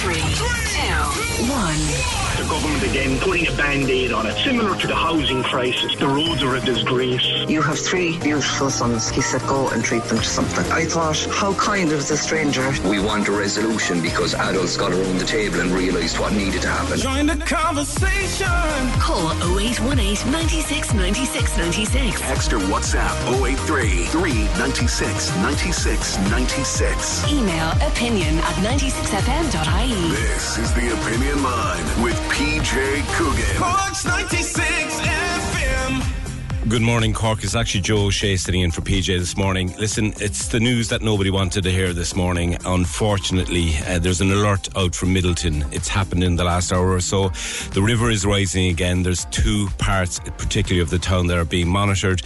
Three, two, one. The government again putting a band-aid on it, similar to the housing crisis. The roads are a disgrace. You have three beautiful sons. He said, go and treat them to something. I thought, how kind of the stranger. We want a resolution because adults got around the table and realised what needed to happen. Join the conversation. Call 0818 96 96 96. Text or WhatsApp 083 396 96 96. Email opinion at 96fm.ie. This is the Opinion Line with PJ Coogan. Cork's 96 FM. Good morning, Cork. It's actually Joe Shea sitting in for PJ this morning. Listen, it's the news that nobody wanted to hear this morning. Unfortunately, uh, there's an alert out from Midleton. It's happened in the last hour or so. The river is rising again. There's two parts, particularly of the town, that are being monitored.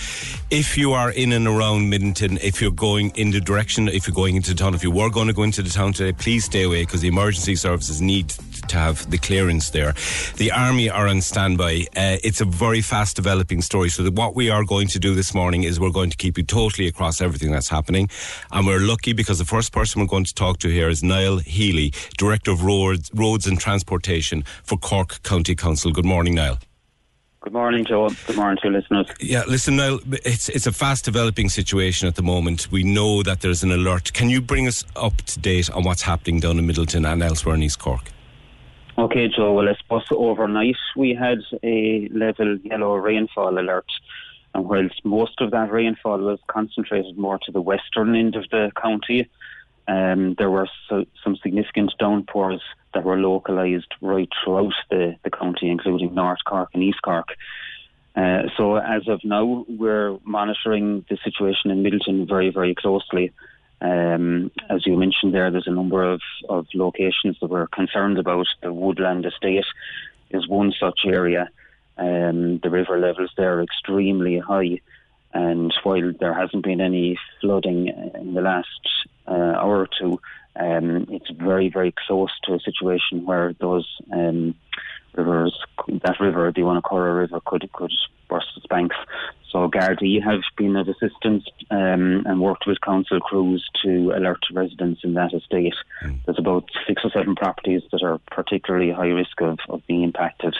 If you are in and around Midleton, if you're going in the direction, if you're going into the town, if you were going to go into the town today, please stay away because the emergency services need to have the clearance there. The army are on standby. Uh, it's a very fast developing story. So that what we are going to do this morning is we're going to keep you totally across everything that's happening. And we're lucky because the first person we're going to talk to here is Niall Healy, Director of Roads, Roads and Transportation for Cork County Council. Good morning, Niall. Good morning, Joe. Good morning to listeners. Yeah, listen, Niall, it's it's a fast developing situation at the moment. We know that there's an alert. Can you bring us up to date on what's happening down in Midleton and elsewhere in East Cork? Okay, Joe. Well, I suppose overnight we had a level yellow rainfall alert, and whilst most of that rainfall was concentrated more to the western end of the county, um, there were so, some significant downpours that were localised right throughout the, the county, including North Cork and East Cork. Uh, so as of now, we're monitoring the situation in Midleton very, very closely. Um, as you mentioned there, there's a number of, of locations that we're concerned about. The Woodland Estate is one such area. Um, the river levels there are extremely high. And while there hasn't been any flooding in the last uh, hour or two, um, it's very, very close to a situation where those um, rivers, that river, the Owenacurra River, could could burst its banks. So Gardaí have been of assistance um, and worked with council crews to alert residents in that estate. There's about six or seven properties that are particularly high risk of, of being impacted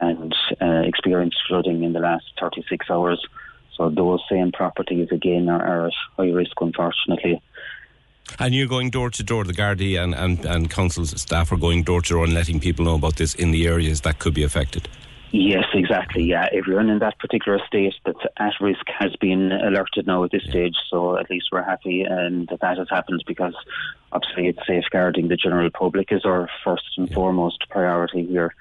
and uh, experienced flooding in the last 36 hours. So those same properties again are, are at high risk, unfortunately. And you're going door to door, the Gardaí and, and, and council's staff are going door to door and letting people know about this in the areas that could be affected. Yes, exactly. Yeah, everyone in that particular state that's at risk has been alerted now at this stage. So at least we're happy um, that that has happened because obviously it's safeguarding the general public is our first and foremost priority here.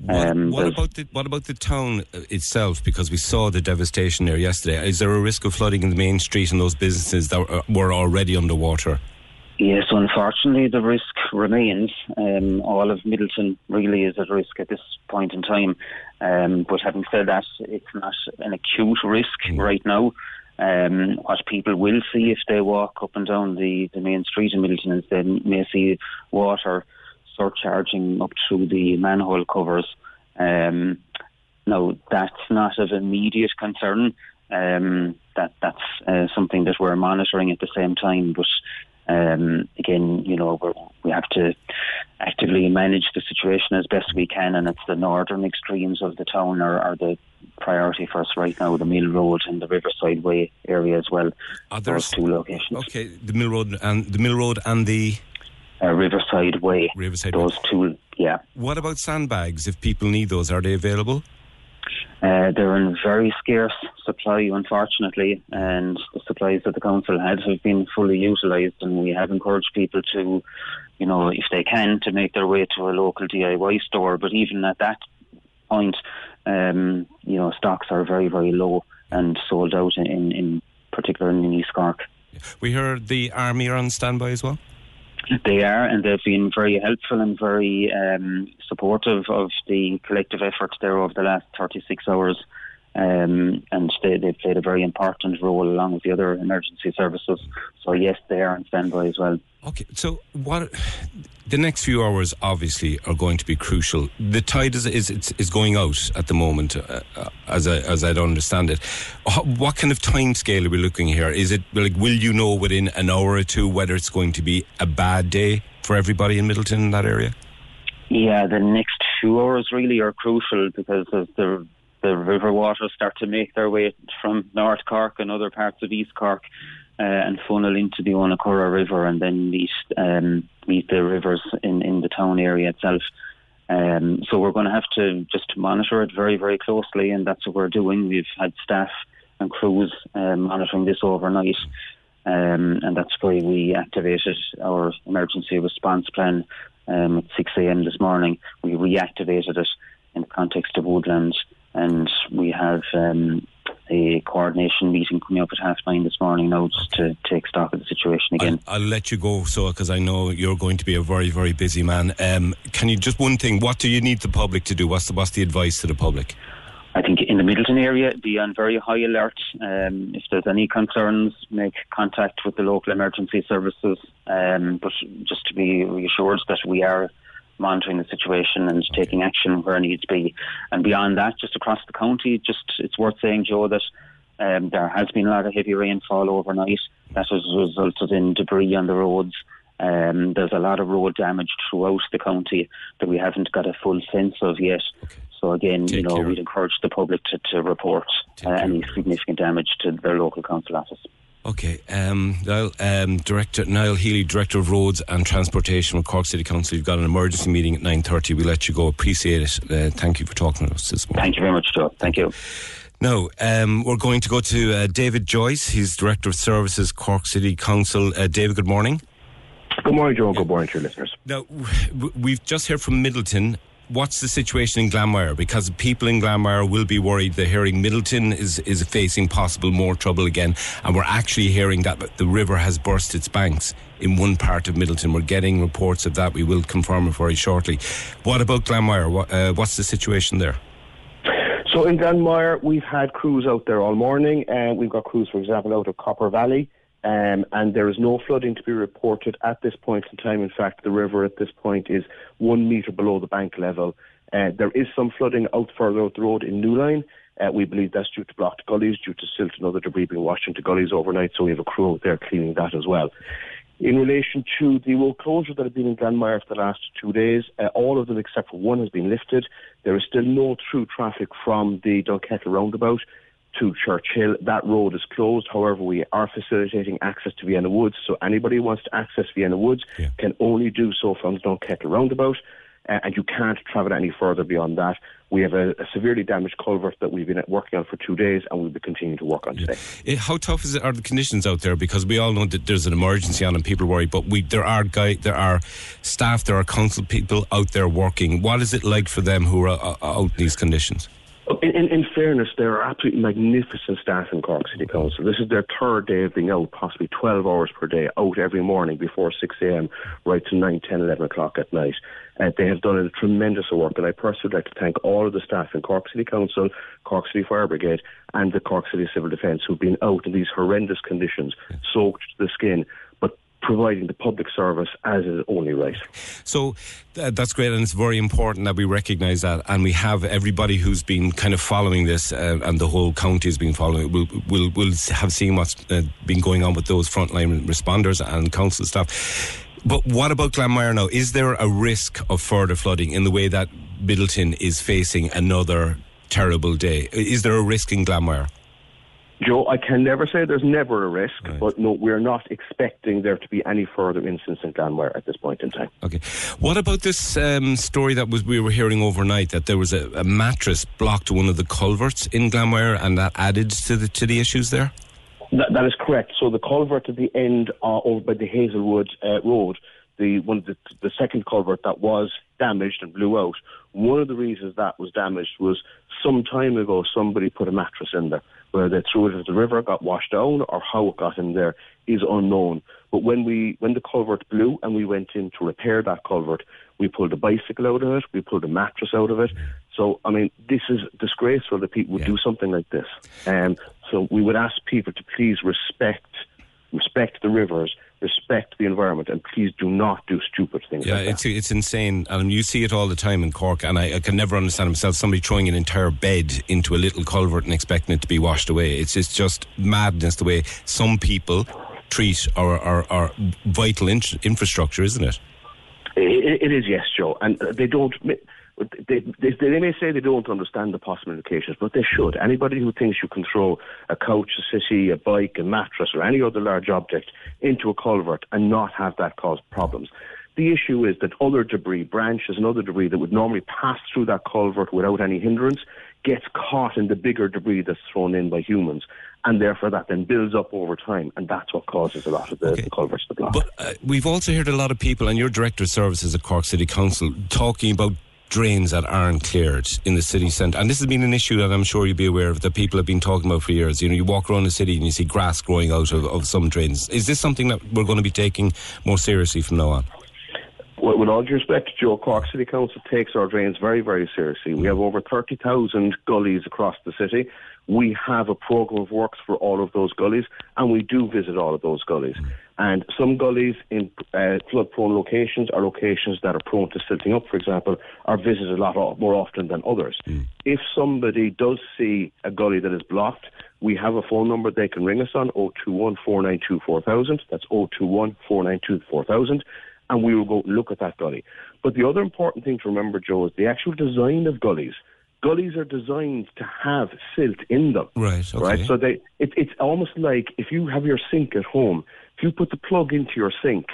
What, Um, what about the what about the town uh, itself? Because we saw the devastation there yesterday. Is there a risk of flooding in the main street and those businesses that were- were already underwater? Yes, unfortunately, the risk remains. Um, all of Midleton really is at risk at this point in time. Um, but having said that, it's not an acute risk right now. Um, what people will see if they walk up and down the, the main street in Midleton is they may see water surcharging up through the manhole covers. Um, no, that's not of immediate concern. Um, that that's uh, something that we're monitoring at the same time, but Um, again, you know, we're, we have to actively manage the situation as best we can, and it's the northern extremes of the town are, are the priority for us right now. The Mill Road and the Riverside Way area as well. Are those two locations. Okay, the Mill Road and the Mill Road and the uh, Riverside Way. Riverside. Those Way. two, yeah. What about sandbags? If people need those, are they available? Uh, they're in very scarce supply, unfortunately, and the supplies that the council had have been fully utilised. And we have encouraged people to, you know, if they can, to make their way to a local DIY store. But even at that point, um, you know, stocks are very, very low and sold out in, in, particular in East Cork. We heard the army are on standby as well. They are, and they've been very helpful and very um, supportive of the collective efforts there over the last 36 hours. Um, and they, they played a very important role along with the other emergency services. So, yes, they are on standby as well. Okay, so what the next few hours obviously are going to be crucial. The tide is is is going out at the moment, uh, as I as I understand it. What kind of time scale are we looking here? Is it like will you know within an hour or two whether it's going to be a bad day for everybody in Midleton in that area? Yeah, the next few hours really are crucial because the the river waters start to make their way from North Cork and other parts of East Cork uh, and funnel into the Owenacurra River and then meet um, meet the rivers in, in the town area itself. Um, so we're going to have to just monitor it very, very closely, and that's what we're doing. We've had staff and crews uh, monitoring this overnight, um, and that's why we activated our emergency response plan um, at 6 a.m. this morning. We reactivated it in the context of Woodland, and we have um, a coordination meeting coming up at half nine this morning now just to take stock of the situation again. I'll, I'll let you go, so because I know you're going to be a very, very busy man. Um, can you just one thing? What do you need the public to do? What's the, what's the advice to the public? I think in the Midleton area, be on very high alert. Um, if there's any concerns, make contact with the local emergency services. Um, but just to be reassured that we are monitoring the situation and taking action where needs be. And beyond that, just across the county, just it's worth saying, Joe, that um, there has been a lot of heavy rainfall overnight that has resulted in debris on the roads. Um, there's a lot of road damage throughout the county that we haven't got a full sense of yet. Okay. So again, Take you know, care. we'd encourage the public to, to report uh, any significant damage to their local council office. Okay, um, Niall, um, Director Niall Healy, Director of Roads and Transportation with Cork City Council. You've got an emergency meeting at nine thirty. We'll let you go. Appreciate it. Uh, thank you for talking to us this morning. Thank you very much, Joe. Thank you. Now, um, we're going to go to uh, David Joyce. He's Director of Services, Cork City Council. Uh, David, good morning. Good morning, Joe. Good morning to your listeners. Now, we've just heard from Midleton. What's the situation in Glanmire? Because people in Glanmire will be worried. They're hearing Midleton is, is facing possible more trouble again. And we're actually hearing that the river has burst its banks in one part of Midleton. We're getting reports of that. We will confirm it very shortly. What about Glanmire? What, uh, what's the situation there? So in Glanmire, we've had crews out there all morning, and we've got crews, for example, out of Copper Valley, um, and there is no flooding to be reported at this point in time. In fact, the river at this point is one metre below the bank level. Uh, there is some flooding out further out the road in Newline. Uh, we believe that's due to blocked gullies, due to silt and other debris being washed into gullies overnight, so we have a crew out there cleaning that as well. In relation to the road closures that have been in Glanmire for the last two days, uh, all of them except for one has been lifted. There is still no through traffic from the Dunkettle roundabout to Churchill. That road is closed. However, we are facilitating access to Vienna Woods, so anybody who wants to access Vienna Woods can only do so from the Dunkettle roundabout, uh, and you can't travel any further beyond that. We have a, a severely damaged culvert that we've been working on for two days, and we'll be continuing to work on today. Eh, How tough is it, are the conditions out there? Because we all know that there's an emergency on and people worry, but we there are guy, there are staff, there are council people out there working. What is it like for them who are uh, out in these conditions? In, in, in fairness, there are absolutely magnificent staff in Cork City Council. This is their third day of being out, possibly 12 hours per day, out every morning before 6 a.m. right to 9, 10, 11 o'clock at night. Uh, they have done a tremendous work, and I personally would like to thank all of the staff in Cork City Council, Cork City Fire Brigade, and the Cork City Civil Defence who've been out in these horrendous conditions, soaked to the skin, providing the public service as is only right. So that's great, and it's very important that we recognise that, and we have everybody who's been kind of following this, uh, and the whole county has been following. Will will will have seen what's uh, been going on with those frontline responders and council staff. But what about Glanmire now? Is there a risk of further flooding in the way that Midleton is facing another terrible day? Is there a risk in Glanmire? Joe, I can never say there's never a risk, right. but no, we're not expecting there to be any further incidents in Glanmire at this point in time. Okay. What about this um, story that was we were hearing overnight that there was a, a, mattress blocked one of the culverts in Glanmire and that added to the to the issues there? that, that is correct. So the culvert at the end uh, over by the Hazelwood uh, Road, the one the, the second culvert that was damaged and blew out. One of the reasons that was damaged was some time ago somebody put a mattress in there. Where they threw it into the river, got washed down, or how it got in there is unknown. But when we when the culvert blew and we went in to repair that culvert, we pulled a bicycle out of it, we pulled a mattress out of it. So I mean, this is disgraceful that people would yeah. do something like this. And um, so we would ask people to please respect respect the rivers, respect the environment, and please do not do stupid things. Yeah, like it's it's insane, and you see it all the time in Cork. And I, I, can never understand myself somebody throwing an entire bed into a little culvert and expecting it to be washed away. It's it's just madness the way some people treat our our, our vital in- infrastructure, isn't it? it? It is, yes, Joe, and they don't they, they, they, may say they don't understand the possible implications, but they should. Anybody who thinks you can throw a couch, a city, a bike, a mattress, or any other large object into a culvert and not have that cause problems. The issue is that other debris, branches and other debris that would normally pass through that culvert without any hindrance, gets caught in the bigger debris that's thrown in by humans. And therefore, that then builds up over time, and that's what causes a lot of the, okay. the culverts to block. But uh, we've also heard a lot of people, and your director of services at Cork City Council, talking about drains that aren't cleared in the city centre. And this has been an issue that I'm sure you'll be aware of that people have been talking about for years. You know, you walk around the city and you see grass growing out of, of some drains. Is this something that we're going to be taking more seriously from now on? Well, with all due respect, Joe, Cork City Council takes our drains very, very seriously. We have over 30,000 gullies across the city. We have a programme of works for all of those gullies, and we do visit all of those gullies. And some gullies in uh, flood-prone locations are locations that are prone to silting up, for example, are visited a lot more often than others. Mm. If somebody does see a gully that is blocked, we have a phone number they can ring us on, 021 492 4000. That's 021 492 4000. And we will go look at that gully. But the other important thing to remember, Joe, is the actual design of gullies gullies are designed to have silt in them. Right. Okay. Right. So they, it, it's almost like if you have your sink at home, if you put the plug into your sink,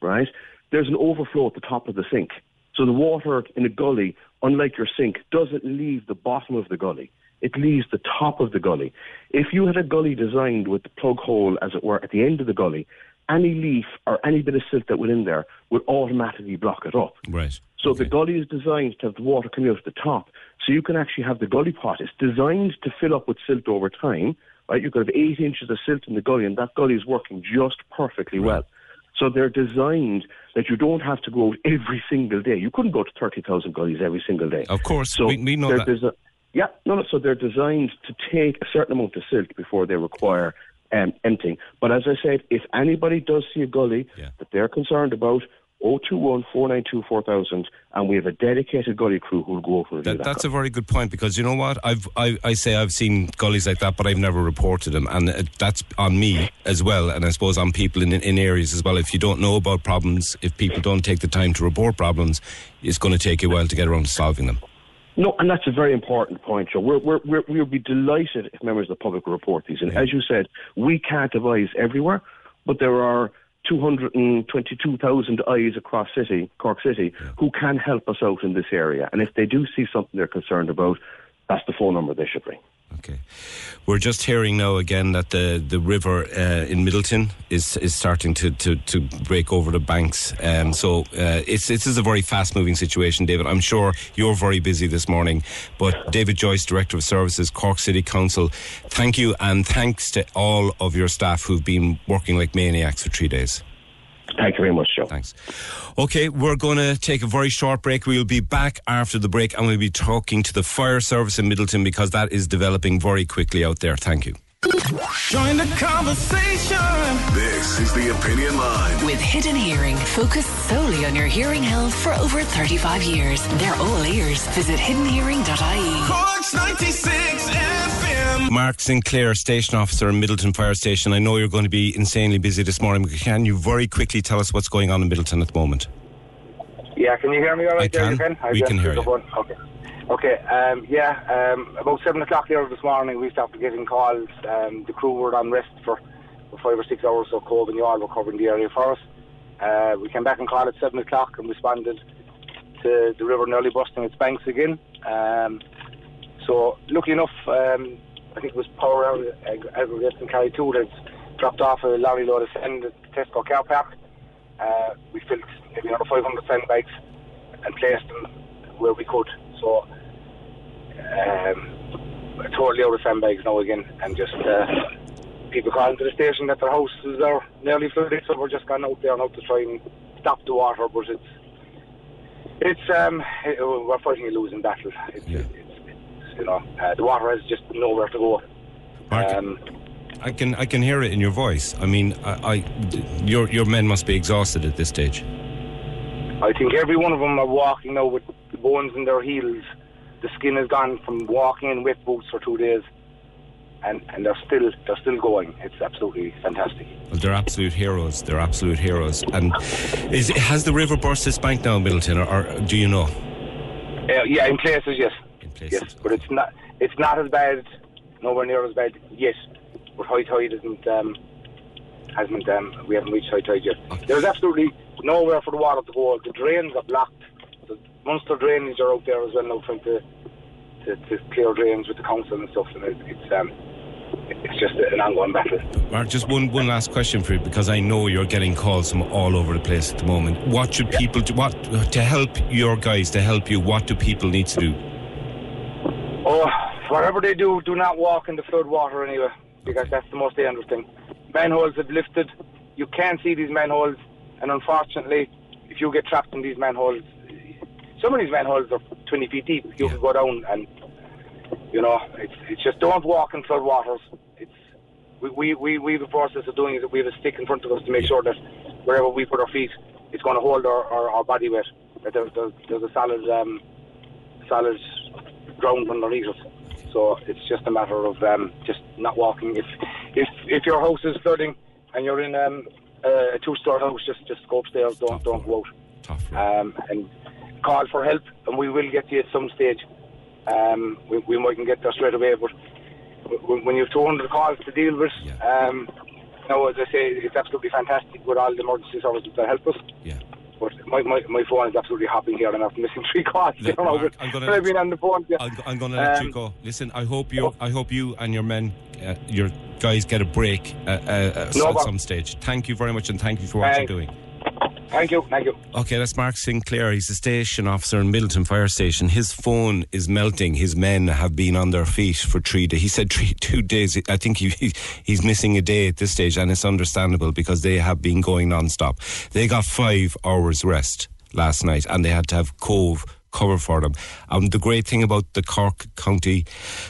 right, there's an overflow at the top of the sink. So the water in a gully, unlike your sink, doesn't leave the bottom of the gully. It leaves the top of the gully. If you had a gully designed with the plug hole, as it were, at the end of the gully, any leaf or any bit of silt that went in there would automatically block it up. Right. So okay. the gully is designed to have the water coming out of the top. So you can actually have the gully pot. It's designed to fill up with silt over time right? You could have eight inches of silt in the gully, and that gully is working just perfectly well. So they're designed that you don't have to go out every single day. You couldn't go to 30,000 gullies every single day. Of course, so we, we know that. Desi- yeah, no, no, so they're designed to take a certain amount of silt before they require um, emptying. But as I said, if anybody does see a gully yeah. that they're concerned about, 021 492 4000 and we have a dedicated gully crew who will go over that, that That's gully. a very good point because you know what I've I, I say I've seen gullies like that but I've never reported them and uh, that's on me as well and I suppose on people in, in areas as well if you don't know about problems if people don't take the time to report problems it's going to take you a while to get around to solving them no, and that's a very important point, Joe. We're, we're, we're, we'll be delighted if members of the public report these. And yeah. as you said, we can't advise everywhere, but there are 222,000 eyes across city, Cork City, yeah. who can help us out in this area. And if they do see something they're concerned about, that's the phone number they should ring. Okay. We're just hearing now again that the, the river uh, in Midleton is is starting to, to, to break over the banks. Um, so uh, it's this is a very fast moving situation, David. I'm sure you're very busy this morning. But David Joyce, Director of Services, Cork City Council, thank you and thanks to all of your staff who've been working like maniacs for three days. Thank you very much, Joe. Thanks. Okay, we're going to take a very short break. We'll be back after the break and we'll be talking to the fire service in Midleton because that is developing very quickly out there. Thank you. Join the conversation. This is the Opinion Line. With Hidden Hearing, focused solely on your hearing health for over 35 years. They're all ears. Visit hiddenhearing.ie. Corks 96 FM. Mark Sinclair, station officer in Midleton Fire Station. I know you're going to be insanely busy this morning. Can you very quickly tell us what's going on in Midleton at the moment? Yeah, can you hear me all right I there, can. you can? We can hear you. phone. Okay. Okay, um, yeah, um, about 7 o'clock there this morning we started getting calls. Um, the crew were on rest for, for five or six hours, so Cobh and Youghal were covering the area for us. Uh, we came back and called at 7 o'clock and responded to the river nearly busting its banks again. Um, so, lucky enough, um, I think it was Power Ag- Aggregates in Carry 2 that dropped off a lorry load of sand at the Tesco car park. Uh, we filled maybe another 500 sandbags and placed them where we could. So, um, totally out of sandbags now again, and just uh, people calling to the station that their houses are nearly flooded, so we're just gone out there now to try and stop the water. But it's it's um, it- we're fighting a losing battle. It's, it's you know uh, the water has just nowhere to go. Um, I can I can hear it in your voice. I mean, I, I your your men must be exhausted at this stage. I think every one of them are walking now with the bones in their heels. The skin is gone from walking in wet boots for two days, and and they're still they're still going. It's absolutely fantastic. Well, they're absolute heroes. They're absolute heroes. And is has the river burst its bank now Midleton, or, or do you know? Uh, yeah, in places, yes. Yes, but it's not it's not as bad, nowhere near as bad yet. But high tide isn't um, hasn't um, we haven't reached high tide yet. There's absolutely nowhere for the water to go. The drains are blocked. The monster drains are out there as well now trying to to, to clear drains with the council and stuff. And it, it's um, it's just an ongoing battle. Mark, just one one last question for you because I know you're getting calls from all over the place at the moment. What should people do? What to help your guys to help you? What do people need to do? Oh, whatever they do, do not walk in the flood water anyway, because that's the most dangerous thing. Manholes have lifted. You can't see these manholes, and unfortunately, if you get trapped in these manholes, some of these manholes are 20 feet deep. You can go down, and you know, it's it's just don't walk in flood waters. It's we we we, we a process of doing it. We have a stick in front of us to make sure that wherever we put our feet, it's going to hold our, our, our body weight. That there's, there's, there's a solid um, solid ground underneath us. So it's just a matter of um, just not walking. If if if your house is flooding and you're in um, a two-story house, just just go upstairs. Don't don't go out. Um, and call for help, and we will get you at some stage. Um, we, we mightn't get there straight away, but when, when you've 200 calls to deal with, um, now as I say, it's absolutely fantastic with all the emergency services that help us. Yeah. But my, my, my phone is absolutely hopping here, and I'm missing three calls. you Look, know, Mark, I'm gonna- I've been on the phone. Yeah. I'm, going to let Um, you go. Listen, I hope you, I hope you and your men, uh, your guys, get a break uh, uh, uh, No at some stage. Thank you very much, and thank you for what you're doing. Thank you, thank you. Okay, that's Mark Sinclair. He's a station officer in Midleton Fire Station. His phone is melting. His men have been on their feet for three days. He said three, two days. I think he, he- he's missing a day at this stage, and it's understandable because they have been going non-stop. They got five hours rest last night, and they had to have Cobh cover for them. And the great thing about the Cork County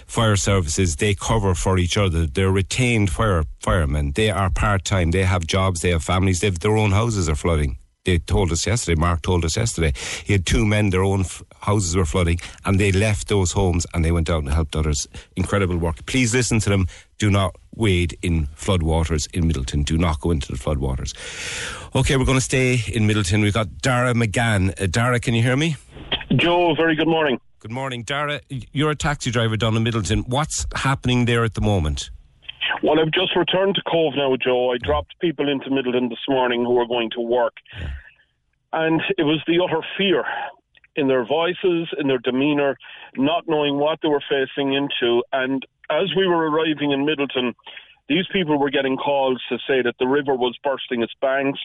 Fire Services, they cover for each other. They're retained fire firemen. They are part time. They have jobs. They have families. They have their own houses are flooding. They told us yesterday. Mark told us yesterday. He had two men. Their own f- houses were flooding, and they left those homes and they went out and helped others. Incredible work. Please listen to them. Do not wade in flood waters in Midleton. Do not go into the flood waters. Okay, we're going to stay in Midleton. We've got Dara McGann. Uh, Dara, can you hear me? Joe, very good morning. Good morning, Dara. You're a taxi driver down in Midleton. What's happening there at the moment? Well, I've just returned to Cobh now, Joe. I dropped people into Midleton this morning who were going to work. And it was the utter fear in their voices, in their demeanour, not knowing what they were facing into. And as we were arriving in Midleton, these people were getting calls to say that the river was bursting its banks,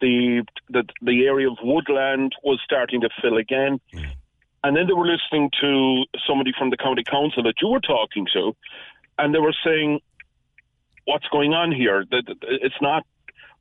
the that the area of woodland was starting to fill again. And then they were listening to somebody from the county council that you were talking to, and they were saying, "What's going on here? It's not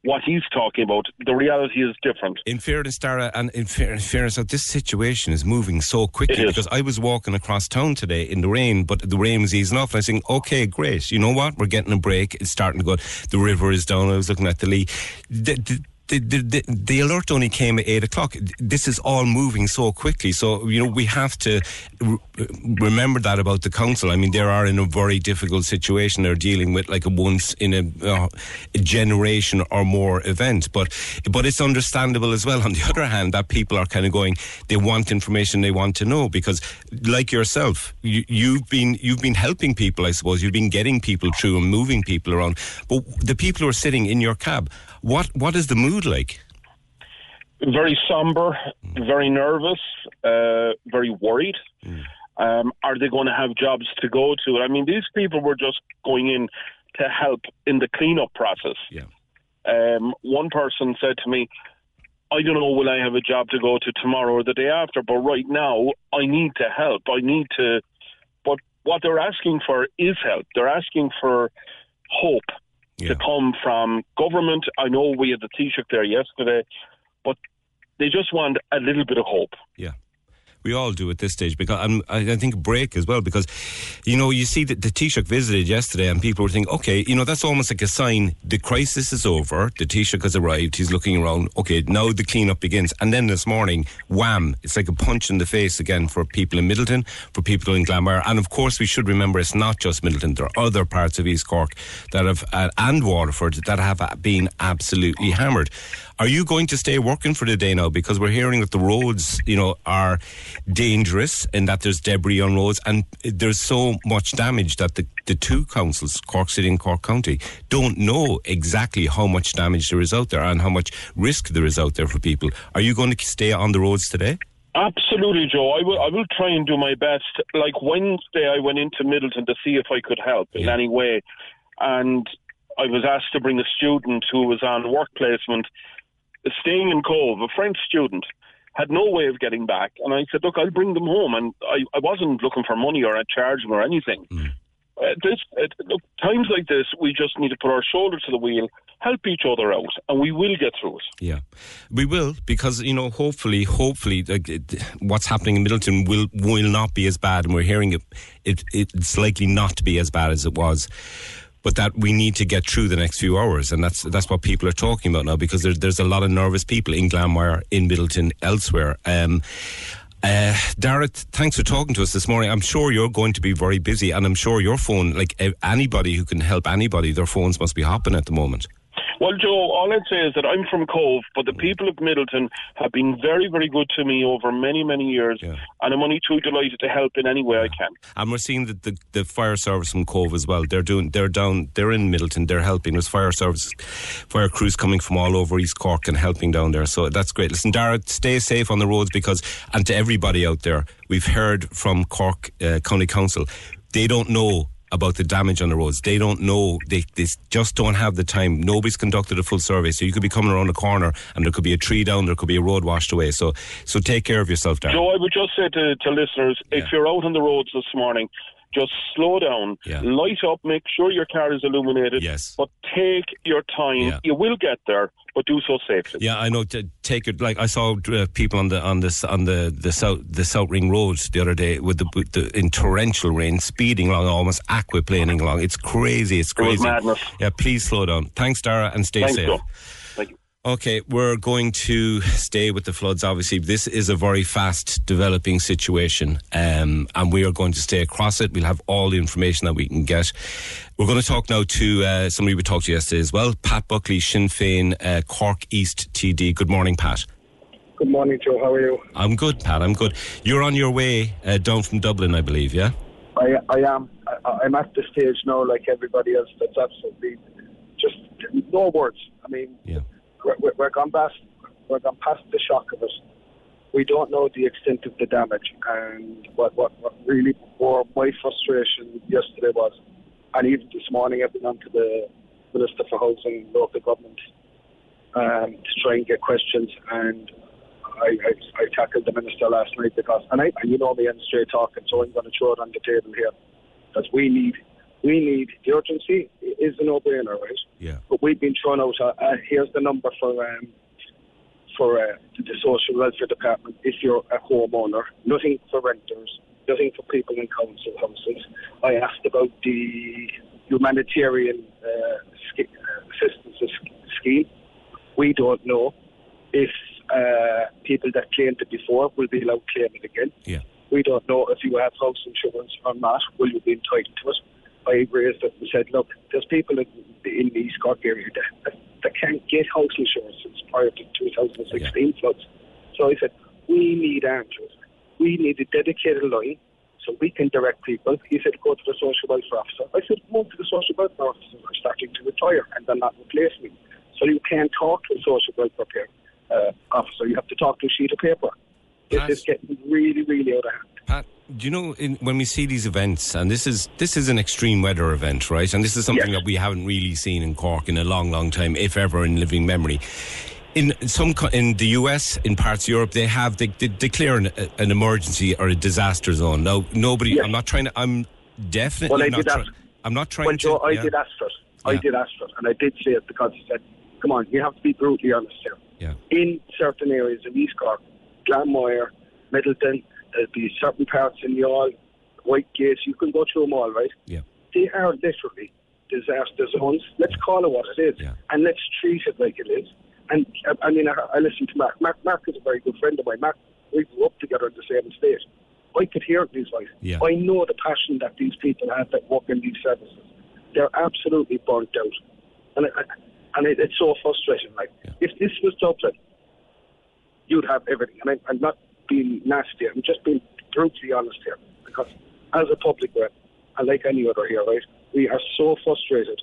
what he's talking about. The reality is different. In fairness, Dara, and in, fair, in fairness, this situation is moving so quickly because I was walking across town today in the rain, but the rain was easing off, and I was thinking, okay, great. You know what? We're getting a break. It's starting to go. The river is down. I was looking at the Lee. The, the, the, the, the, alert only came at eight o'clock. This is all moving so quickly. So, you know, we have to re- remember that about the council. I mean, they are in a very difficult situation. They're dealing with like a once in a, uh, a generation or more event. But, but it's understandable as well, on the other hand, that people are kind of going, they want information they want to know because, like yourself, you, you've been, you've been helping people, I suppose. You've been getting people through and moving people around. But the people who are sitting in your cab, what what is the mood like? Very somber, very nervous, uh, very worried. Mm. Um, are they going to have jobs to go to? I mean, these people were just going in to help in the cleanup process. Yeah. Um, one person said to me, I don't know will I have a job to go to tomorrow or the day after, but right now I need to help. I need to. But what they're asking for is help. They're asking for hope yeah. to come from government. I know we had the Taoiseach there yesterday, but they just want a little bit of hope. Yeah we all do at this stage because I'm, I think break as well because you know you see that the Taoiseach visited yesterday and people were thinking okay you know that's almost like a sign the crisis is over the Taoiseach has arrived he's looking around okay now the cleanup begins and then this morning wham it's like a punch in the face again for people in Midleton, for people in Glanmire and of course we should remember it's not just Midleton. there are other parts of East Cork that have uh, and Waterford that have been absolutely hammered are you going to stay working for the day now? Because we're hearing that the roads, you know, are dangerous and that there's debris on roads and there's so much damage that the, the two councils, Cork City and Cork County, don't know exactly how much damage there is out there and how much risk there is out there for people. Are you going to stay on the roads today? Absolutely, Joe. I will. I will try and do my best. Like Wednesday, I went into Midleton to see if I could help yeah. in any way, and I was asked to bring a student who was on work placement staying in Cobh, a French student, had no way of getting back. And I said, look, I'll bring them home. And I, I wasn't looking for money or a charge them or anything. Mm. Uh, this, uh, look, times like this, we just need to put our shoulder to the wheel, help each other out, and we will get through it. Yeah, we will because you know, hopefully, hopefully, what's happening in Midleton will will not be as bad, and we're hearing it, it. It's likely not to be as bad as it was but that we need to get through the next few hours, and that's that's what people are talking about now because there's there's a lot of nervous people in Glanmire, in Midleton, elsewhere. Um, uh, Dara, thanks for talking to us this morning. I'm sure you're going to be very busy, and I'm sure your phone, like anybody who can help anybody, their phones must be hopping at the moment. Well, Joe, all I'd say is that I'm from Cobh, but the people of Midleton have been very, very good to me over many, many years, yeah. and I'm only too delighted to help in any way yeah. I can. And we're seeing that the, the fire service from Cobh as well. They're doing, they're down, they're in Midleton. They're helping. There's fire service, fire crews coming from all over East Cork and helping down there. So that's great. Listen, Dara, stay safe on the roads because, and to everybody out there, we've heard from Cork uh, County Council. They don't know about the damage on the roads. They don't know. They, they just don't have the time. Nobody's conducted a full survey. So you could be coming around a corner and there could be a tree down, there could be a road washed away. So so take care of yourself, Darren. Joe, I would just say to, to listeners, yeah. if you're out on the roads this morning, just slow down, yeah. light up, make sure your car is illuminated. Yes. But take your time. Yeah. You will get there, but do so safely. Yeah, I know. T- take it like I saw uh, people on the on this on the the south the South Ring roads the other day with the, with the in torrential rain, speeding along, almost aquaplaning along. It's crazy. It's crazy. It madness. Yeah, please slow down. Thanks, Dara, and stay Thanks, safe. Okay, we're going to stay with the floods. Obviously, this is a very fast developing situation, um, and we are going to stay across it. We'll have all the information that we can get. We're going to talk now to uh, somebody we talked to yesterday as well, Pat Buckley, Sinn Féin, uh, Cork East TD. Good morning, Pat. Good morning, Joe. How are you? I'm good, Pat. I'm good. You're on your way uh, down from Dublin, I believe, yeah? I, I am. I, I'm at the stage now, like everybody else, that's absolutely just no words. I mean, yeah we're, we're gone past we're gone past the shock of it. We don't know the extent of the damage, and what what, what really bore my frustration yesterday was, and even this morning I've been on to the Minister for Housing Local Government um, to try and get questions, and I, I, I tackled the minister last night because, and, I, and you know me, I'm straight talking, so I'm going to throw it on the table here, because we need we need the urgency is is a no-brainer, right? Yeah. But we've been thrown out. Uh, uh, here's the number for um, for uh, the social welfare department if you're a homeowner. Nothing for renters. Nothing for people in council houses. I asked about the humanitarian uh, uh, assistance scheme. We don't know if uh, people that claimed it before will be allowed to claim it again. Yeah. We don't know if you have house insurance or not. Will you be entitled to it? I raised it and said, look, there's people in, in the East Cork area that, that, that can't get house insurance since prior to 2016 floods. So I said, we need answers. We need a dedicated line so we can direct people. He said, go to the social welfare officer. I said, most of the social welfare officers are starting to retire and they're not replacing me. So you can't talk to a social welfare uh, officer. You have to talk to a sheet of paper. This is getting really, really out of hand. Do you know in, when we see these events, and this is this is an extreme weather event, right? And this is something that we haven't really seen in Cork in a long, long time, if ever in living memory. In some in the US, in parts of Europe, they have they, they declare an, an emergency or a disaster zone. Now, nobody. I'm not trying to. I'm definitely Well, I not. did try- ask. I'm not trying Well, to. Joe, I yeah. did ask for it. I Yeah. did ask for it, and I did say it because he said, "Come on, you have to be brutally honest here." Yeah. In certain areas of East Cork, Glanmire, Midleton, there'll be certain parts in Youghal, Whitegate. You can go through them all, right? Yeah. They are literally disaster zones. Let's call it what it is, and let's treat it like it is. And uh, I mean, I, I listen to Mark. Mark. Mark is a very good friend of mine. Mark, we grew up together in the same state. I could hear these in his voice. Yeah. I know the passion that these people have that work in these services. They're absolutely burnt out, and it, and it, it's so frustrating. Like if this was Dublin, you'd have everything. And I, I'm not being nasty. I'm just being brutally honest here, because as a public rep, and like any other here, right, we are so frustrated.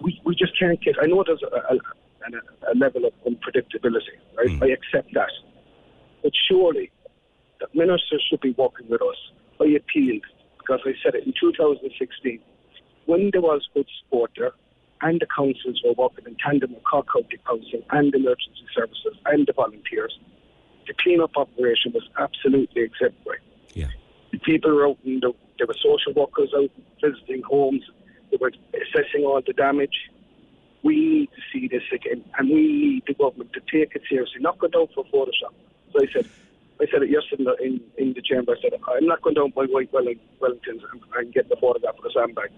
We, we just can't get. I know there's a, a, a, a level of unpredictability, right? Hmm. I accept that, but surely the ministers should be working with us. I appealed because I said it in 2016 when there was good support there, and the councils were working in tandem with Cork County Council and emergency services and the volunteers. The clean-up operation was absolutely exemplary. Yeah. The people were out, and there were social workers out visiting homes. They were assessing all the damage. We need to see this again, and we need the government to take it seriously, not go down for Photoshop. So I said, I said it yesterday in, in, in the chamber. I said, I'm not going down by white Wellingtons and, and get the photograph of the sandbag.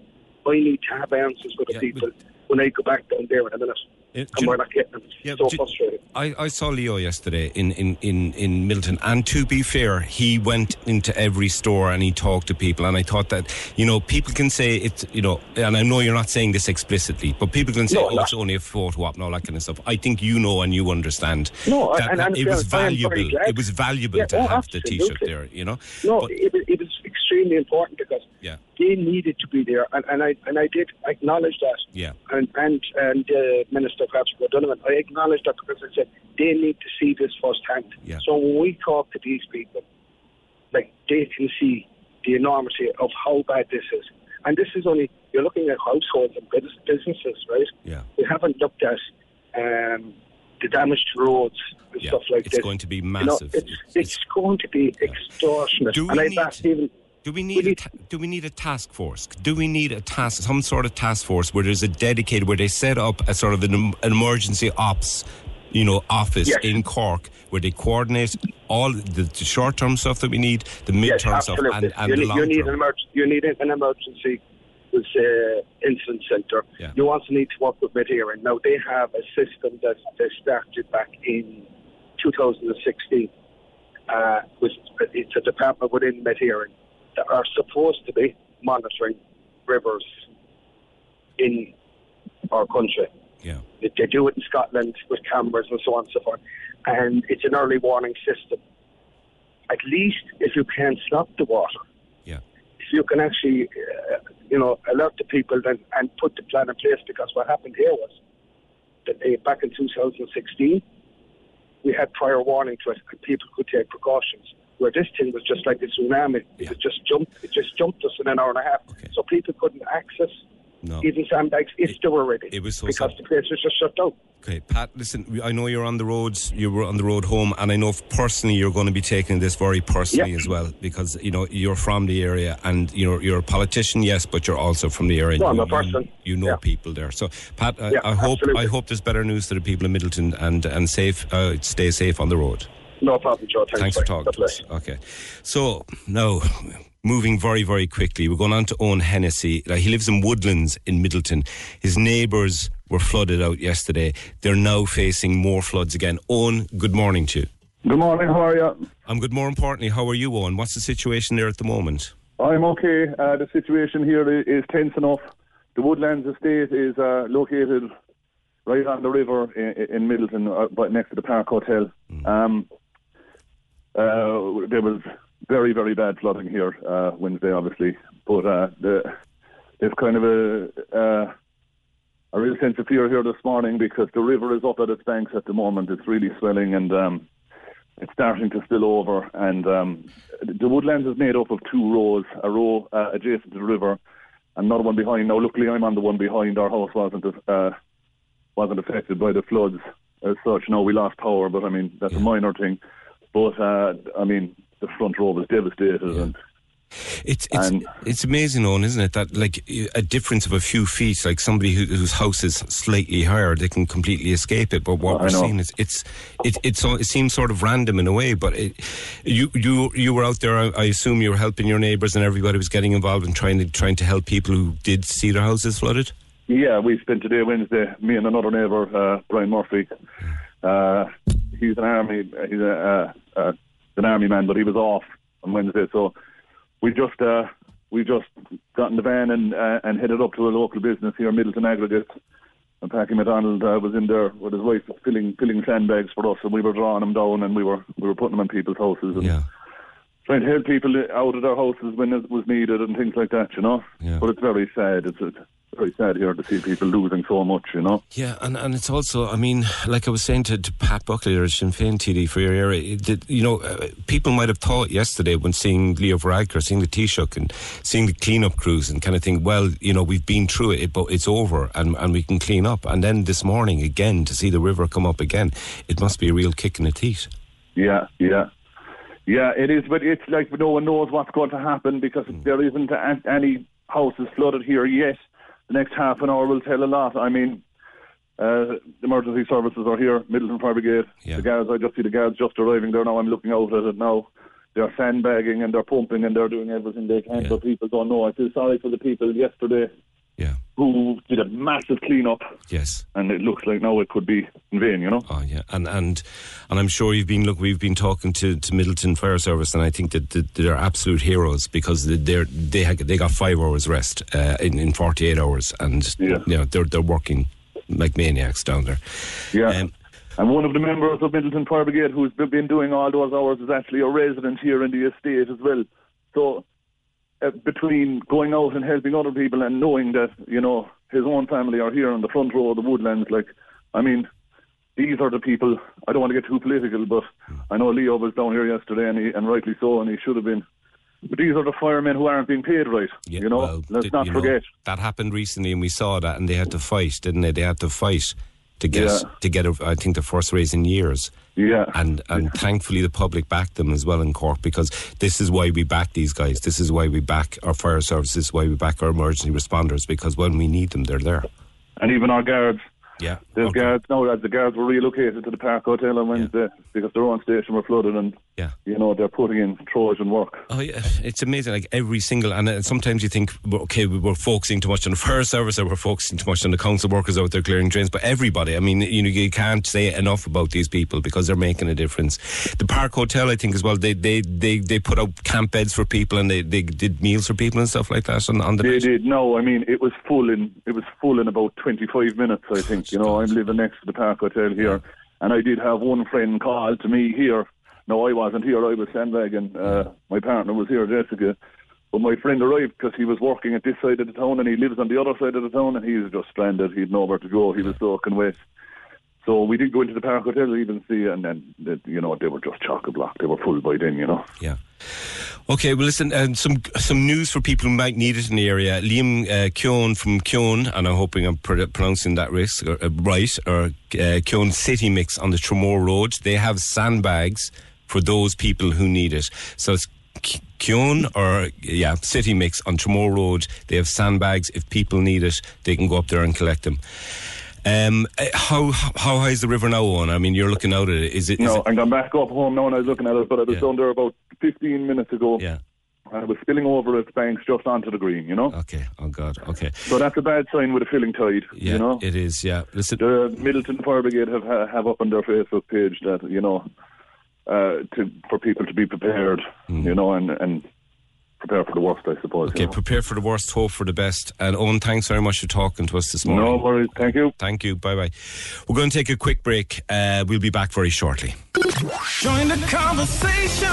I need to have answers for the people when I go back down there in a minute. Uh, and we're not getting them. Yeah, so frustrated. I, I saw Leo yesterday in, in, in, in Milton, and to be fair, he went into every store and he talked to people. And I thought that, you know, people can say it's, you know, and I know you're not saying this explicitly, but people can say, No, oh, not. it's only a photo op and all that kind of stuff. I think you know and you understand No, that, and- that it was I am very valuable. It was valuable to oh, have the Taoiseach there, you know. No, it, it was extremely important because Yeah. they needed to be there, and, and I and I did acknowledge that. Yeah. And and and uh, Minister Patrick O'Donovan, I acknowledged that because I said they need to see this firsthand. Yeah. So when we talk to these people, like they can see the enormity of how bad this is, and this is only you're looking at households and businesses, right? Yeah. We haven't looked at um, the damage to roads and Yeah, stuff like it's this. It's going to be You know, massive. it's, it's going to be extortionate. Do we and I've need- asked even Do we need a ta- do we need a task force? Do we need a task some sort of task force where there's a dedicated where they set up a sort of an, an emergency ops you know office Yes. in Cork where they coordinate all the, the short term stuff that we need, the mid Yes, term stuff, and, and you, the need, long you need term. an emergency. You need an emergency uh, incident centre. Yeah. You also need to work with Met Éireann. Now they have a system that they started back in 2016. Uh, with it's a department within Met Éireann that are supposed to be monitoring rivers in our country. Yeah. They, they do it in Scotland with cameras and so on and so forth. And it's an early warning system. At least if you can stop the water, Yeah. if you can actually, uh, you know, alert the people then, and put the plan in place, because what happened here was that uh, back in 2016, we had prior warning to it, and people could take precautions. Where this thing was just like a tsunami, it just jumped, it just jumped us in an hour and a half. Okay. So people couldn't access No. even sandbags if they were ready. It was so because sad. the place was just shut down. Okay, Pat. Listen, I know you're on the roads. You were on the road home, and I know personally you're going to be taking this very personally Yeah. as well because you know you're from the area, and you know you're a politician, yes, but you're also from the area. No, I'm you, a person. You, you know people there. So, Pat, I, Yeah, I hope absolutely. I hope there's better news to the people in Midleton and and safe. Uh, stay safe on the road. No problem, Joe. Thanks, Thanks for talking to us. Okay. So, now, moving very, very quickly, we're going on to Owen Hennessy. He lives in Woodlands in Midleton. His neighbours were flooded out yesterday. They're now facing more floods again. Owen, good morning to you. Good morning, how are you? I'm good. More importantly, how are you, Owen? What's the situation there at the moment? I'm okay. Uh, the situation here is tense enough. The Woodlands estate is uh, located right on the river in, in Midleton, uh, but next to the Park Hotel. Um, uh, there was very, very bad flooding here uh, Wednesday, obviously, but uh, the, there's kind of a uh, a real sense of fear here this morning because the river is up at its banks at the moment. It's really swelling and um, it's starting to spill over. And um, the woodlands is made up of two rows, a row uh, adjacent to the river, and another one behind. Now, luckily, I'm on the one behind. Our house wasn't uh, wasn't affected by the floods as such. No, we lost power, but I mean that's a minor thing. But uh, I mean, the front row was devastated, and It's it's it's amazing, Owen, isn't it? That like a difference of a few feet, like somebody who, whose house is slightly higher, they can completely escape it. But what I we're know. seeing is it's it it's it seems sort of random in a way. But it, you you you were out there. I, I assume you were helping your neighbours, and everybody was getting involved in trying to trying to help people who did see their houses flooded. Yeah, we spent today Wednesday. Me and another neighbour, uh, Brian Murphy. Uh, he's an army. He's a, uh, an army man, but he was off on Wednesday. So we just uh, we just got in the van and uh, and headed up to a local business here, Midleton Aggregates. And Packy McDonald uh, was in there with his wife, filling filling sandbags for us, and we were drawing them down, and we were we were putting them in people's houses. And Yeah. Trying to help people out of their houses when it was needed and things like that, you know. Yeah. But it's very sad. It's, it's very sad here to see people losing so much, you know. Yeah, and, and it's also, I mean, like I was saying to, to Pat Buckley or Sinn Féin TD for your area, did- you know, uh, people might have thought yesterday when seeing Leo Varadkar, seeing the Taoiseach and seeing the clean-up crews and kind of think, well, you know, we've been through it, but it's over and, and we can clean up. And then this morning, again, to see the river come up again, it must be a real kick in the teeth. Yeah, yeah. Yeah, it is, but it's like no one knows what's going to happen because there isn't any houses flooded here yet. The next half an hour will tell a lot. I mean, uh, emergency services are here, Midleton Fire Brigade. yeah. The guards, I just see the guards just arriving there now. I'm looking out at it now. They're sandbagging and they're pumping and they're doing everything they can, but people don't know. I feel sorry for the people yesterday Yeah. Who did a massive clean-up, Yes. and it looks like now it could be in vain, you know? Oh yeah, and and and I'm sure you've been look. We've been talking to, to Midleton Fire Service, and I think that, that they're absolute heroes because they're they had, they got five hours rest uh, in in 48 hours, and you know they're they're working like maniacs down there. Yeah. and one of the members of Midleton Fire Brigade who's been doing all those hours is actually a resident here in the estate as well. So uh, between going out and helping other people and knowing that, you know, his own family are here on the front row of the woodlands, like, I mean, these are the people, I don't want to get too political, but I know Leo was down here yesterday and, he, and rightly so, and he should have been. But these are the firemen who aren't being paid right, you know? Well, Let's th- not you know, forget. that happened recently, and we saw that, and they had to fight, didn't they? They had to fight to get Yeah. to get. A, I think the first raise in years. Yeah, and and thankfully the public backed them as well in Cork because this is why we back these guys. This is why we back our fire services. Why we back our emergency responders because when we need them, they're there. And even our guards. Yeah. The guards now as the guards were relocated to the Park Hotel on Wednesday because their own station were flooded and Yeah. you know, they're putting in Trojan work. Oh yeah, it's amazing. Like every single, and uh, sometimes you think, okay, we we're focusing too much on the fire service, or we're focusing too much on the council workers out there clearing drains. But everybody, I mean, you know, you can't say enough about these people because they're making a difference. The Park Hotel, I think, as well. They they they, they put out camp beds for people, and they, they did meals for people and stuff like that on, on the They night. did. No, I mean it was full in it was full in about twenty five minutes. I think. You know, I'm living next to the Park Hotel here, and I did have one friend call to me here. No, I wasn't here. I was sandbagging. Uh, my partner was here, Jessica. But my friend arrived because he was working at this side of the town, and he lives on the other side of the town, and he was just stranded. He had nowhere to go. He was soaking wet. So we did go into the Park Hotel even see, and then the, you know they were just chock a block. They were full by then, you know. Yeah. Okay, well, listen, um, some some news for people who might need it in the area. Liam uh, Keown from Kion, and I'm hoping I'm pr- pronouncing that risk, or, uh, right, or uh, Keown City Mix on the Tremore Road. They have sandbags for those people who need it. So it's Keown or, yeah, City Mix on Tremore Road. They have sandbags. If people need it, they can go up there and collect them. Um, uh, how how high is the river now on? I mean, you're looking out at it. Is it? Is no, it I'm going back up home now and I was looking at it, but I was down there about 15 minutes ago. Yeah. And it was spilling over its banks just onto the green, you know? Okay, oh God, okay. So that's a bad sign with a filling tide, Yeah, you know? it is. Yeah, listen. The Midleton Fire Brigade have have up on their Facebook page that, you know, uh, to for people to be prepared, you know, and, and prepare for the worst, I suppose. Okay, prepare for the worst, hope for the best. And Owen, thanks very much for talking to us this morning. No worries. Thank you. Thank you. Bye bye. We're going to take a quick break. Uh, we'll be back very shortly. Join the conversation.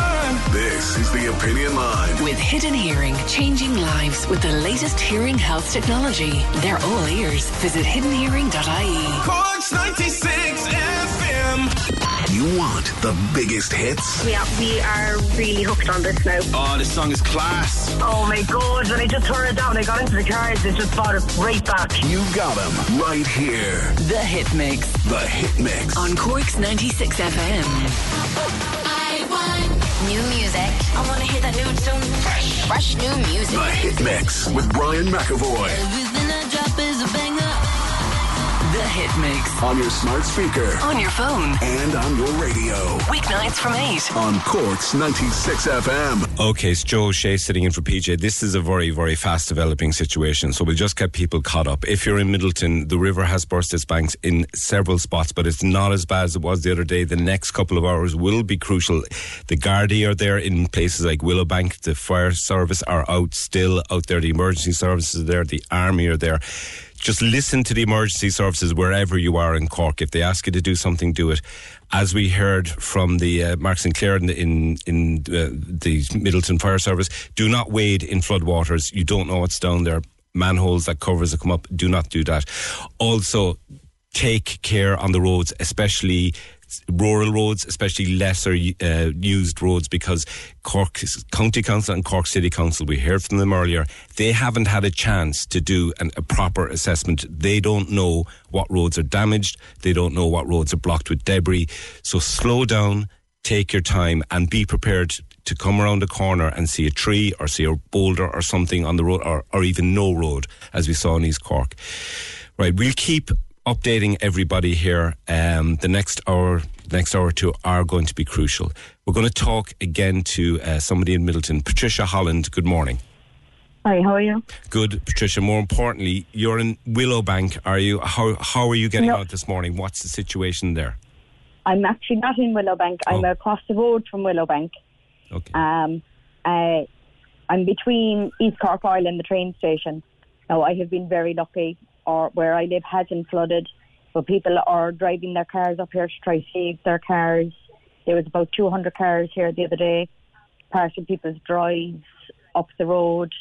This is the Opinion Line. With Hidden Hearing, changing lives with the latest hearing health technology. They're all ears. Visit hiddenhearing.ie. Corks 96 FM. You want the biggest hits? Yeah, we are really hooked on this now. Oh, this song is class. Oh my god, when I just turned it down, I got into the cars, it just brought it right back. You got them right here. The Hit Mix. The Hit Mix. On Cork's 96 FM. I want new music. I want to hear that new tune. Fresh, fresh new music. The Hit Mix with Brian McAvoy. The Hit Mix. On your smart speaker. On your phone. And on your radio. Weeknights from 8. On Cork's 96 FM. Okay, it's Joe Shea sitting in for PJ. This is a very, very fast developing situation, so we'll just get people caught up. If you're in Midleton, the river has burst its banks in several spots, but it's not as bad as it was the other day. The next couple of hours will be crucial. The Gardaí are there in places like Willowbank. The fire service are out still out there. The emergency services are there. The army are there just listen to the emergency services wherever you are in Cork. If they ask you to do something, do it. As we heard from the uh, Mark Sinclair in the, in, in uh, the Midleton Fire Service, do not wade in floodwaters. You don't know what's down there. Manholes that covers that come up. Do not do that. Also, take care on the roads, especially rural roads, especially lesser uh, used roads, because Cork County Council and Cork City Council, we heard from them earlier, they haven't had a chance to do an, a proper assessment. They don't know what roads are damaged. They don't know what roads are blocked with debris. So slow down, take your time, and be prepared to come around a corner and see a tree or see a boulder or something on the road, or, or even no road, as we saw in East Cork. Right, we'll keep updating everybody here. Um, the next hour, next hour or two are going to be crucial. We're going to talk again to uh, somebody in Midleton, Patricia Holland. Good morning. Hi, how are you? Good, Patricia. More importantly, you're in Willowbank. Are you? How how are you getting No. out this morning? What's the situation there? I'm actually not in Willowbank. I'm across the road from Willowbank. Okay. Um, uh, I'm between East Cork Oil and the train station. Now, I have been very lucky, or where I live hasn't flooded, but people are driving their cars up here to try to save their cars. There was about 200 cars here the other day, passing people's drives up the road,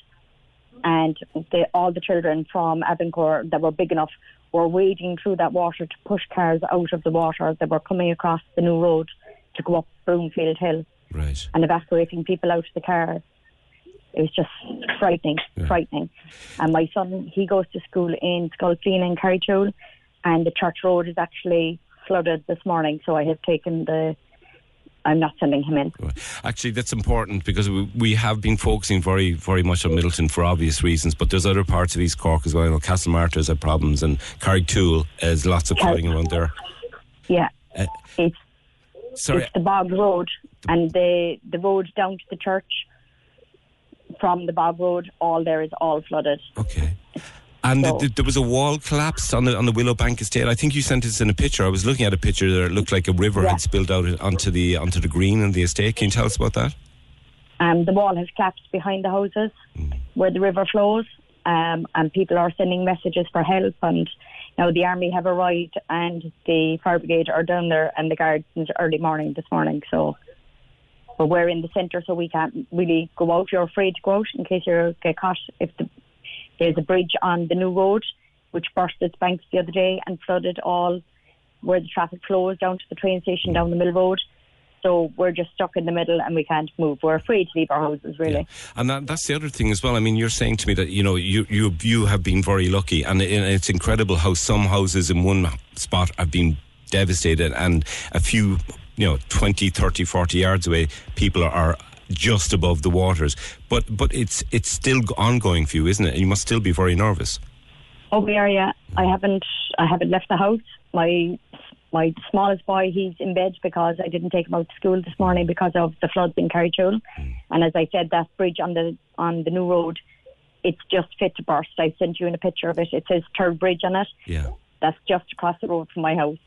and the, all the children from Abencourt that were big enough were wading through that water to push cars out of the water that were coming across the new road to go up Broomfield Hill Right. and evacuating people out of the car. It was just frightening, frightening. And my son, he goes to school in Sculpine and Carrigtwohill, and the church road is actually flooded this morning. So I have taken the. I'm not sending him in. Actually, that's important because we, we have been focusing very, very much on Midleton for obvious reasons, but there's other parts of East Cork as well. I know Castlemartyrs have problems and Carrigtwohill has lots of flooding around there. Yeah, Uh, it's sorry, it's the bog road, and the the road down to the church from the bog road, all there is all flooded. Okay. And th- th- there was a wall collapse on the on the Willowbank estate. I think you sent us in a picture. I was looking at a picture there. It looked like a river Yeah. had spilled out onto the onto the green and the estate. Can you tell us about that? Um, the wall has collapsed behind the houses where the river flows, um, and people are sending messages for help. And now the army have arrived, and the fire brigade are down there, and the guards since early morning this morning. So, but we're in the centre, so we can't really go out. You're afraid to go out in case you get caught. If the, there's a bridge on the new road, which burst its banks the other day and flooded all where the traffic flows down to the train station down the mill road. So we're just stuck in the middle and we can't move. We're afraid to leave our houses, really. And that, that's the other thing as well. I mean, you're saying to me that you know you you you have been very lucky, and it's incredible how some houses in one spot have been devastated, and a few you know 20, 30, 40 yards away, people are. just above the waters, but but it's it's still ongoing for you, isn't it? You must still be very nervous. Oh, we are. Yeah, I haven't. I haven't left the house. My my smallest boy, he's in bed because I didn't take him out to school this morning because of the floods in Carrigtwohill. Hmm. And as I said, that bridge on the on the new road, it's just fit to burst. I sent you in a picture of it. It says third bridge on it. Yeah. That's just across the road from my house.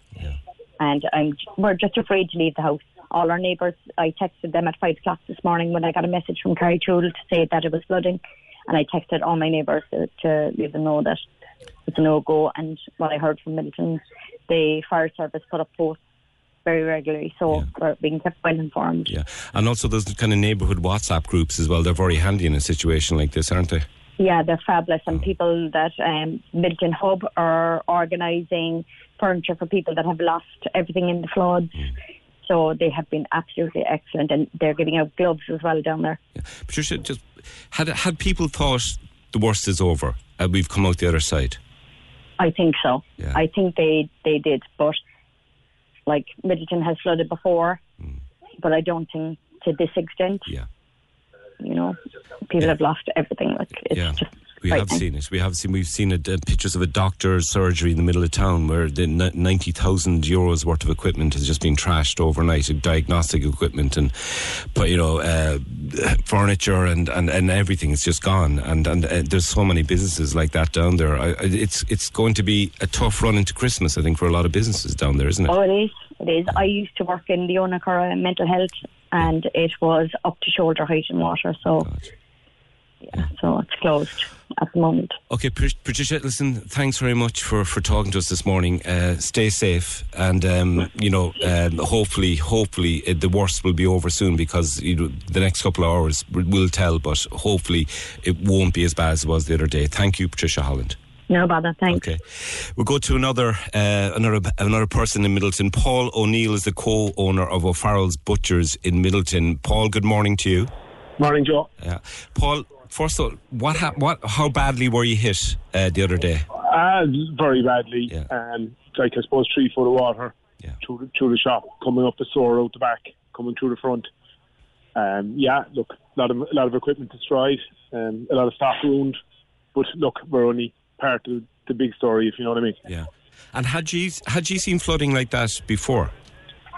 And I'm we're just afraid to leave the house. All our neighbours, I texted them at five o'clock this morning when I got a message from Carrigtwohill to say that it was flooding, and I texted all my neighbours to, to let them know that it's a no go. And what I heard from Midleton, the fire service put up posts very regularly, so we're being kept well informed. Yeah, and also those kind of neighbourhood WhatsApp groups as well. They're very handy in a situation like this, aren't they? Yeah, they're fabulous, and people that um, Midleton Hub are organising furniture for people that have lost everything in the floods. So they have been absolutely excellent, and they're giving out gloves as well down there. Patricia, just had had people thought the worst is over, uh, we've come out the other side. I think so. I think they they did, but like Midleton has flooded before, but I don't think to this extent. Yeah. You know, people have lost everything. Like it's yeah. just We have seen it. We have seen. We've seen pictures of a doctor's surgery in the middle of town where the ninety thousand euros worth of equipment has just been trashed overnight. Diagnostic equipment and, but you know, uh, furniture and, and, and everything is just gone. And and uh, there's so many businesses like that down there. I, it's it's going to be a tough run into Christmas. I think for a lot of businesses down there, isn't it? Oh, it is. It is. I used to work in the Owenacurra mental health, and it was up to shoulder height in water. So, yeah, so it's closed at the moment. Okay, Patricia, listen, thanks very much for, for talking to us this morning. Uh, stay safe, and um, you know, um, hopefully, hopefully, uh, the worst will be over soon because you know, the next couple of hours will tell. But hopefully, it won't be as bad as it was the other day. Thank you, Patricia Holland. No bother. Thanks. Okay, we'll go to another uh, another another person in Midleton. Paul O'Neill is the co-owner of O'Farrell's Butchers in Midleton. Paul, good morning to you. Morning, Joe. Yeah, Paul. First of all, what hap- what how badly were you hit uh, the other day? Uh, very badly. Um, like, I suppose, three foot of water through, the, through the shop, coming up the store out the back, coming through the front. Um, yeah, look, a lot of, a lot of equipment destroyed, um, a lot of staff ruined. But look, we're only part of the big story, if you know what I mean. Yeah. And had you had you seen flooding like that before?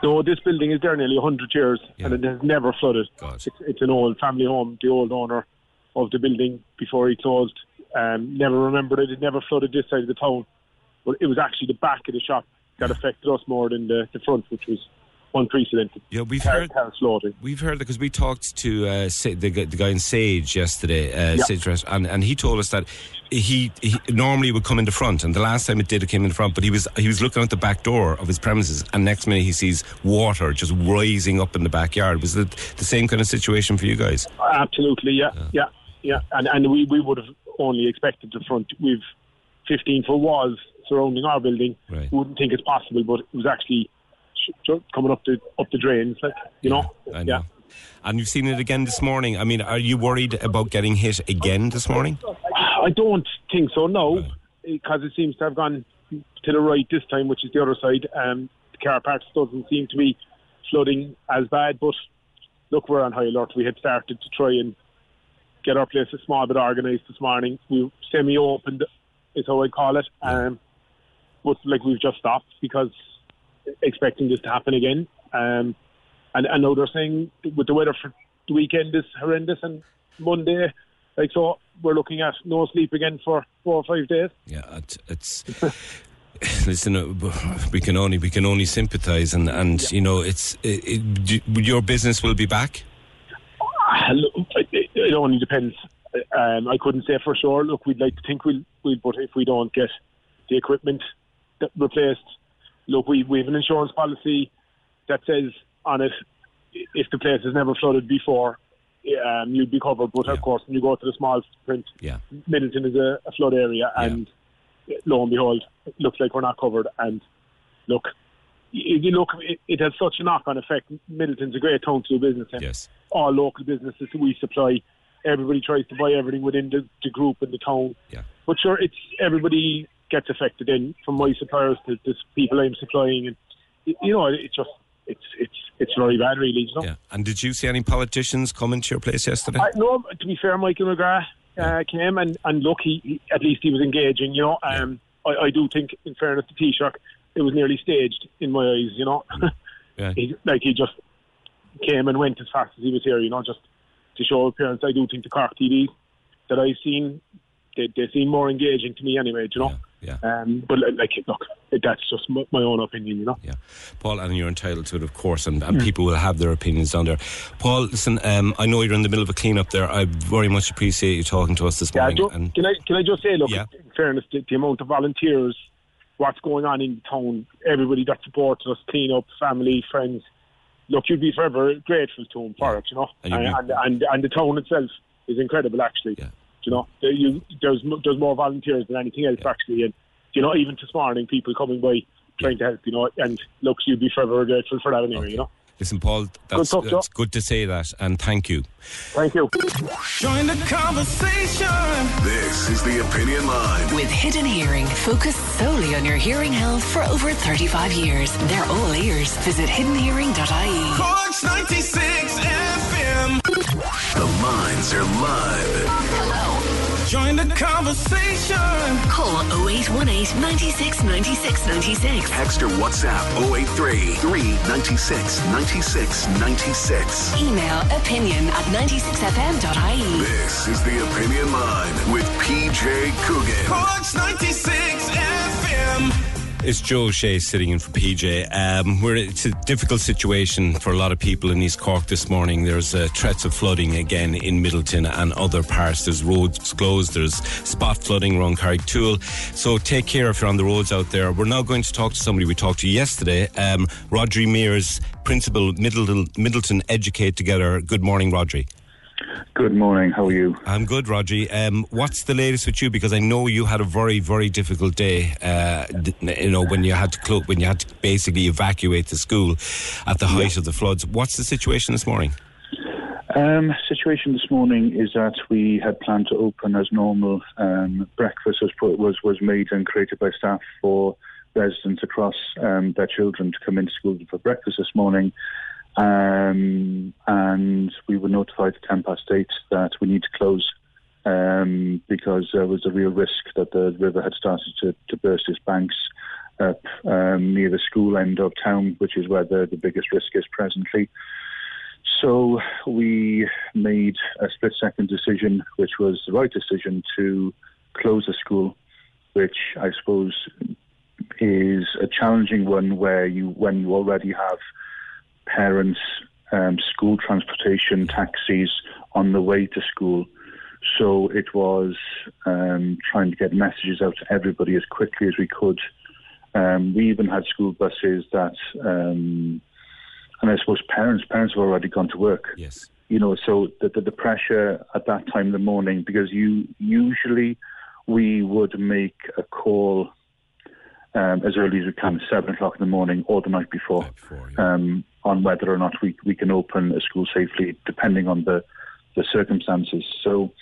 No, this building is there nearly 100 years and it has never flooded. It's, it's an old family home. The old owner of the building before he closed um, never remembered it. It never flooded this side of the town. But it was actually the back of the shop that affected us more than the, the front, which was unprecedented. Yeah, we've Car- heard flooding. We've heard because we talked to uh, the, the guy in Sage yesterday, uh, Yeah. Sage and, and he told us that he, he normally would come in the front, and the last time it did, it came in the front. But he was he was looking out the back door of his premises, and next minute he sees water just rising up in the backyard. Was it the same kind of situation for you guys? Absolutely, yeah, yeah, yeah. And and we, we would have only expected the front. We've 15 foot walls surrounding our building. Right. We wouldn't think it's possible, but it was actually coming up the up the drains, like you know. I know. And you've seen it again this morning. I mean, are you worried about getting hit again this morning? I don't think so, no, because it seems to have gone to the right this time, which is the other side. Um, the car parks doesn't seem to be flooding as bad, but look, we're on high alert. We had started to try and get our place a small bit organised this morning. We semi-opened, is how I call it, um, but like we've just stopped because expecting this to happen again. Um, and, and now they're saying with the weather for the weekend is horrendous and Monday, like so, we're looking at no sleep again for four or five days. Yeah, it's. it's Listen, uh, we can only we can only sympathise, and and you know it's it, it, your business will be back. Look, It, it, only depends. Um, I couldn't say for sure. Look, we'd like to think we'll, we'll but if we don't get the equipment replaced, look, we, we have an insurance policy that says on it if the place has never flooded before, um, you'd be covered. But of course, when you go to the small print, Yeah. Midleton is a, a flood area, and lo and behold, it looks like we're not covered. And look, you look, it, has such a knock-on effect. Midleton's a great town to do business in. Yes. All local businesses we supply, everybody tries to buy everything within the, the group and the town. Yeah. But sure, it's everybody gets affected in from my suppliers to the people I'm supplying, and you know, it's just it's it's it's very bad, really. You know. Yeah. And did you see any politicians come into your place yesterday? I, no, to be fair, Michael McGrath uh, came and, and look, he, he, at least he was engaging, you know. Um, I, I do think, in fairness to Taoiseach, it was nearly staged in my eyes, you know. Yeah. he, like he just came and went as fast as he was here, you know, just to show appearance. I do think the Cork TV that I've seen, they, they seem more engaging to me anyway, you know. Yeah. Um, but like, look, that's just my, own opinion, you know. Yeah. Paul, and you're entitled to it, of course, and, and people will have their opinions down there. Paul, listen, um, I know you're in the middle of a clean-up there. I very much appreciate you talking to us this Yeah, morning. do- and can I can I just say, look, Yeah. in fairness, the, the amount of volunteers, what's going on in the town, everybody that supports us, clean up, family, friends. Look, you'd be forever grateful to them for it, you know. And And, and, and and the town itself is incredible, actually. Yeah. You know, there, you, there's there's more volunteers than anything else, actually, and you know, even this morning, people coming by trying to help, you know, and look, you'd be forever grateful for that anyway, you know. Listen, Paul, that's, stuff, Joe. that's good to say that, and thank you. Thank you. Join the conversation. This is the Opinion Line. With Hidden Hearing, focused solely on your hearing health for over 35 years. They're all ears. Visit hiddenhearing.ie. Cork's 96 FM. The lines are live. Join the conversation. Call 0818 96 96 96. Text or WhatsApp 083 396 96 96. Email opinion at 96fm.ie. This is the Opinion Line with PJ Coogan. Cork's 96 FM. It's Joe Shea sitting in for PJ. Um, we're, it's a difficult situation for a lot of people in East Cork this morning. There's uh, threats of flooding again in Midleton and other parts. There's roads closed. There's spot flooding around Carrigtwohill. So take care if you're on the roads out there. We're now going to talk to somebody we talked to yesterday, um, Rodri Mears, Principal Midleton, Midleton Educate Together. Good morning, Rodri. Good morning. How are you? I'm good, Roger. Um, what's the latest with you? Because I know you had a very, very difficult day. Uh, you know when you had to clo- when you had to basically evacuate the school at the height of the floods. What's the situation this morning? Um, situation this morning is that we had planned to open as normal. Um, breakfast was, put, was was made and created by staff for residents across um, their children to come into school for breakfast this morning. Um, and we were notified at 10 past 8 that we need to close um, because there was a real risk that the river had started to, to burst its banks up um, near the school end of town, which is where the, the biggest risk is presently. So we made a split second decision, which was the right decision to close the school, which I suppose is a challenging one where you when you already have parents, um, school transportation, taxis on the way to school. So it was um, trying to get messages out to everybody as quickly as we could. Um, we even had school buses that, um, and I suppose parents parents have already gone to work. Yes. You know, so the, the, the pressure at that time in the morning, because you usually we would make a call um, as early as we can, seven o'clock in the morning or the night before, um, on whether or not we we can open a school safely, depending on the the circumstances. So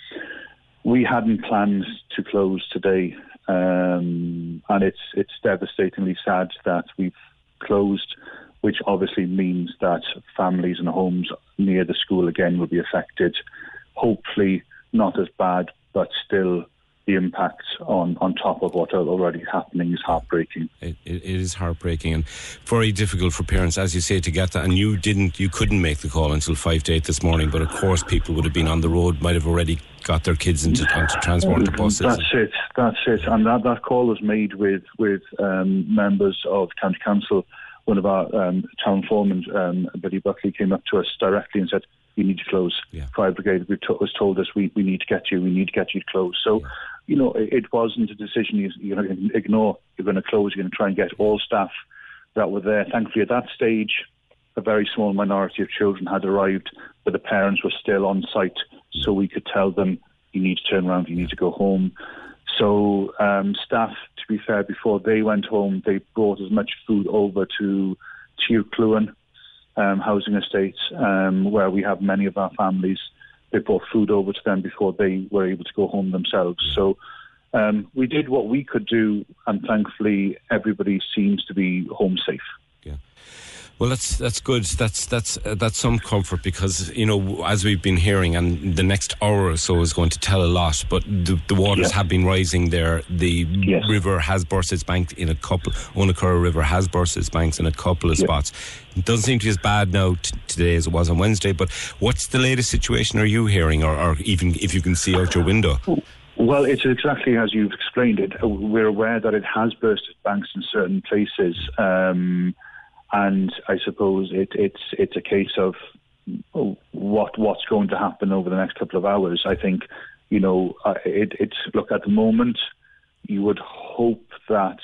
we hadn't planned to close today, um, and it's it's devastatingly sad that we've closed, which obviously means that families and homes near the school again will be affected. Hopefully, not as bad, but still the impact on, on top of what are already happening is heartbreaking. It, it, it is heartbreaking and very difficult for parents, as you say, to get that. And you didn't, you couldn't make the call until five to eight this morning. But of course, people would have been on the road, might have already got their kids into onto transport to buses. That's it. That's it. And that, that call was made with with um, members of county council. One of our um, town foremen, um, Billy Buckley, came up to us directly and said, "We need to close." Fire brigade we to- was told us, "We we need to get you. We need to get you to close." So. You know, it, it wasn't a decision you, you're going to ignore. You're going to close. You're going to try and get all staff that were there. Thankfully, at that stage, a very small minority of children had arrived, but the parents were still on site, so we could tell them, you need to turn around, you need to go home. So um, staff, to be fair, before they went home, they brought as much food over to Tircluan um, housing estates, um, where we have many of our families. They brought food over to them before they were able to go home themselves. So um, we did what we could do, and thankfully, everybody seems to be home safe. Well, that's that's good. That's that's uh, that's some comfort because you know as we've been hearing, and the next hour or so is going to tell a lot. But the, the waters Yeah. have been rising there. The river has burst its bank in a couple. Owenacurra River has burst its banks in a couple of spots. It doesn't seem to be as bad now t- today as it was on Wednesday. But what's the latest situation? Are you hearing, or, or even if you can see out your window? Well, it's exactly as you've explained it. We're aware that it has burst its banks in certain places, um, and I suppose it, it's it's a case of what what's going to happen over the next couple of hours. I think, you know, uh, it, it's look at the moment. You would hope that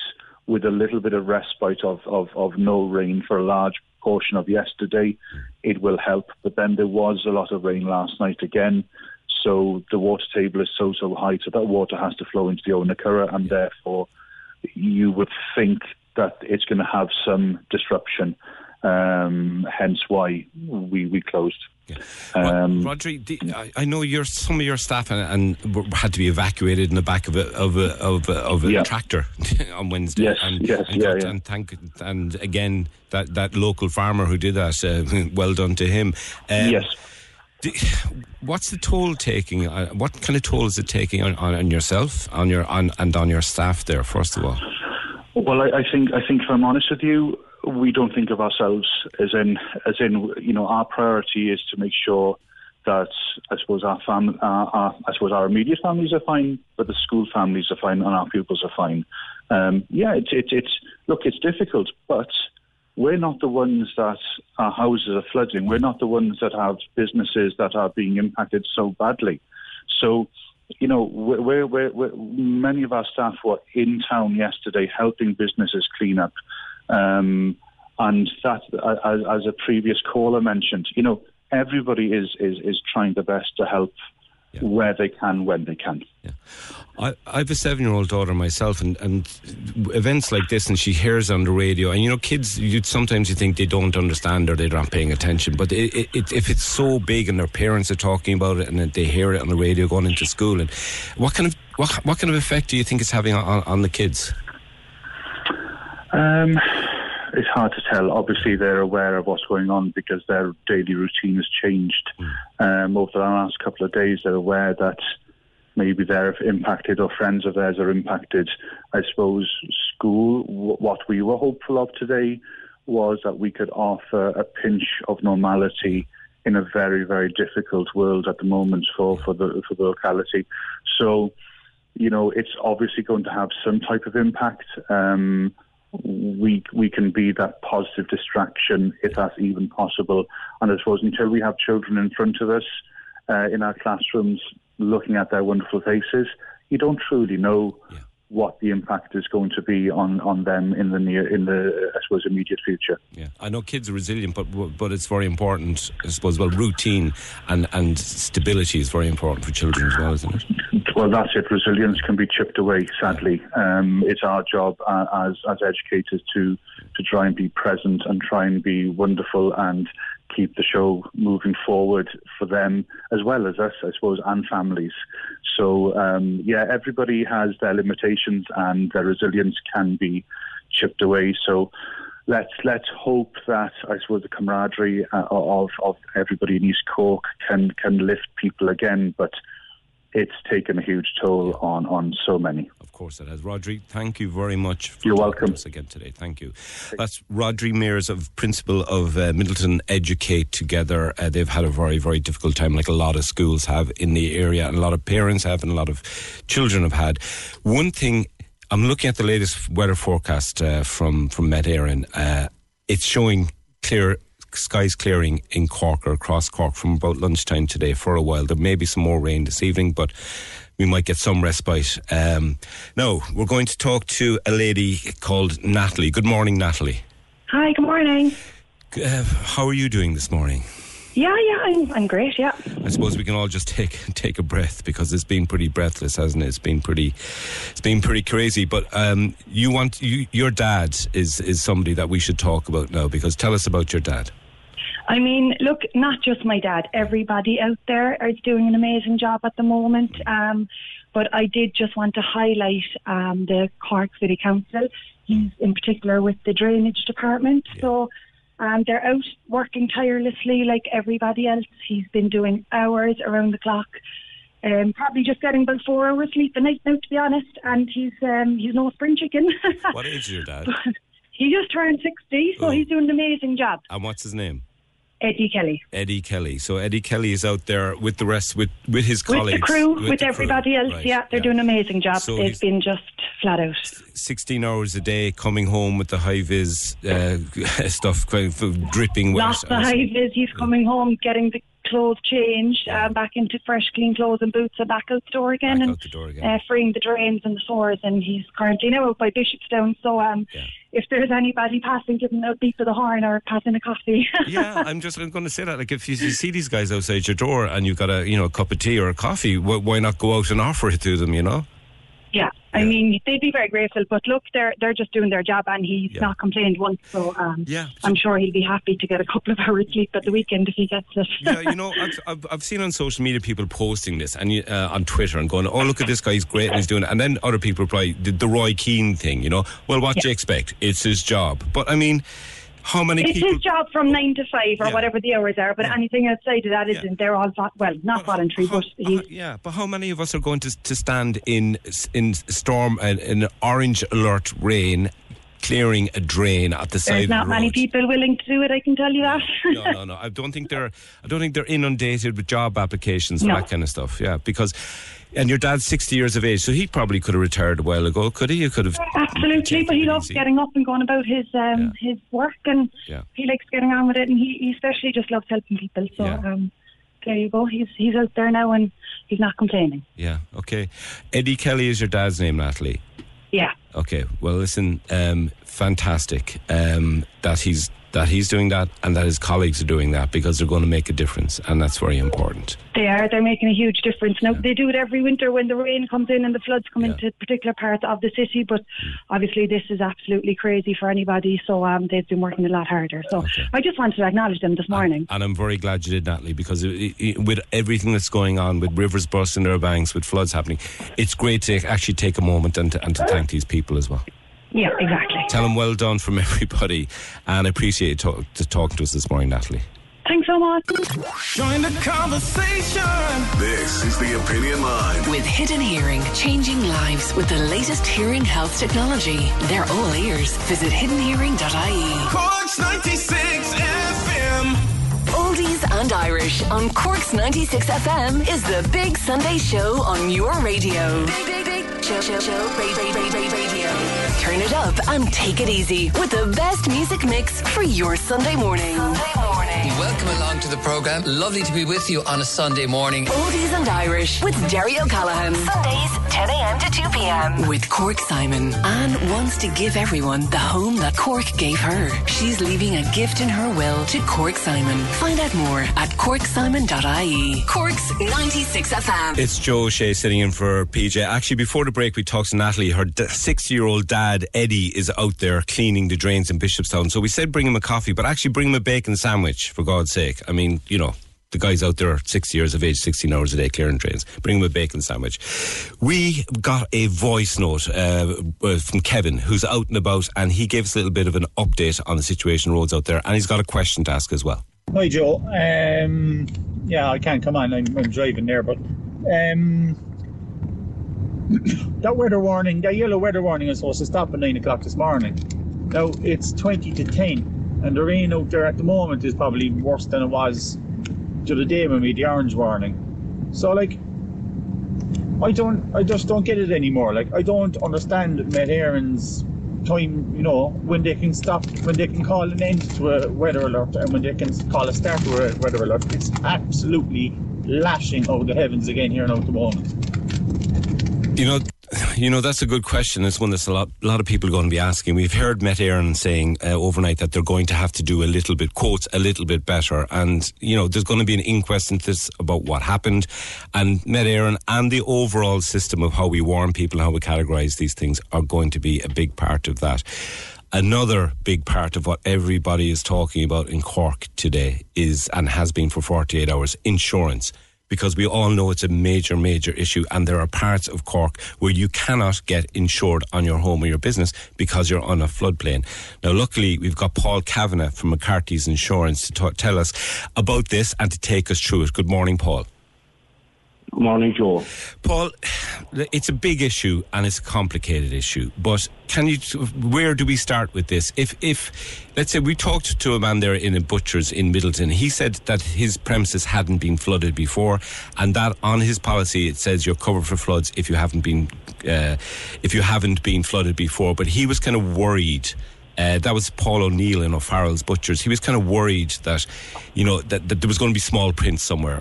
with a little bit of respite of, of, of no rain for a large portion of yesterday, it will help. But then there was a lot of rain last night again. So the water table is so, so high, so that water has to flow into the Owenacurra, and therefore you would think that it's going to have some disruption. Um, hence why we, we closed. Um, Rodri, the, I, I know your some of your staff and, and had to be evacuated in the back of a of a of a, of a Yeah. tractor on Wednesday. Yes, and, yes, and, yeah, got- yeah. and thank and again that that local farmer who did that. Uh, well done to him. Um, yes. What's the toll taking? Uh, what kind of toll is it taking on, on, on yourself, on your on and on your staff there? First of all, Well, I, I think I think if I'm honest with you, we don't think of ourselves as in as in you know our priority is to make sure that I suppose our fam our, our, I suppose our immediate families are fine, but the school families are fine and our pupils are fine. Um, yeah, it's it's it's look, it's difficult, but we're not the ones that our houses are flooding. We're not the ones that have businesses that are being impacted so badly. So, you know, we're, we're, we're, many of our staff were in town yesterday helping businesses clean up. Um, and that, as, as a previous caller mentioned, you know, everybody is, is, is trying their best to help where they can, when they can. I, I have a seven-year-old daughter myself, and, and events like this, and she hears on the radio, and you know, kids, you sometimes you think they don't understand or they're not paying attention, but it, it, it, if it's so big and their parents are talking about it, and they hear it on the radio going into school, and what kind of what, what kind of effect do you think it's having on, on the kids? Um, it's hard to tell. Obviously, they're aware of what's going on because their daily routine has changed. Um, over the last couple of days, they're aware that maybe they're impacted or friends of theirs are impacted. I suppose school, w- what we were hopeful of today was that we could offer a pinch of normality in a very, very difficult world at the moment for, for the for the locality. So, you know, it's obviously going to have some type of impact. Um, we we can be that positive distraction if that's even possible. And I suppose until we have children in front of us uh, in our classrooms looking at their wonderful faces, you don't truly know what the impact is going to be on, on them in the near in the I suppose immediate future. Yeah, I know kids are resilient, but but it's very important, I suppose. Well, routine and and stability is very important for children as well, isn't it? Well, that's it. Resilience can be chipped away. Sadly, um, it's our job uh, as as educators to to try and be present and try and be wonderful and keep the show moving forward for them as well as us, I suppose, and families. So um, yeah, everybody has their limitations and their resilience can be chipped away. So let's let's hope that I suppose the camaraderie uh, of of everybody in East Cork can can lift people again, but it's taken a huge toll on on so many. Of course it has. Rodri, thank you very much for You're welcome. us again today. Thank you. That's Rodri Mears, of principal of uh, Midleton Educate Together. Uh, they've had a very, very difficult time, like a lot of schools have in the area, and a lot of parents have, and a lot of children have had. One thing, I'm looking at the latest weather forecast uh, from from Met Éireann. Uh, it's showing clear skies clearing in Cork or across Cork from about lunchtime today for a while. There may be some more rain this evening, but we might get some respite. Um, now, we're going to talk to a lady called Natalie. Good morning, Natalie. Hi, good morning. Uh, how are you doing this morning? Yeah, yeah, I'm, I'm great. Yeah. I suppose we can all just take take a breath because it's been pretty breathless, hasn't it? It's been pretty, it's been pretty crazy. But um, you want you, your dad is is somebody that we should talk about now because tell us about your dad. I mean, look, not just my dad. Everybody out there is doing an amazing job at the moment. Um, but I did just want to highlight um, the Cork City Council. He's in particular with the drainage department. So um, they're out working tirelessly like everybody else. He's been doing hours around the clock. Um, probably just getting about four hours sleep a night now, to be honest. And he's um, he's no spring chicken. What age is your dad? he just turned sixty, so Oh. he's doing an amazing job. And what's his name? Eddie Kelly. Eddie Kelly. So Eddie Kelly is out there with the rest, with with his colleagues, With the crew, with, the crew. everybody else, Right, yeah, they're doing an amazing job. So They've been just flat out. 16 hours a day, coming home with the high vis uh, stuff, dripping wet. Lots of high vis. He's coming home, getting the clothes changed, uh, back into fresh, clean clothes and boots, and back out the door again, and Uh, freeing the drains and the sores. And he's currently now out by Bishopstown. So um, if there's anybody passing, giving a beep of the horn or passing a coffee. yeah, I'm just going to say that. Like, if you, see these guys outside your door and you've got a you know a cup of tea or a coffee, wh- why not go out and offer it to them? You know. Yeah, I mean they'd be very grateful, but look, they're they're just doing their job, and he's not complained once. So um, yeah, I'm sure he'll be happy to get a couple of hours sleep at the weekend if he gets it. yeah, you know, I've, I've, seen on social media people posting this and uh, on Twitter and going, "Oh, look at this guy, he's great and he's doing it." And then other people reply, "The, the Roy Keane thing," you know. Well, what do you expect? It's his job. But I mean, how many it's people? his job from nine to five or Yeah. whatever the hours are, but anything outside of that isn't. They're all well, not voluntary, but he's Yeah, but how many of us are going to to stand in in storm uh, in orange alert rain, clearing a drain at the side road. there's not the many people willing to do it. I can tell you that. no, no, no. I don't think they're. I don't think they're inundated with job applications and No. that kind of stuff. Yeah, because. And your dad's sixty years of age, so he probably could have retired a while ago, could he? You could have. Absolutely, but he loves getting up and going about his um, his work, and Yeah. he likes getting on with it, and he, he especially just loves helping people. So Yeah. um, there you go. He's he's out there now, and he's not complaining. Yeah. Okay. Eddie Kelly is your dad's name, Natalie. Yeah. Okay. Well, listen. Um, fantastic. Um, that he's that he's doing that, and that his colleagues are doing that because they're going to make a difference, and that's very important. They are. They're making a huge difference. Now they do it every winter when the rain comes in and the floods come into particular parts of the city. But obviously, this is absolutely crazy for anybody. So um, they've been working a lot harder. So I just wanted to acknowledge them this morning. And I'm very glad you did, Natalie, because it, it, with everything that's going on, with rivers bursting their banks, with floods happening, it's great to actually take a moment and to, and to thank these people as well. Yeah, exactly. Tell them well done from everybody, and I appreciate you talk, to talking to us this morning, Natalie. Thanks so much. Join the conversation. This is the Opinion Line. With Hidden Hearing, changing lives with the latest hearing health technology. They're all ears. Visit hiddenhearing.ie. Corks 96 FM. Oldies and Irish on Cork's 96 FM is the big Sunday show on your radio. Big, big, big show, show, show, ra- ra- ra- ra- radio. Turn it up and take it easy with the best music mix for your Sunday morning. Sunday morning. Welcome along to the programme. Lovely to be with you on a Sunday morning. Oldies and Irish with Derry O'Callaghan. Sundays, 10 a.m. to 2 p.m. With Cork Simon. Anne wants to give everyone the home that Cork gave her. She's leaving a gift in her will to Cork Simon. Find out more at corksimon.ie. Cork's 96 FM. It's Joe O'Shea sitting in for PJ. Actually, before the break, we talked to Natalie. Her six-year-old dad, Eddie, is out there cleaning the drains in Bishopstown. So we said bring him a coffee, but actually bring him a bacon sandwich, for God's sake. I mean, you know, the guy's out there 60 years of age, 16 hours a day clearing drains. Bring him a bacon sandwich. We got a voice note uh, uh, from Kevin, who's out and about, and he gave us a little bit of an update on the situation roads out there, and he's got a question to ask as well. Hi, Joe. Um, yeah, I can't come on. I'm, I'm driving there, but um, that weather warning, that yellow weather warning is supposed to stop at nine o'clock this morning. Now it's twenty to ten, and the rain out there at the moment is probably worse than it was the other day when we had the orange warning. So, like, I don't, I just don't get it anymore. Like, I don't understand Met Éireann's time, you know, when they can stop, when they can call an end to a weather alert and when they can call a start to a weather alert. It's absolutely lashing over the heavens again here now at the moment. You know, you know, that's a good question. It's one that's a lot, a lot of people are going to be asking. We've heard Met Éireann saying uh, overnight that they're going to have to do a little bit, quotes, a little bit better. And, you know, there's going to be an inquest into this about what happened. And Met Éireann and the overall system of how we warn people and how we categorise these things are going to be a big part of that. Another big part of what everybody is talking about in Cork today is, and has been for 48 hours, insurance because we all know it's a major, major issue. And there are parts of Cork where you cannot get insured on your home or your business because you're on a floodplain. Now, luckily, we've got Paul Kavanagh from McCarthy's Insurance to talk, tell us about this and to take us through it. Good morning, Paul. Morning, Joe. Paul, it's a big issue and it's a complicated issue. But can you, where do we start with this? If, if, let's say we talked to a man there in a butcher's in Midleton, he said that his premises hadn't been flooded before, and that on his policy it says you're covered for floods if you haven't been, uh, if you haven't been flooded before. But he was kind of worried. Uh, that was Paul O'Neill in O'Farrell's Butchers. He was kind of worried that, you know, that, that there was going to be small print somewhere.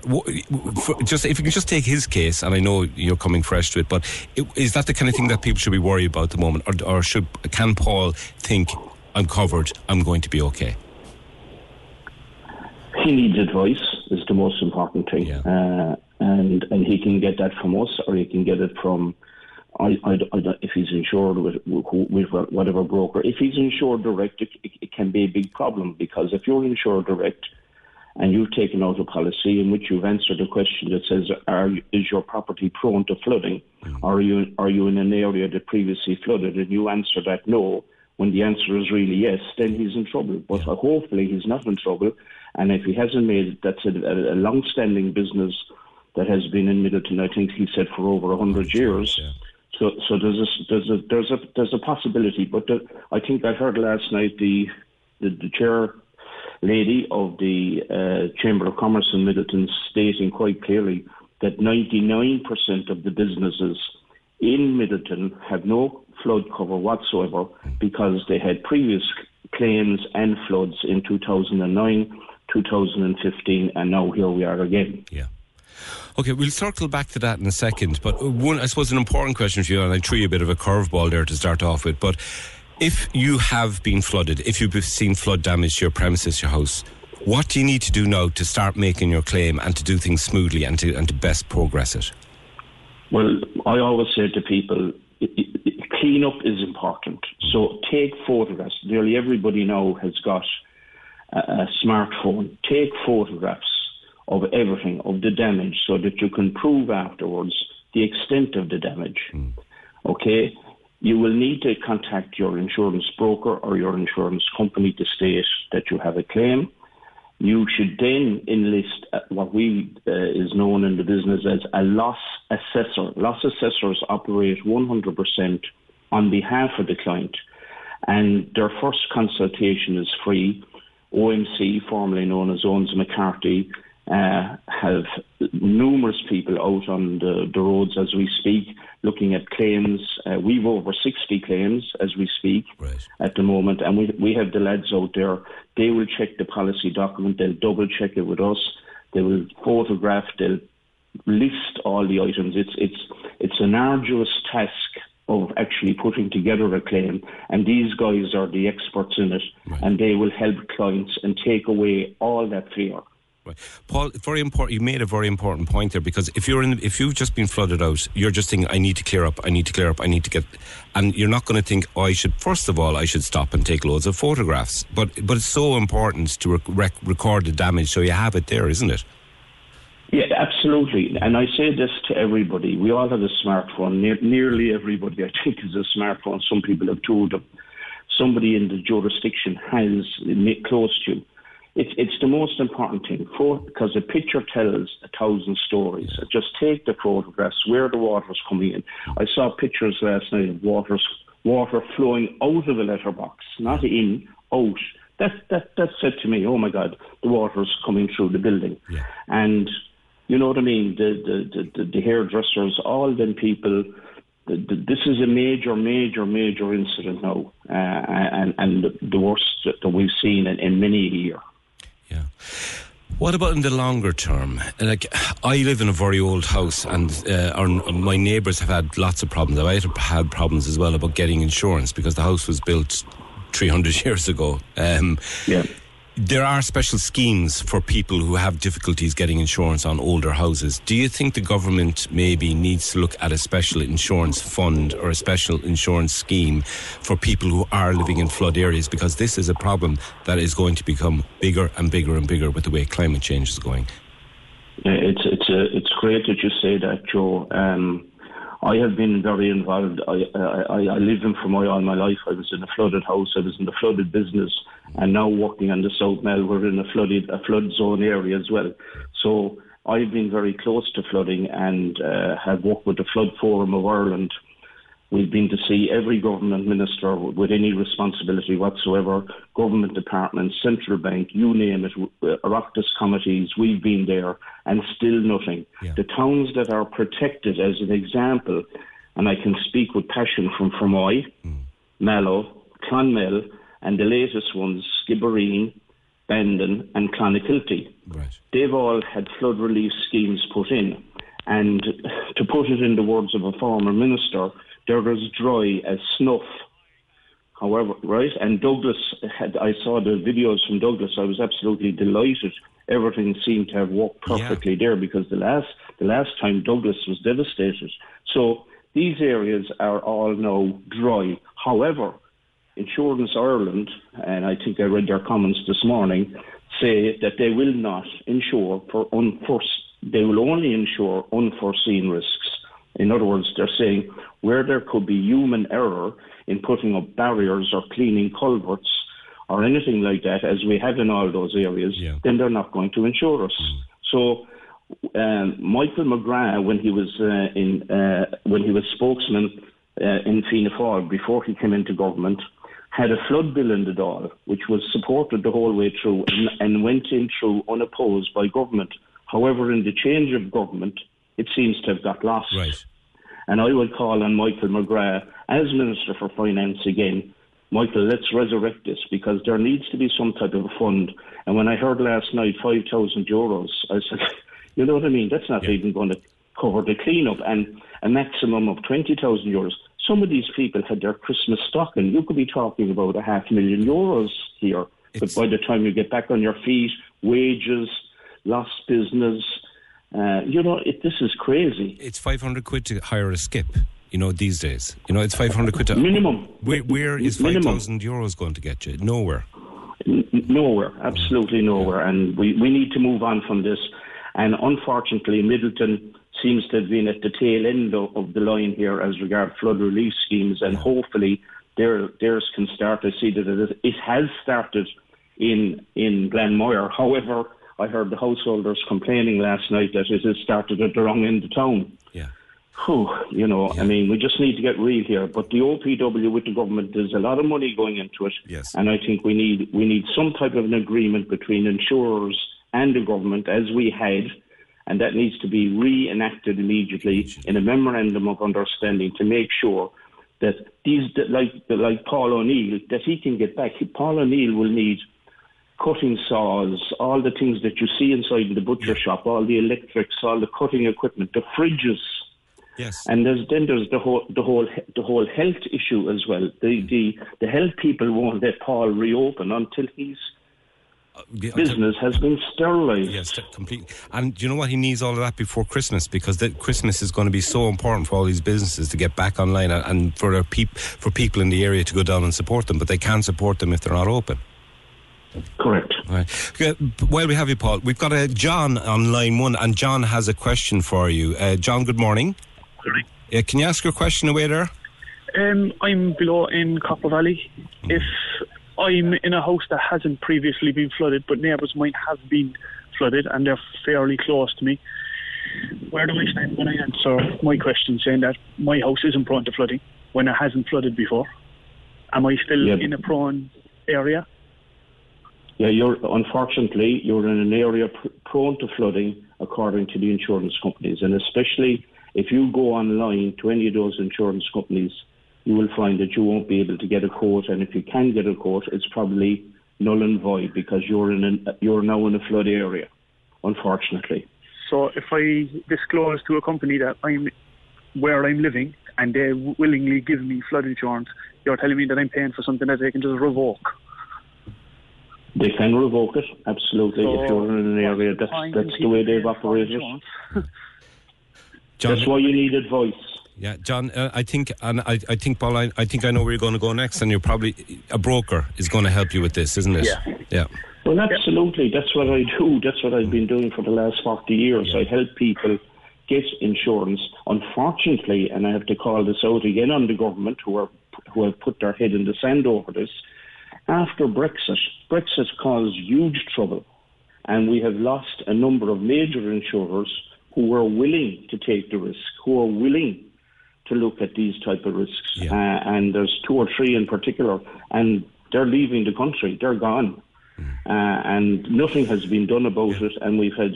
For- Just if you can just take his case, and I know you're coming fresh to it, but i- is that the kind of thing that people should be worried about at the moment, or, or should can Paul think I'm covered, I'm going to be okay? He needs advice is the most important thing, uh, and and he can get that from us, or he can get it from. I, I, I if he's insured with, with whatever broker, if he's insured direct, it, it, can be a big problem because if you're insured direct and you've taken out a policy in which you've answered a question that says, "Are is your property prone to flooding? Mm. Are you are you in an area that previously flooded?" and you answer that no, when the answer is really yes, then he's in trouble. But hopefully he's not in trouble, and if he hasn't made that's a, a, a long-standing business that has been in Midleton. I think he said for over a hundred years. So, so there's a there's a there's a there's a possibility, but the, I think I heard last night the the, the chair lady of the uh, Chamber of Commerce in Midleton stating quite clearly that 99% of the businesses in Midleton have no flood cover whatsoever because they had previous claims and floods in 2009, 2015, and now here we are again. Okay, we'll circle back to that in a second. But one, I suppose, an important question for you, and I threw you a bit of a curveball there to start off with. But if you have been flooded, if you've seen flood damage to your premises, your house, what do you need to do now to start making your claim and to do things smoothly and to and to best progress it? Well, I always say to people, i- clean up is important. So take photographs. Nearly everybody now has got a, a smartphone. Take photographs of everything, of the damage, so that you can prove afterwards the extent of the damage. Okay? You will need to contact your insurance broker or your insurance company to state that you have a claim. You should then enlist uh, what we uh, is known in the business as a loss assessor. Loss assessors operate 100% on behalf of the client, and their first consultation is free. OMC, formerly known as Owens McCarthy, uh, have numerous people out on the, the roads as we speak, looking at claims. Uh, we've over 60 claims as we speak at the moment, and we, we have the lads out there. They will check the policy document, they'll double check it with us, they will photograph, they'll list all the items. It's, it's, it's an arduous task of actually putting together a claim, and these guys are the experts in it, and they will help clients and take away all that fear. Paul, very important. You made a very important point there because if you're in, if you've just been flooded out, you're just thinking, I need to clear up, I need to clear up, I need to get, and you're not going to think, oh, I should. First of all, I should stop and take loads of photographs. But but it's so important to rec- rec- record the damage so you have it there, isn't it? Yeah, absolutely. And I say this to everybody. We all have a smartphone. Ne- nearly everybody, I think, has a smartphone. Some people have two of them. Somebody in the jurisdiction has close to you. It's, it's the most important thing for, because a picture tells a thousand stories. Just take the photographs where the water's coming in. I saw pictures last night of waters, water flowing out of a letterbox, not in, out. That, that, that said to me, oh my God, the water's coming through the building. And you know what I mean? The, the, the, the hairdressers, all them people, the, the, this is a major, major, major incident now, uh, and, and the, the worst that we've seen in, in many a year. What about in the longer term? Like, I live in a very old house, and uh, our, my neighbours have had lots of problems. I've had problems as well about getting insurance because the house was built 300 years ago. Um, yeah. There are special schemes for people who have difficulties getting insurance on older houses. Do you think the government maybe needs to look at a special insurance fund or a special insurance scheme for people who are living in flood areas? Because this is a problem that is going to become bigger and bigger and bigger with the way climate change is going. It's it's uh, it's great that you say that, Joe. Um, I have been very involved. I, I, I live in Fermoy all my life. I was in a flooded house. I was in the flooded business, and now working on the South Mall, we're in a flooded a flood zone area as well. So I've been very close to flooding and uh, have worked with the Flood Forum of Ireland. We've been to see every government minister with any responsibility whatsoever, government departments, central bank, you name it, uh, Oireachtas committees, we've been there, and still nothing. The towns that are protected, as an example, and I can speak with passion from Fermoy, Mallow, Clonmel, and the latest ones, Skibbereen, Bandon, and Clonakilty. They've all had flood relief schemes put in. And to put it in the words of a former minister, they're as dry as snuff. However, right? And Douglas had, I saw the videos from Douglas. I was absolutely delighted. Everything seemed to have worked perfectly there because the last, the last time Douglas was devastated. So these areas are all now dry. However, Insurance Ireland, and I think I read their comments this morning, say that they will not insure for unforeseen, they will only insure unforeseen risks. In other words, they're saying where there could be human error in putting up barriers or cleaning culverts or anything like that, as we have in all those areas, then they're not going to insure us. So um, Michael McGrath, when he was uh, in uh, when he was spokesman uh, in Fianna Fáil before he came into government, had a flood bill in the Dáil, which was supported the whole way through and, and went in through unopposed by government. However, in the change of government, it seems to have got lost. Right. And I would call on Michael McGrath as Minister for Finance again. Michael, let's resurrect this because there needs to be some type of a fund. And when I heard last night 5,000 euros, I said, you know what I mean? That's not even going to cover the cleanup and a maximum of 20,000 euros. Some of these people had their Christmas stocking. You could be talking about a half million euros here. but by the time you get back on your feet, wages, lost business, uh, you know, it, this is crazy. It's 500 quid to hire a skip, you know, these days. You know, it's 500 quid to. Minimum. Where, where is Minimum. 5,000 euros going to get you? Nowhere. N- nowhere, absolutely nowhere. And we, we need to move on from this. And unfortunately, Midleton seems to have been at the tail end of, of the line here as regard flood relief schemes, and hopefully their, theirs can start. I see that it, it has started in in Glanmire. However, I heard the householders complaining last night that it has started at the wrong end of town. Yeah. Whew, you know, I mean, we just need to get real here. But the OPW with the government, there's a lot of money going into it, Yes. and I think we need we need some type of an agreement between insurers and the government, as we had, and that needs to be reenacted immediately in a memorandum of understanding to make sure that these, like like Paul O'Neill, that he can get back. Paul O'Neill will need cutting saws, all the things that you see inside the butcher shop, all the electrics, all the cutting equipment, the fridges. Yes. And there's then there's the whole the whole the whole health issue as well. The mm. the the health people won't let Paul reopen until his uh, business has been sterilised. Yes, t- complete. And do you know what? He needs all of that before Christmas because that Christmas is going to be so important for all these businesses to get back online and, and for their peop- for people in the area to go down and support them. But they can't support them if they're not open. Correct. Right. While we have you, Paul, we've got a John on line one, and John has a question for you. Uh, John, good morning. Good morning. Uh, can you ask your question away there? Um, I'm below in Copper Valley. If I'm in a house that hasn't previously been flooded, but neighbours might have been flooded and they're fairly close to me, where do I stand when I answer my question saying that my house isn't prone to flooding when it hasn't flooded before? Am I still Yeah. in a prone area? Yeah, you're unfortunately you're in an area pr- prone to flooding, according to the insurance companies, and especially if you go online to any of those insurance companies, you will find that you won't be able to get a quote, and if you can get a quote, it's probably null and void because you're in an, you're now in a flood area. unfortunately. So if I disclose to a company that I'm where I'm living and they willingly give me flood insurance, you're telling me that I'm paying for something that they can just revoke. They can revoke it, absolutely, So, if you're in an area. That's, that's the way they've operated. John- that's why you need advice. Yeah, John, uh, I think, and I, I think, Paul, I, I think I know where you're going to go next, and you're probably a broker is going to help you with this, isn't it? Yeah. Yeah. Well, absolutely. That's what I do. That's what I've been doing for the last 40 years. I help people get insurance. Unfortunately, and I have to call this out again on the government who are who have put their head in the sand over this. After Brexit, Brexit caused huge trouble, and we have lost a number of major insurers who were willing to take the risk, who are willing to look at these type of risks. Uh, and there's two or three in particular, and they're leaving the country. They're gone, uh, and nothing has been done about it. And we've had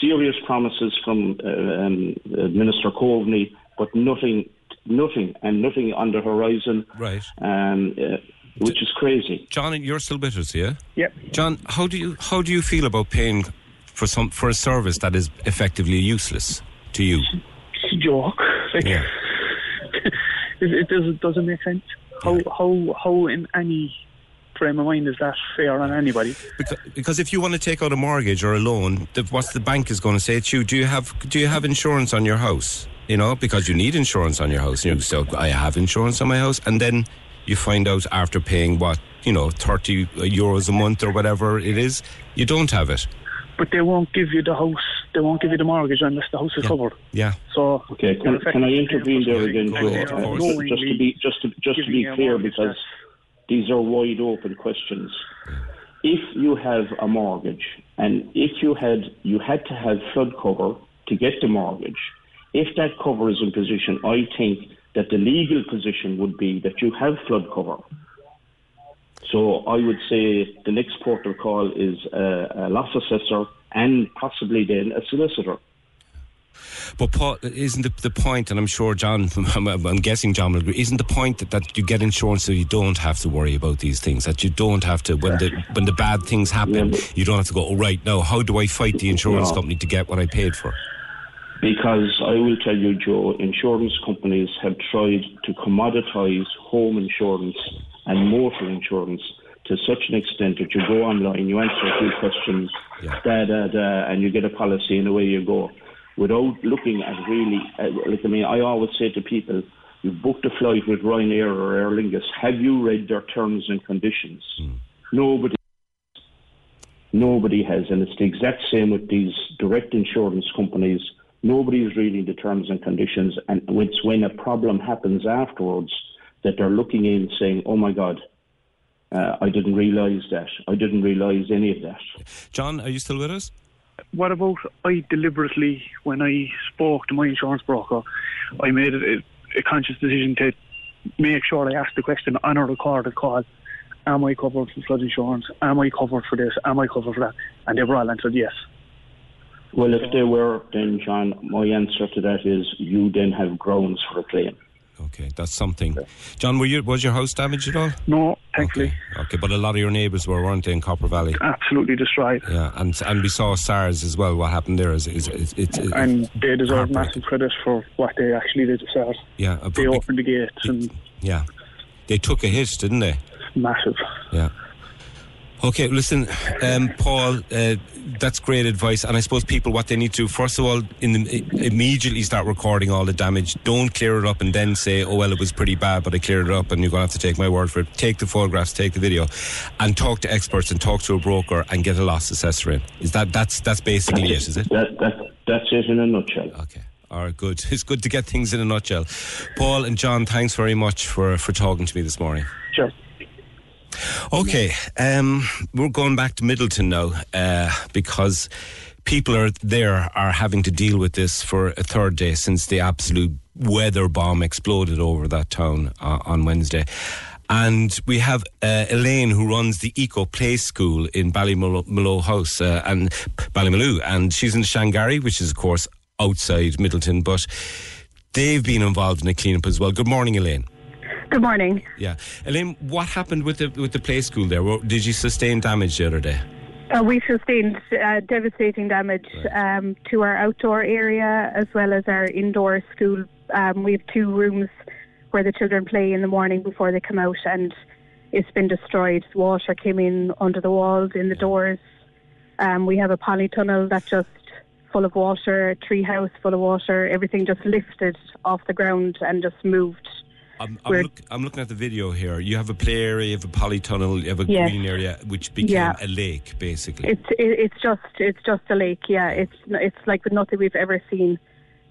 serious promises from uh, um, uh, Minister Coveney, but nothing, nothing, and nothing on the horizon. Right. Um, uh, which is crazy. John, you're still with us, yeah? Yep. John, how do you how do you feel about paying for some for a service that is effectively useless to you? It's a joke. Like, Yeah. it, it doesn't doesn't make sense. How how how in any frame of mind is that fair on anybody? Because, because if you want to take out a mortgage or a loan, the, what the bank is going to say to you, do you have do you have insurance on your house? You know, because you need insurance on your house. You know, so I have insurance on my house, and then you find out after paying what you know thirty euros a month or whatever it is, you don't have it. But they won't give you the house. They won't give you the mortgage unless the house is covered. Yeah. So Okay, can, can I intervene there again, Joe? ahead, Uh, just to be just to just to be clear, because these are wide open questions. If you have a mortgage, and if you had you had to have flood cover to get the mortgage, if that cover is in position, I think that the legal position would be that you have flood cover. So I would say the next port of call is a, a loss assessor and possibly then a solicitor. But Paul, isn't the, the point, and I'm sure John, I'm, I'm guessing John will agree, isn't the point that, that you get insurance so you don't have to worry about these things, that you don't have to, when the when the bad things happen, you don't have to go, oh, right, now, how do I fight the insurance No. company to get what I paid for? Because I will tell you, Joe, insurance companies have tried to commoditize home insurance and motor insurance to such an extent that you go online, you answer a few questions, da da da, and you get a policy, and away you go, without looking at really. Uh, like I mean, I always say to people, you booked a flight with Ryanair or Aer Lingus. Have you read their terms and conditions? Nobody. Nobody has, and it's the exact same with these direct insurance companies. Nobody is reading the terms and conditions, and it's when a problem happens afterwards that they're looking in saying, "Oh my God, uh, I didn't realise that. I didn't realise any of that." John, are you still with us? what about I deliberately, when I spoke to my insurance broker, I made a, a conscious decision to make sure I asked the question on a recorded call. Am I covered for flood insurance? Am I covered for this? Am I covered for that? And they were all answered yes. Well, if they were, then John, my answer to that is you then have grounds for a claim. Okay, that's something. John, were you, was your house damaged at all? No, thankfully. Okay, okay, but a lot of your neighbours were, weren't they, in Copper Valley? Absolutely destroyed. Yeah, and and we saw SARS as well. What happened there is, is, is it's And they deserve massive credit for what they actually did themselves. Yeah, They opened the gates and yeah, they took a hit, didn't they? massive. Yeah. Okay, listen, um, Paul, uh, that's great advice. And I suppose people, what they need to do, first of all, in the, immediately start recording all the damage. Don't clear it up and then say, oh, well, it was pretty bad, but I cleared it up and you're going to have to take my word for it. Take the photographs, take the video, and talk to experts and talk to a broker and get a loss assessor in. Is that, that's, that's basically it, is it? That, that, that's it in a nutshell. Okay. All right, good. It's good to get things in a nutshell. Paul and John, thanks very much for, for talking to me this morning. Sure. Okay, um, we're going back to Midleton now uh, because people are there are having to deal with this for a third day since the absolute weather bomb exploded over that town uh, on Wednesday. And we have uh, Elaine who runs the Eco Play School in Ballymaloe House uh, and Ballymaloe, and she's in Shanagarry, which is of course outside Midleton, but they've been involved in the cleanup as well. Good morning, Elaine. Good morning. Yeah, Elaine, what happened with the with the play school there? Did you sustain damage the other day? Uh, we sustained uh, devastating damage um, to our outdoor area as well as our indoor school. Um, we have two rooms where the children play in the morning before they come out, and it's been destroyed. Water came in under the walls, in the doors. Um, we have a polytunnel that's just full of water, a tree house full of water. Everything just lifted off the ground and just moved. I'm, I'm, look, I'm looking at the video here. You have a play area, you have a polytunnel, you have a Yes. green area, which became Yeah. a lake, basically. It's it, it's just it's just a lake. Yeah, it's it's like nothing we've ever seen.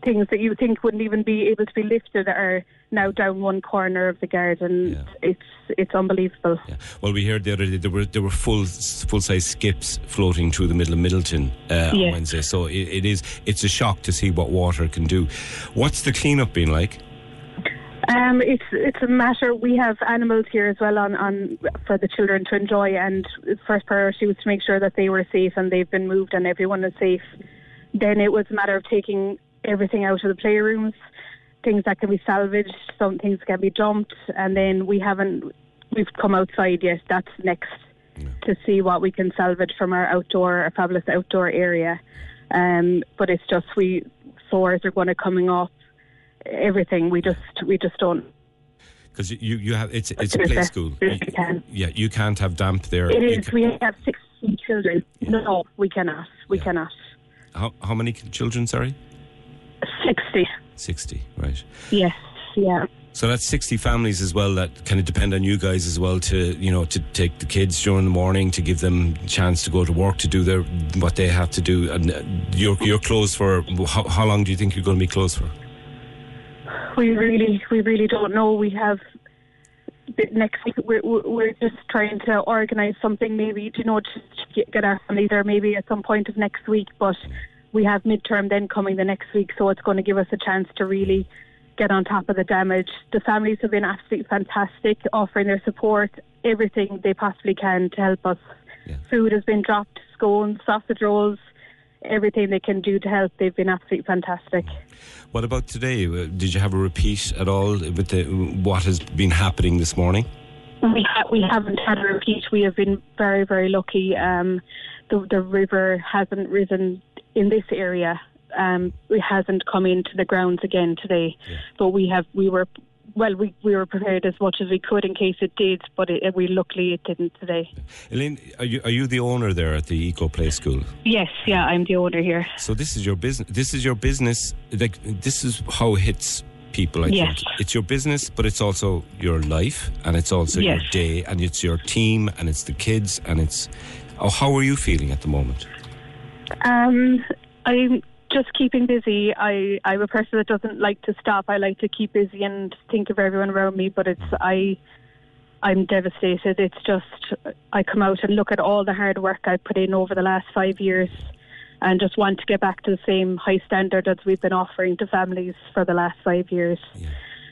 Things that you think wouldn't even be able to be lifted are now down one corner of the garden. It's it's unbelievable. Well, we heard the other day there were there were full full size skips floating through the middle of Midleton uh, on Wednesday. So it, it is it's a shock to see what water can do. What's the cleanup been like? Um, it's it's a matter. We have animals here as well on, on for the children to enjoy, and first priority was to make sure that they were safe and they've been moved and everyone is safe. Then it was a matter of taking everything out of the playrooms, things that can be salvaged, some things can be dumped, and then we haven't we've come outside yet. That's next to see what we can salvage from our outdoor, our fabulous outdoor area. Um, but it's just we floors are going to coming off everything. We just we just don't. Because you you have it's it's a play school. can. Yeah, you can't have damp there. It is. You We have sixteen children. No, we cannot. We cannot. how, how many children? Sorry, Sixty. sixty. Right. Yes. Yeah. So that's 60 families as well that kind of depend on you guys as well to, you know, to take the kids during the morning, to give them a chance to go to work, to do their what they have to do. And uh, you're, you're closed for, how, how long do you think you're going to be closed for? We really, we really don't know. We have next week we're, we're just trying to organise something. Maybe you know, to get, get our family there. Maybe at some point of next week. But we have midterm then coming the next week, so it's going to give us a chance to really get on top of the damage. The families have been absolutely fantastic, offering their support, everything they possibly can to help us. Food has been dropped, scones, sausage rolls, everything they can do to help. They've been absolutely fantastic. What about today? Uh, Did you have a repeat at all with the, what has been happening this morning? We ha- we haven't had a repeat. We have been very very lucky. Um, the the river hasn't risen in this area. Um, it hasn't come into the grounds again today. But we have we were well we, we were prepared as much as we could in case it did. But it, we luckily it didn't today. Elaine, are you, are you the owner there at the Eco Play School? Yes, yeah, I'm the owner here. So this is your business. This is your business. Like this is how it hits people. I Yes. think it's your business, but it's also your life, and it's also your day, and it's your team, and it's the kids, and it's. Oh, how are you feeling at the moment? Um, I'm just keeping busy. I I'm a person that doesn't like to stop. I like to keep busy and think of everyone around me. But it's mm-hmm. I. I'm devastated. It's just I come out and look at all the hard work I put in over the last five years, and just want to get back to the same high standard as we've been offering to families for the last five years.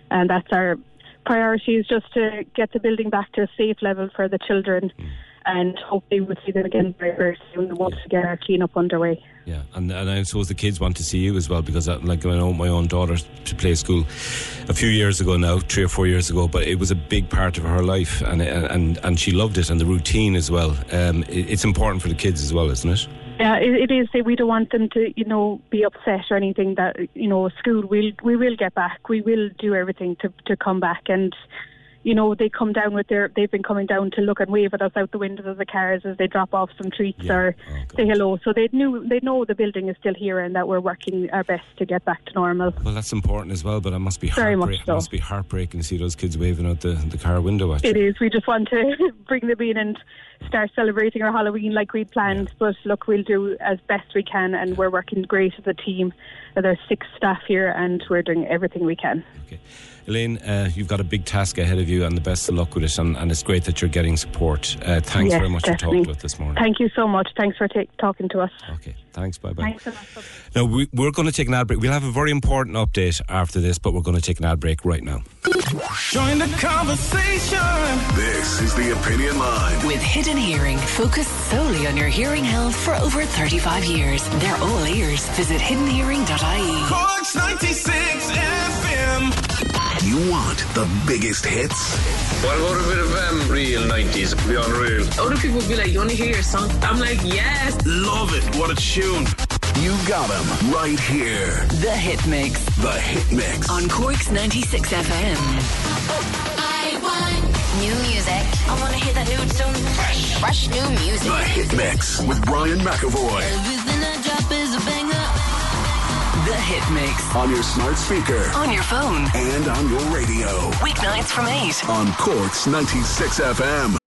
And that's our priority is just to get the building back to a safe level for the children, mm. And hopefully we'll see them again very very soon once we get our clean up underway. Yeah, and, and I suppose the kids want to see you as well because, I, like, I know my own daughter to play school a few years ago now, three or four years ago, but it was a big part of her life, and and and she loved it and the routine as well. Um, it, it's important for the kids as well, isn't it? Yeah, it, it is. We don't want them to, you know, be upset or anything. That you know, school will we will get back. We will do everything to to come back. And you know, they come down with their. They've been coming down to look and wave at us out the windows of the cars as they drop off some treats or oh, say hello. So they knew they know the building is still here and that we're working our best to get back to normal. Well, that's important as well, but it must be Very much heartbreak- so. it must be heartbreaking to see those kids waving out the, the car window at you. It is. We just want to bring them in and start celebrating our Halloween like we'd planned. But look, we'll do as best we can, and we're working great as a team. There's six staff here, and we're doing everything we can. Elaine, uh, you've got a big task ahead of you, and the best of luck with it. And, and it's great that you're getting support. Uh, thanks Yes, very much for talking to us this morning. Thank you so much. Thanks for ta- talking to us. Okay, thanks. Bye bye. Thanks a lot. Now we, we're going to take an ad break. We'll have a very important update after this, but we're going to take an ad break right now. Join the conversation. This is the Opinion Line. With Hidden Hearing, focused solely on your hearing health for over 35 years. They're all ears. Visit hiddenhearing.ie. Corks 96 FM. You want the biggest hits? What about a bit of um, real 90s? Be unreal. Other people would be like, you want to hear your song? I'm like, yes. Love it. What a tune. You got them right here. The Hit Mix. The Hit Mix. On Cork's 96 FM. I want new music. I want to hear that new tune. Fresh, fresh new music. The Hit Mix with Brian McAvoy. Everything I drop is a banger. The Hit Mix. On your smart speaker. On your phone. And on your radio. Weeknights from 8. On Cork's 96 FM.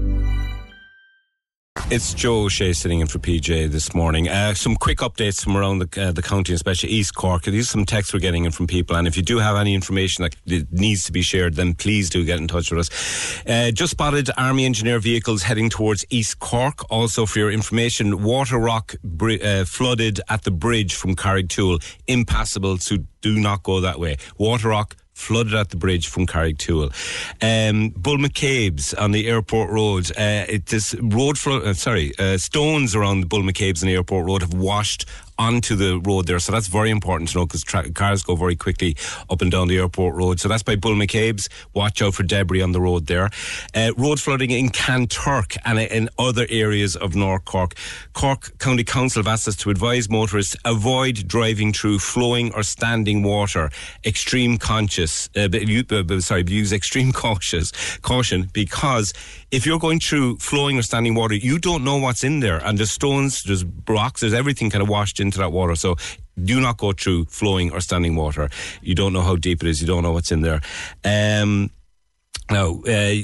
It's Joe O'Shea sitting in for PJ this morning. Uh, some quick updates from around the, uh, the county, especially East Cork. These are some texts we're getting in from people, and if you do have any information that needs to be shared, then please do get in touch with us. Uh, just spotted Army engineer vehicles heading towards East Cork. Also, for your information, Water Rock uh, flooded at the bridge from Carrigtwohill, impassable, so do not go that way. Water Rock flooded at the bridge from Carrigtwohill. Um, Bull McCabe's on the airport road. Uh, it, this road, flo- uh, sorry, uh, stones around the Bull McCabe's and airport road have washed onto the road there. So that's very important to know because tra- cars go very quickly up and down the airport road. So that's by Bull McCabe's. Watch out for debris on the road there. Uh, road flooding in Kanturk and in other areas of North Cork. Cork County Council have asked us to advise motorists avoid driving through flowing or standing water. Extreme conscious, uh, uh, sorry, use extreme cautious caution because if you're going through flowing or standing water, you don't know what's in there, and there's stones, there's rocks, there's everything kind of washed into that water. So do not go through flowing or standing water. You don't know how deep it is. You don't know what's in there. Um, now, uh,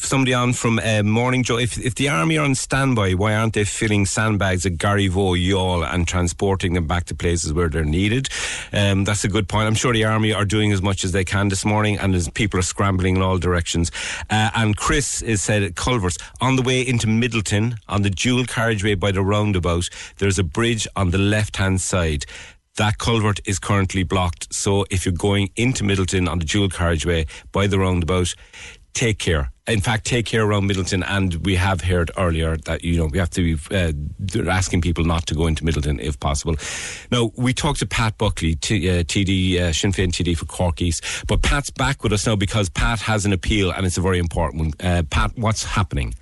somebody on from uh, Morning Joe, if, if the army are on standby, why aren't they filling sandbags at Garryvoe, Youghal and transporting them back to places where they're needed? Um, that's a good point. I'm sure the army are doing as much as they can this morning, and as people are scrambling in all directions. Uh, and Chris is said at Culver's on the way into Midleton on the dual carriageway by the roundabout. There's a bridge on the left hand side. That culvert is currently blocked. So if you're going into Midleton on the dual carriageway by the roundabout, take care. In fact, take care around Midleton. And we have heard earlier that, you know, we have to be uh, asking people not to go into Midleton if possible. Now, we talked to Pat Buckley, t- uh, TD, uh, Sinn Féin TD for Cork East. But Pat's back with us now because Pat has an appeal and it's a very important one. Uh, Pat, what's happening?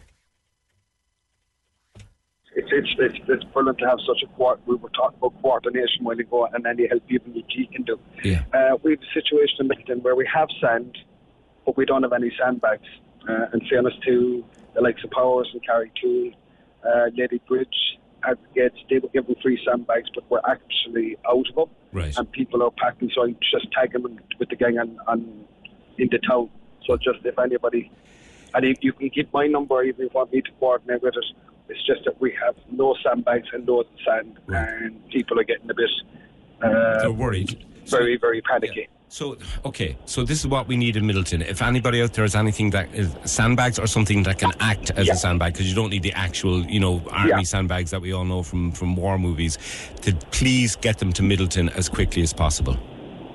It's it's it's, it's brilliant to have such a quart. We were talking about coordination while ago, and any help even the G can do. Yeah. Uh, we have a situation in Midleton where we have sand, but we don't have any sandbags. Uh, in fairness to the likes of Powers and Carrigtwohill, uh, Lady Bridge, aggregates, they were given free sandbags, but we're actually out of them. Right. And people are packing, so I just tag them with the gang on, on into town. So just if anybody, and if you can keep my number, even if you want me to coordinate with it. It's just that we have no sandbags and loads of sand, and people are getting a bit uh, They're worried. very, very panicky. So, okay, so this is what we need in Midleton. If anybody out there has anything that is sandbags or something that can act as a sandbag, because you don't need the actual, you know, army Yeah. sandbags that we all know from, from war movies, to please get them to Midleton as quickly as possible.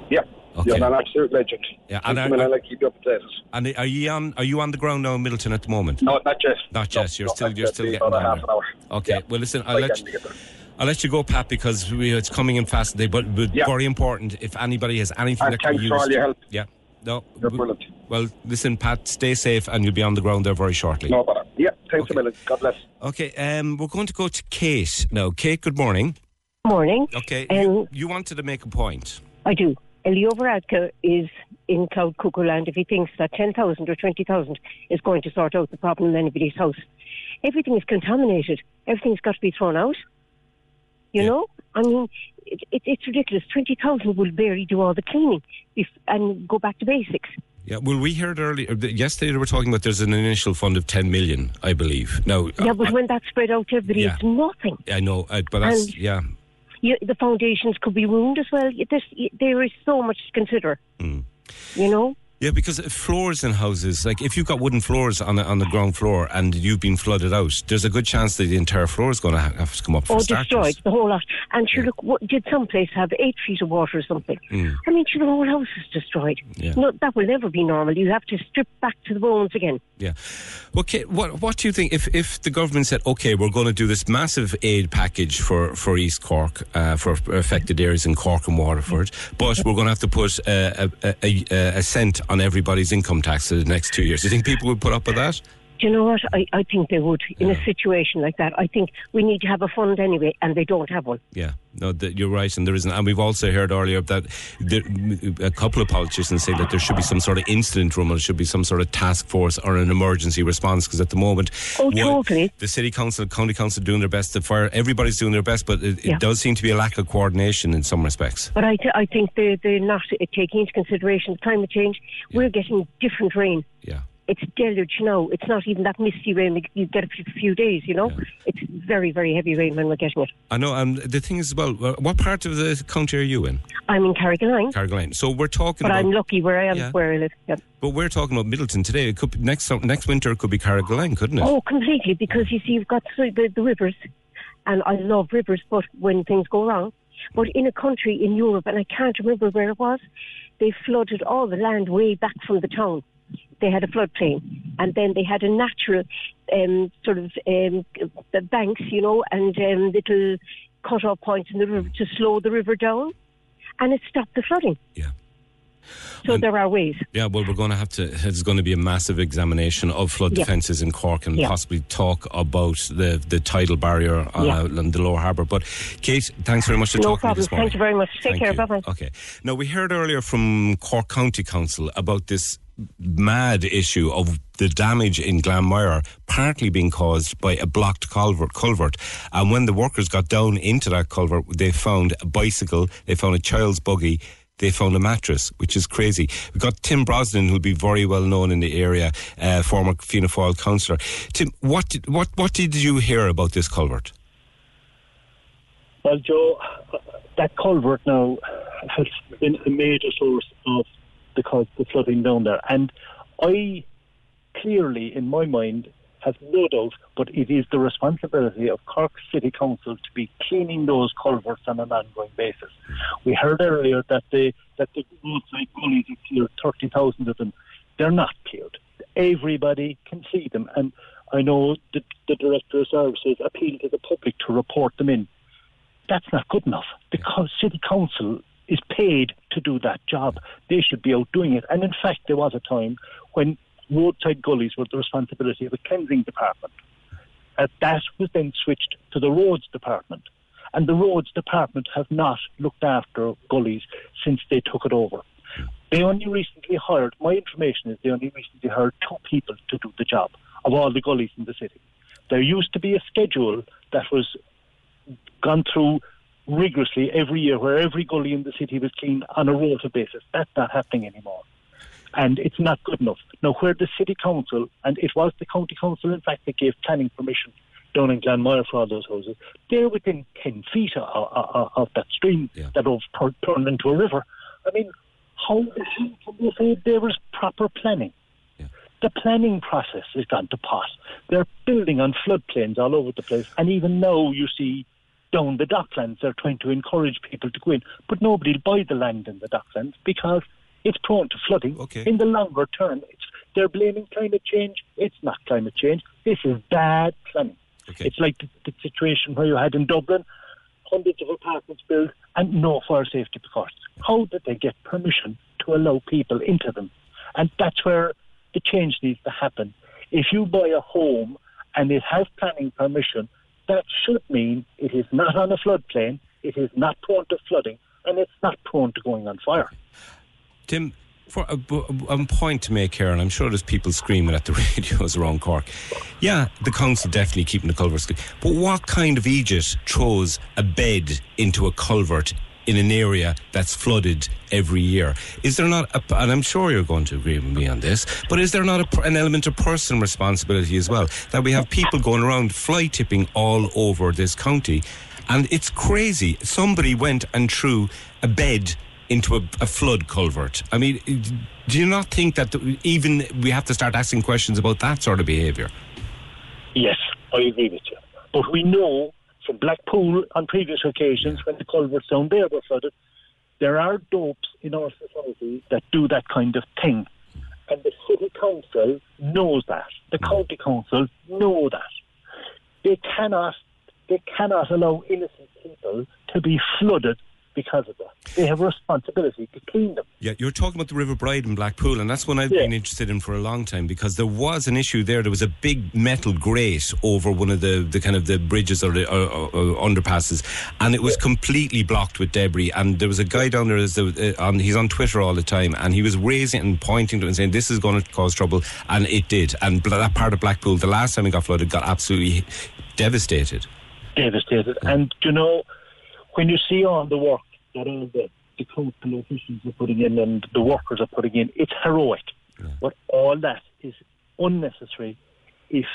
Yeah. Okay. You're an absolute legend. Yeah, and and I, are- like keep you up to date. And are you on? Are you on the ground now in Midleton at the moment? No, not yet. Not No, yet. You're no, still. not You're still getting about a down half there. an hour. Okay. Yeah. Well, listen. I I'll let you. I'll let you go, Pat, because we, it's coming in fast today. But, but very important. If anybody has anything And that can be thanks used, for all your help. yeah. No, You're brilliant. Well, listen, Pat. Stay safe, and you'll be on the ground there very shortly. No bother. Yeah, thanks a million. God bless. Okay, um, we're going to go to Kate now. Kate, good morning. Good Morning. Okay, Um, you, you wanted to make a point. I do. Leo Varadkar is in Cloud Cuckoo Land if he thinks that 10,000 or 20,000 is going to sort out the problem in anybody's house. Everything is contaminated. Everything's got to be thrown out. You know? I mean, it, it, it's ridiculous. 20,000 will barely do all the cleaning if, and go back to basics. Yeah, well, we heard earlier, yesterday they were talking about there's an initial fund of 10 million, I believe. Now, yeah, but when that's spread out to everybody, yeah. it's nothing. I know, uh, but that's, And- yeah. You, the foundations could be ruined as well. There's, there is so much to consider. Mm. You know? Yeah, because floors in houses, like if you've got wooden floors on the, on the ground floor and you've been flooded out, there's a good chance that the entire floor is going to have to come up or starters. destroyed the whole lot. And sure, look, what, did some place have eight feet of water or something? Mm. I mean, sure, the whole house is destroyed. Yeah. No, that will never be normal. You have to strip back to the bones again. Yeah. Okay. What What do you think if if the government said, okay, we're going to do this massive aid package for for East Cork uh, for affected areas in Cork and Waterford, but we're going to have to put a, a, a, a cent on everybody's income tax for the next two years. Do you think people would put up with that? Do you know what? I, I think they would. In a situation like that, I think we need to have a fund anyway, and they don't have one. Yeah, no, th you're right, and there isn't. And we've also heard earlier that there, a couple of politicians say that there should be some sort of incident room, or there should be some sort of task force or an emergency response. Because at the moment, Oh, totally. the city council, county council, are doing their best. to fire, everybody's doing their best, but it, it Yeah. does seem to be a lack of coordination in some respects. But I, th- I think they, they're not taking into consideration climate change. We're getting different rain. Yeah. It's deluge now. It's not even that misty rain that you get a few- few days, you know? It's very, very heavy rain when we're getting it. I know. Um, the thing is, well, uh, what part of the county are you in? I'm in Carrigaline, Carrigaline. So we're talking but about. I'm lucky where I am, Yeah. where I live. Yep. But we're talking about Midleton today. It could be, next next winter it could be Carrigaline, couldn't it? Oh, completely. Because you see, you've got the, the, the rivers, and I love rivers, but when things go wrong, but in a country in Europe, and I can't remember where it was, they flooded all the land way back from the town. They had a floodplain, and then they had a natural um, sort of um, the banks, you know, and um, little cut-off points in the river to slow the river down, and it stopped the flooding. Yeah. So there are ways. Yeah, well, we're going to have to. There's going to be a massive examination of flood Yeah. defences in Cork, and Yeah. possibly talk about the the tidal barrier uh, Yeah. the lower harbour. But Kate, thanks very much for No talking to me problem. this morning. Thank you very much. Take Thank care. Bye bye. Okay. Now we heard earlier from Cork County Council about this mad issue of the damage in Glanmire partly being caused by a blocked culvert culvert and when the workers got down into that culvert they found a bicycle they found a child's buggy they found a mattress, which is crazy. We've got Tim Brosnan, who'll be very well known in the area, uh, former Fianna Fáil councillor. Tim, what did, what what did you hear about this culvert? Well, Joe, that culvert now has been a major source of the cause the flooding down there, and I clearly, in my mind, have no doubt, but it is the responsibility of Cork City Council to be cleaning those culverts on an ongoing basis. We heard earlier that the that the roadside gullies are cleared, thirty thousand of them. They're not cleared. Everybody can see them, and I know the, the director of services appealed to the public to report them in that's not good enough. The city council is paid to do that job. They should be out doing it. And in fact, there was a time when roadside gullies were the responsibility of the cleansing department. Uh, that was then switched to the roads department. And the roads department have not looked after gullies since they took it over. They only recently hired, my information is they only recently hired two people to do the job of all the gullies in the city. There used to be a schedule that was gone through rigorously every year where every gully in the city was cleaned on a rota basis. That's not happening anymore. And it's not good enough. Now, where the city council, and it was the county council, in fact, that gave planning permission down in Glanmire for all those houses, they're within 10 feet of, of, of that stream that have tur- turned into a river. I mean, how can they say there was proper planning? The planning process has gone to pot. They're building on floodplains all over the place, and even now you see down the docklands they're trying to encourage people to go in, but nobody will buy the land in the docklands because it's prone to flooding. In the longer term, it's, they're blaming climate change. It's not climate change. This is bad planning. It's like the, the situation where you had in Dublin, hundreds of apartments built and no fire safety precautions. How did they get permission to allow people into them? And that's where the change needs to happen. If you buy a home and it has planning permission, that should mean it is not on a floodplain, it is not prone to flooding and it's not prone to going on fire. Tim, for a, a point to make here, and I'm sure there's people screaming at the radios around Cork. Yeah, the council definitely keeping the culverts. But what kind of idiot throws a bed into a culvert in an area that's flooded every year? Is there not, a, and I'm sure you're going to agree with me on this, but is there not a, an element of personal responsibility as well? That we have people going around fly tipping all over this county. And it's crazy. Somebody went and threw a bed into a, a, flood culvert. I mean, do you not think that even we have to start asking questions about that sort of behaviour? Yes, I agree with you. But we know from Blackpool on previous occasions when the culverts down there were flooded, there are dopes in our society that do that kind of thing. And the city council knows that. The county council know that. They cannot they cannot allow innocent people to be flooded because of that. They have a responsibility to clean them. Yeah, you're talking about the River Bride in Blackpool, and that's one I've yeah. been interested in for a long time because there was an issue there. There was a big metal grate over one of the, the kind of the bridges or the or, or, or underpasses, and it was yeah. completely blocked with debris. And there was a guy down there, uh, on, he's on Twitter all the time, and he was raising and pointing to it and saying, This is going to cause trouble. And it did. And that part of Blackpool, the last time it got flooded, got absolutely devastated. Devastated. Yeah. And, you know, when you see all the work that all the, the council officials are putting in and the workers are putting in, it's heroic. Yeah. But all that is unnecessary if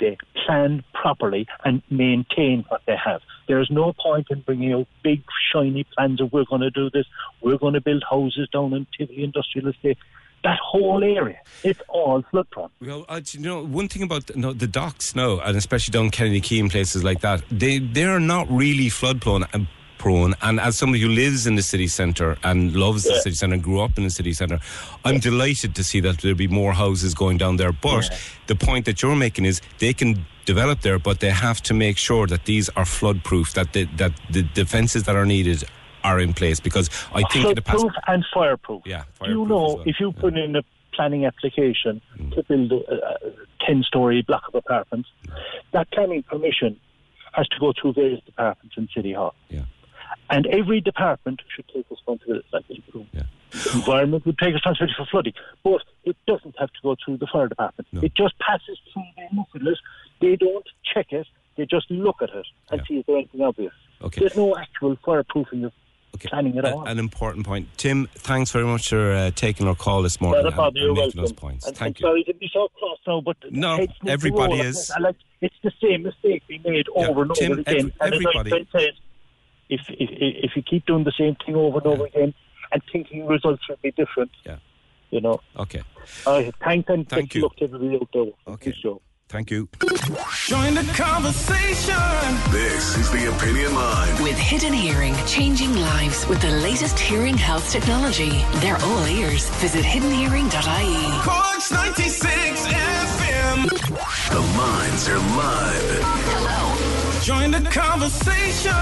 they plan properly and maintain what they have. There's no point in bringing out big, shiny plans of we're going to do this, we're going to build houses down in Tivoli Industrial Estate. That whole area, it's all flood prone. Well, uh, you know, one thing about no, the docks now, and especially down Kennedy Quay and places like that, they, they're not really flood prone prone. And as somebody who lives in the city centre and loves yeah. the city centre and grew up in the city centre, I'm yeah. delighted to see that there'll be more houses going down there. But yeah. the point that you're making is they can develop there, but they have to make sure that these are flood proof, that the, that the defences that are needed are in place. Because I think flood the past. Proof and fireproof. Yeah. Do you know, well. if you put in a planning application mm. to build a, a 10 story block of apartments, that planning permission has to go through various departments in City Hall. Yeah. And every department should take responsibility. Like yeah. environment would take responsibility for flooding, but it doesn't have to go through the fire department. No. It just passes through. They look. They don't check it. They just look at it and yeah. see if there's anything obvious. Okay. There's no actual fireproofing of okay. planning at all. An important point. Tim, thanks very much for uh, taking our call this morning and, and making welcome. those points. And, Thank and you. Sorry to be so cross now, but no, everybody is. Like, it's the same mistake we made yeah, over and Tim, over again. Every, everybody. And if, if if you keep doing the same thing over and over again and thinking results will be different, yeah, you know. Okay. Uh, thank and thank you. Look to everybody out there. Okay. Show. Thank you. Join the conversation. This is the Opinion Line. With Hidden Hearing, changing lives with the latest hearing health technology. They're all ears. Visit hiddenhearing.ie. Corks 96 FM. The lines are live. Hello. Join the conversation.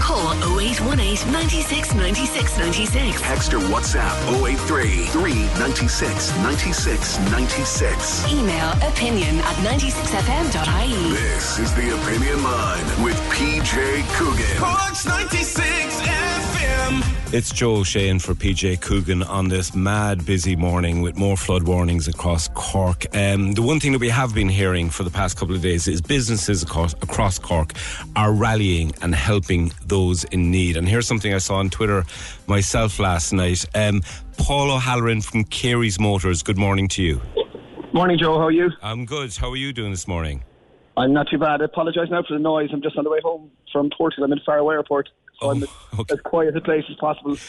Call 0818 96 96 96. Text or WhatsApp 083 396 96 96. Email opinion at 96fm.ie. This is the Opinion Line with PJ Coogan. Corks 96 FM. It's Joe Shane for PJ Coogan on this mad busy morning with more flood warnings across Cork. Um, the one thing that we have been hearing for the past couple of days is businesses across, across Cork are rallying and helping those in need. And here's something I saw on Twitter myself last night. Um, Paul O'Halloran from Kearys Motors, good morning to you. Morning, Joe. How are you? I'm good. How are you doing this morning? I'm not too bad. I apologise now for the noise. I'm just on the way home from Portugal. I'm in Faro Airport. So I'm Oh, okay. as quiet a place as possible.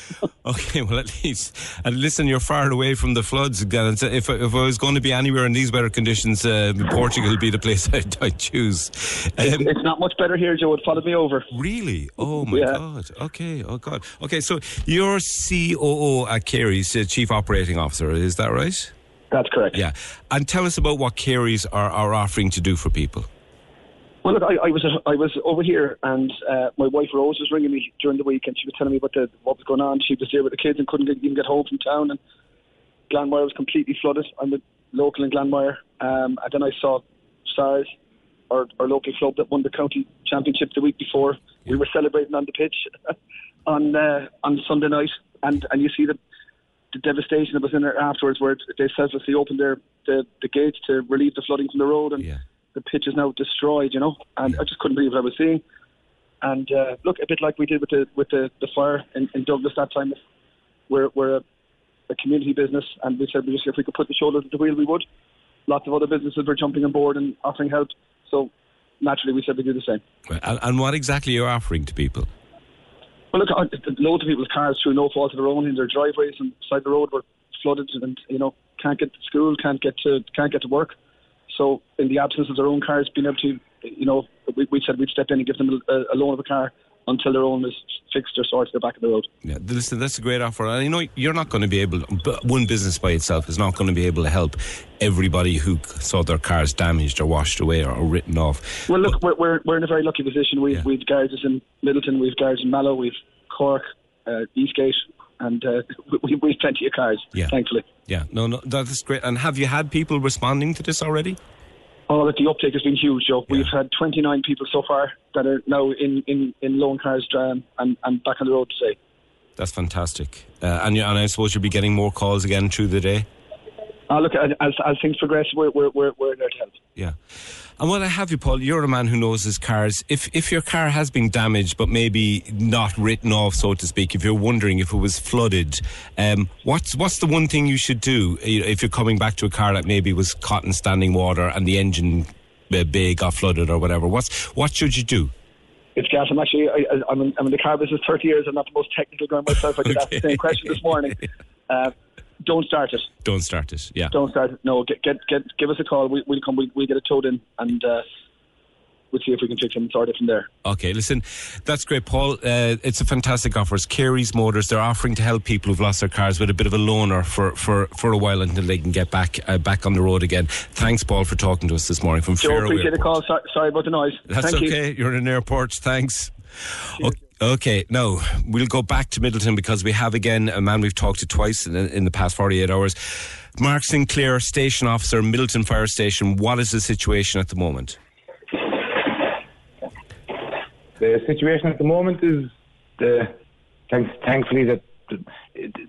Okay, well, at least, and listen, you're far away from the floods. again. If, if I was going to be anywhere in these weather conditions, uh, Portugal would be the place I'd, I'd choose. Um, it's not much better here, Joe. It followed me over. Really? Oh my Yeah. God. Okay. Oh God. Okay. So you're COO at Kearys, uh, Chief Operating Officer. Is that right? That's correct. Yeah. And tell us about what Kearys are, are offering to do for people. Well, look, I, I was I was over here, and uh, my wife Rose was ringing me during the week, and she was telling me about the, what was going on. She was there with the kids and couldn't get, even get home from town, and Glanmire was completely flooded. I'm a local in Glanmire, um, and then I saw SARS, our, our local club that won the county championship the week before. We were celebrating on the pitch on uh, on Sunday night, and and you see the the devastation that was in there afterwards, where they selflessly opened their the, the gates to relieve the flooding from the road, and the pitch is now destroyed. You know, and I just couldn't believe what I was seeing. And uh, look, a bit like we did with the with the, the fire in, in Douglas that time. We're we're a, a community business, and we said we just if we could put the shoulder to the wheel, we would. Lots of other businesses were jumping on board and offering help. So naturally, we said we do the same. And, and what exactly are you offering to people? Well, look, loads of people's cars through no fault of their own in their driveways and side of the road were flooded, and you know can't get to school, can't get to can't get to work. So, in the absence of their own cars, being able to, you know, we, we said we'd step in and give them a, a loan of a car until their own is fixed or sorted at the back of the road. Yeah, listen, that's a great offer. And I know you're not going to be able, but one business by itself is not going to be able to help everybody who saw their cars damaged or washed away or, or written off. Well, look, we're, we're, we're in a very lucky position. We've, we've garages in Midleton, we've garages in Mallow, we've Cork, uh, Eastgate, and uh, we, we've plenty of cars, Yeah. thankfully. Yeah, no, no, that's great. And have you had people responding to this already? Oh, look, the uptake has been huge, Joe. We've had 29 people so far that are now in, in, in loan cars um, and, and back on the road today. That's fantastic. Uh, and, you, and I suppose you'll be getting more calls again through the day? Uh, look, as, as things progress, we're, we're, we're, we're there to help. Yeah. And while I have you, Paul, you're a man who knows his cars. If if your car has been damaged, but maybe not written off, so to speak, if you're wondering if it was flooded, um, what's what's the one thing you should do if you're coming back to a car that maybe was caught in standing water and the engine uh, bay got flooded or whatever? What's what should you do? It's gas. I'm actually, I, I'm, in, I'm in the car business 30 years. I'm not the most technical guy myself. I did ask the same question this morning. Uh, don't start it. Don't start it. Yeah. Don't start it. No, get, get, get, give us a call. We, we'll come. We, we'll get it towed in and uh, we'll see if we can fix it and sort it from there. Okay, listen, that's great, Paul. Uh, it's a fantastic offer. It's Kearys Motors. They're offering to help people who've lost their cars with a bit of a loaner for, for, for a while until they can get back uh, back on the road again. Thanks, Paul, for talking to us this morning from Joe, appreciate the call. So, sorry about the noise. That's Thank okay. You. are in an airport. Thanks. Okay, now we'll go back to Midleton because we have again a man we've talked to twice in, in the past 48 hours. Mark Sinclair, station officer, Midleton Fire Station. What is the situation at the moment? The situation at the moment is the thanks, thankfully that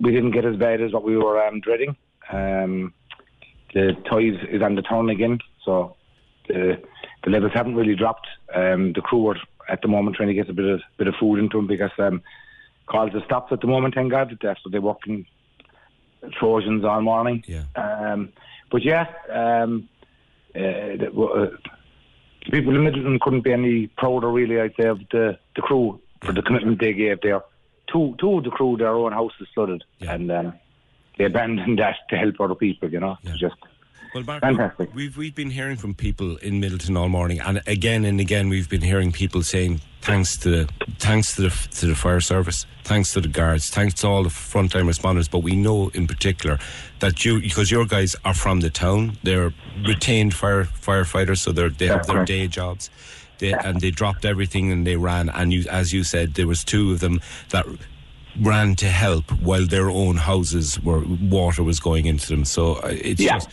we didn't get as bad as what we were um, dreading. Um, the tide is on the turn again, so the the levels haven't really dropped. Um, the crew are at the moment trying to get a bit of bit of food into them because um, calls have stopped at the moment. Thank God, that's what they're working Trojans all morning. Yeah. Um, but yeah, um, uh, the, uh, the people in Midleton couldn't be any prouder, really. I'd say of the the crew for the commitment they gave there. Two two of the crew, their own houses flooded, and um, they abandoned that to help other people. You know, It's just Well, Mark, fantastic. We've we've been hearing from people in Midleton all morning, and again and again we've been hearing people saying thanks to the thanks to the to the fire service, thanks to the guards, thanks to all the frontline responders. But we know in particular that you because your guys are from the town, they're retained fire firefighters, so they're they have their day jobs. They, and they dropped everything and they ran. And you, as you said, there was two of them that ran to help while their own houses were water was going into them. So uh, it's Yeah. just.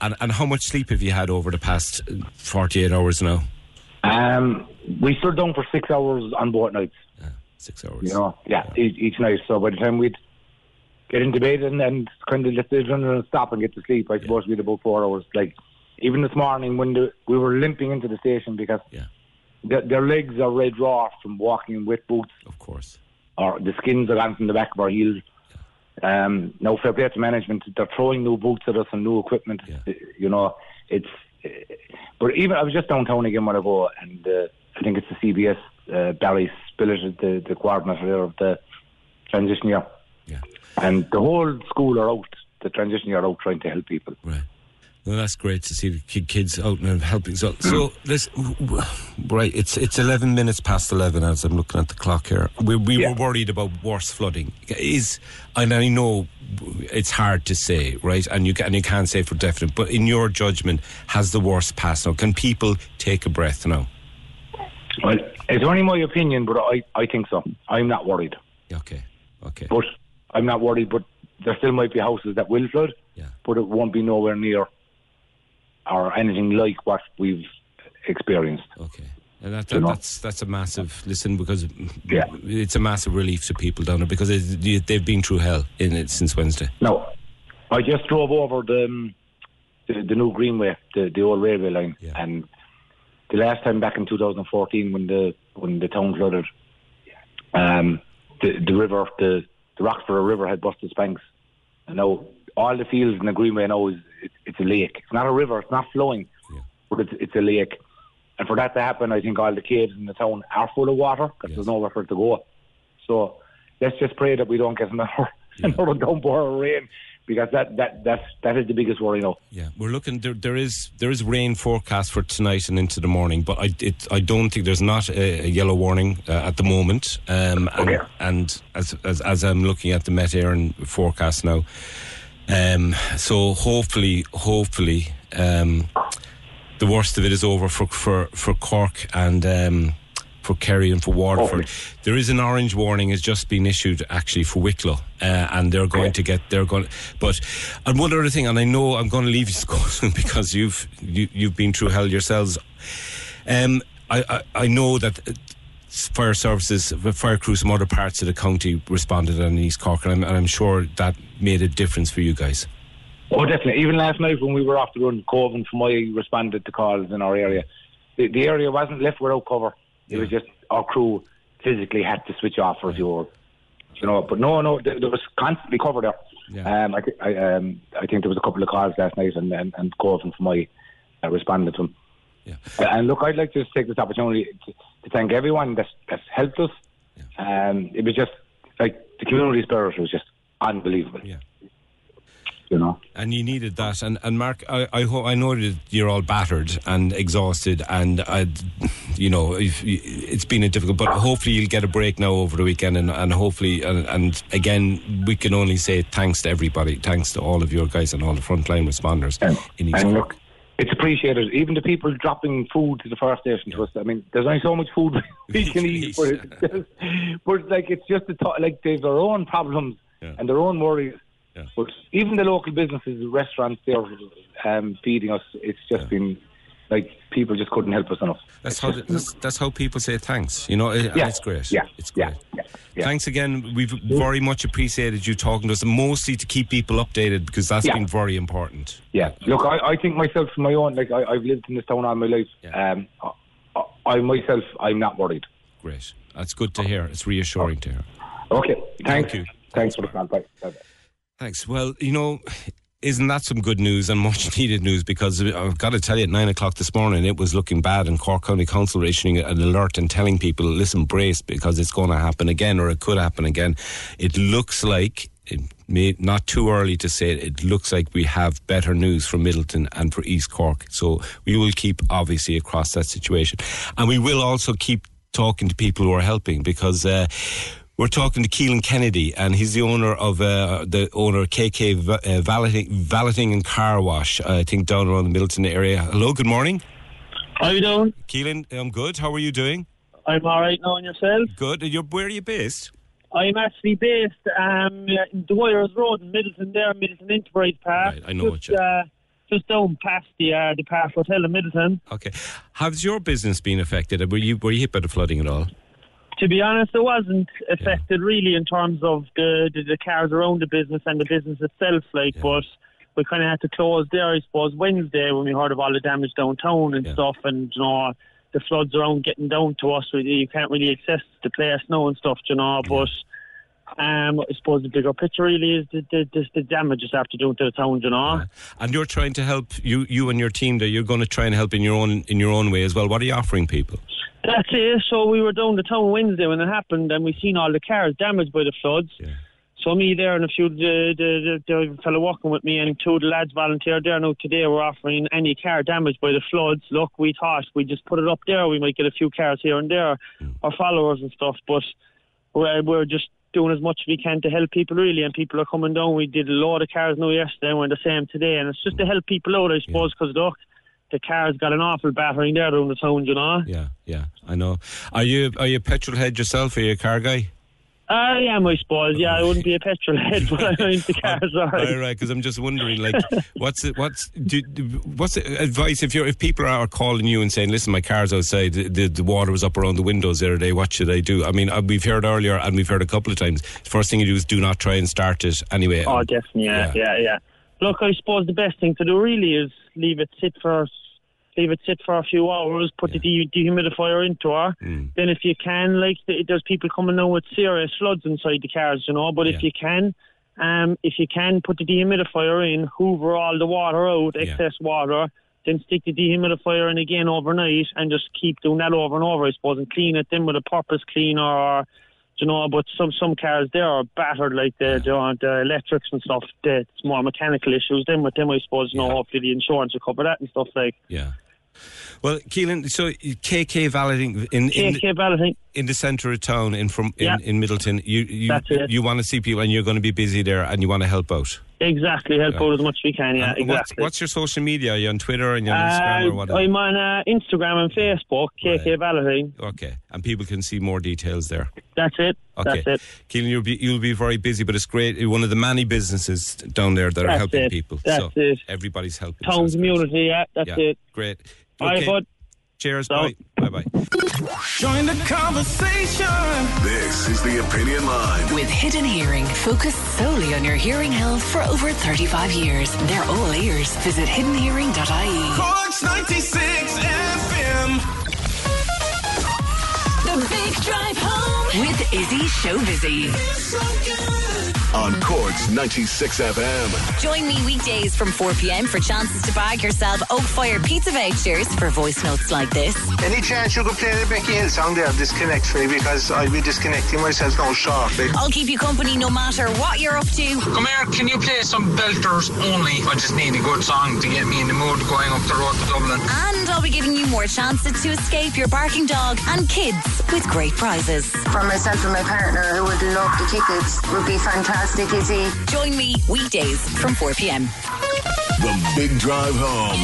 And, and how much sleep have you had over the past uh, 48 hours now? Um, we stood down for six hours on both nights. Yeah, six hours. You know, yeah, each, each night. So by the time we'd get into bed and, and kind of let the adrenaline stop and get to sleep, I suppose we'd about four hours. Like even this morning when the, we were limping into the station because their, their legs are red raw from walking in wet boots. Of course. Or the skins are gone from the back of our heels. Um, now, fair play to management. They're throwing new boots at us and new equipment. You know, it's. But even I was just downtown again when I go, and uh, I think it's the CBS uh, Barry Spillett, the, the coordinator of the transition year. Yeah. And the whole school are out. The transition year are out trying to help people. Right. Well, that's great to see the kids out and helping. So, so this, right? It's it's eleven minutes past eleven as I'm looking at the clock here. We we were worried about worse flooding. Is and I know it's hard to say, right? And you can, and you can't say for definite. But in your judgment, has the worst passed now? Can people take a breath now? Well, it's only my opinion, but I, I think so. I'm not worried. Okay. Okay. But I'm not worried. But there still might be houses that will flood. Yeah. But it won't be nowhere near or anything like what we've experienced. Okay. And that, that, that's that's a massive listen because yeah. it's a massive relief to people down there because it, they've been through hell in it since Wednesday. No, I just drove over the um, the, the new Greenway, the, the old railway line, and the last time back in 2014 when the when the town flooded, um, the the river, the the Roxborough River had busted its banks, and now all the fields in the Greenway now is it, it's a lake. It's not a river. It's not flowing, but it's it's a lake. And for that to happen, I think all the caves in the town are full of water because there's nowhere for it to go. So let's just pray that we don't get another another downpour of rain because that that that's that is the biggest worry now. Yeah, we're looking. There, there is there is rain forecast for tonight and into the morning, but I it, I don't think there's not a, a yellow warning uh, at the moment. Um, and, and as, as as I'm looking at the Met Éireann forecast now, um, so hopefully, hopefully, um, the worst of it is over for for for Cork and. Um, for Kerry and for Waterford, there is an orange warning has just been issued actually for Wicklow, uh, and they're going to get they're going. But and one other thing, and I know I'm going to leave you Scotland because you've you, you've been through hell yourselves. Um, I, I I know that. uh, Fire services, fire crews from other parts of the county responded on East Cork, and I'm, and I'm sure that made a difference for you guys. Oh, definitely. Even last night when we were off the run, Coven from I responded to calls in our area. The, the area wasn't left without cover. It was just our crew physically had to switch off for a few hours. You know, but no, no, there, there was constantly cover there. Um, I, I, um, I think there was a couple of calls last night, and and, and Coven from I uh, responded to them. Uh, And look, I'd like to just take this opportunity to, to thank everyone that's, that's helped us. Um, it was just like the community spirit was just unbelievable. Yeah. You know. And you needed that. And, and Mark, I, I, ho- I know that you're all battered and exhausted, and I, you know, if, it's been a difficult. But hopefully you'll get a break now over the weekend, and, and hopefully, and, and again, we can only say thanks to everybody, thanks to all of your guys and all the frontline responders East And look, it's appreciated. Even the people dropping food to the fire station to us. I mean, there's only so much food we can eat, but it's, just, but like it's just the thought, like they've their own problems and their own worries. But even the local businesses, the restaurants, they're um, feeding us. It's just been like people just couldn't help us enough. That's how that's, that's how people say thanks. You know, it, Yeah. it's great. Yeah. it's great. Thanks again. We've very much appreciated you talking to us, mostly to keep people updated because that's Yeah. been very important. Yeah. Look, I, I think myself from my own, like I, I've lived in this town all my life. Um, I, I myself, I'm not worried. Great. That's good to hear. It's reassuring to hear. Okay. Thanks. Thank you. Thanks for the call. Bye. Thanks. Well, you know, isn't that some good news and much needed news? Because I've got to tell you, at nine o'clock this morning, it was looking bad, and Cork County Council issuing an alert and telling people, listen, brace, because it's going to happen again, or it could happen again. It looks like. It may not too early to say it. It looks like we have better news from Midleton and for East Cork. So we will keep obviously across that situation, and we will also keep talking to people who are helping because. Uh, we're talking to Keelan Kennedy, and he's the owner of uh, the owner KK Va- uh, Valeting, Valeting and Car Wash. uh, I think down around the Midleton area. Hello, good morning. How you doing? Keelan, I'm good. How are you doing? I'm all right now, and yourself? Good. You're, where are you based? I'm actually based um, in Dwyer's Road in Midleton there, Midleton Enterprise Park. I know just, what you. uh, just down past the uh, the Park Hotel in Midleton. Okay. How's your business been affected? Were you were you hit by the flooding at all? To be honest, it wasn't affected really in terms of the, the the cars around the business and the business itself. Like, but we kind of had to close there, I suppose, Wednesday when we heard of all the damage downtown and stuff, and you know the floods around getting down to us. You can't really access the place now and stuff, you know. But um, I suppose the bigger picture really is the the, the, the damages after doing to the town, you know. And you're trying to help you you and your team. There, you're going to try and help in your own in your own way as well. What are you offering people? That's it. So we were down the town Wednesday when it happened, and we seen all the cars damaged by the floods. So me there and a few the the, the, the fellow working with me and two of the lads volunteered there. Now today we're offering any car damaged by the floods. Look, we thought we just put it up there. We might get a few cars here and there, mm. our followers and stuff. But we're, we're just doing as much as we can to help people really, and people are coming down. We did a lot of cars now yesterday, and we're the same today, and it's just to help people out, I suppose, because look. The car's got an awful battering there around the town, you know. Yeah, yeah, I know. Are you are you a petrol head yourself? Are you a car guy? I am, I suppose. Yeah, I wouldn't be a petrol head, but I'm into cars. All right. All right, because I'm just wondering, like, what's it? What's do, what's the advice if you're if people are calling you and saying, "Listen, my car's outside. The, the, the water was up around the windows the other day. What should I do?" I mean, uh, we've heard earlier, and we've heard a couple of times. First thing you do is do not try and start it anyway. Oh, definitely. Yeah, yeah, yeah. Look, I suppose the best thing to do really is leave it sit for leave it sit for a few hours. Put the de- dehumidifier into her. Mm. Then, if you can, like there's people coming now with serious floods inside the cars, you know. But if you can. Um, if you can put the dehumidifier in, hoover all the water out, excess water, then stick the dehumidifier in again overnight and just keep doing that over and over, I suppose, and clean it then with a purpose cleaner or, you know, but some some cars there are battered like the, the, the electrics and stuff. The, it's more mechanical issues. Then with them, I suppose, you know, hopefully the insurance will cover that and stuff like. Yeah. Well, Keelan, so KK Valeting in in, KK Valeting in the centre of town in from in, Yeah. in Midleton. You you That's you want to see people, and you're going to be busy there, and you want to help out. Exactly, help Yeah. out as much as we can. Yeah, And what's, exactly. what's your social media? Are you on Twitter and you're on Instagram or Uh, whatever? I'm on uh, Instagram and Facebook, KK Valeting. Okay, and people can see more details there. That's it. Okay, That's it. Keelan, you'll be you'll be very busy, but it's great. You're one of the many businesses down there that are helping it. people. That's so it. everybody's helping. Town community, yeah, that's yeah, it. Great. Bye, bud. Cheers. Bye. Bye. Bye. Join the conversation. This is the Opinion Line. With Hidden Hearing, focused solely on your hearing health for over 35 years. They're all ears. Visit hiddenhearing.ie. Corks 96 FM. The Big Drive Home with Izzy Showbizzy. On Corks 96 FM. Join me weekdays from 4 p.m. for chances to bag yourself Oak Fire pizza vouchers for voice notes like this. Any chance you could play the Becky Hill song there, disconnect for me, because I'll be disconnecting myself now shortly. I'll keep you company no matter what you're up to. Come here, can you play some belters only? I just need a good song to get me in the mood going up the road to Dublin. And I'll be giving you more chances to escape your barking dog and kids with great prizes. For myself and my partner, who would love the tickets, would be fantastic, Izzy. Join me weekdays from 4 p.m. The Big Drive Home.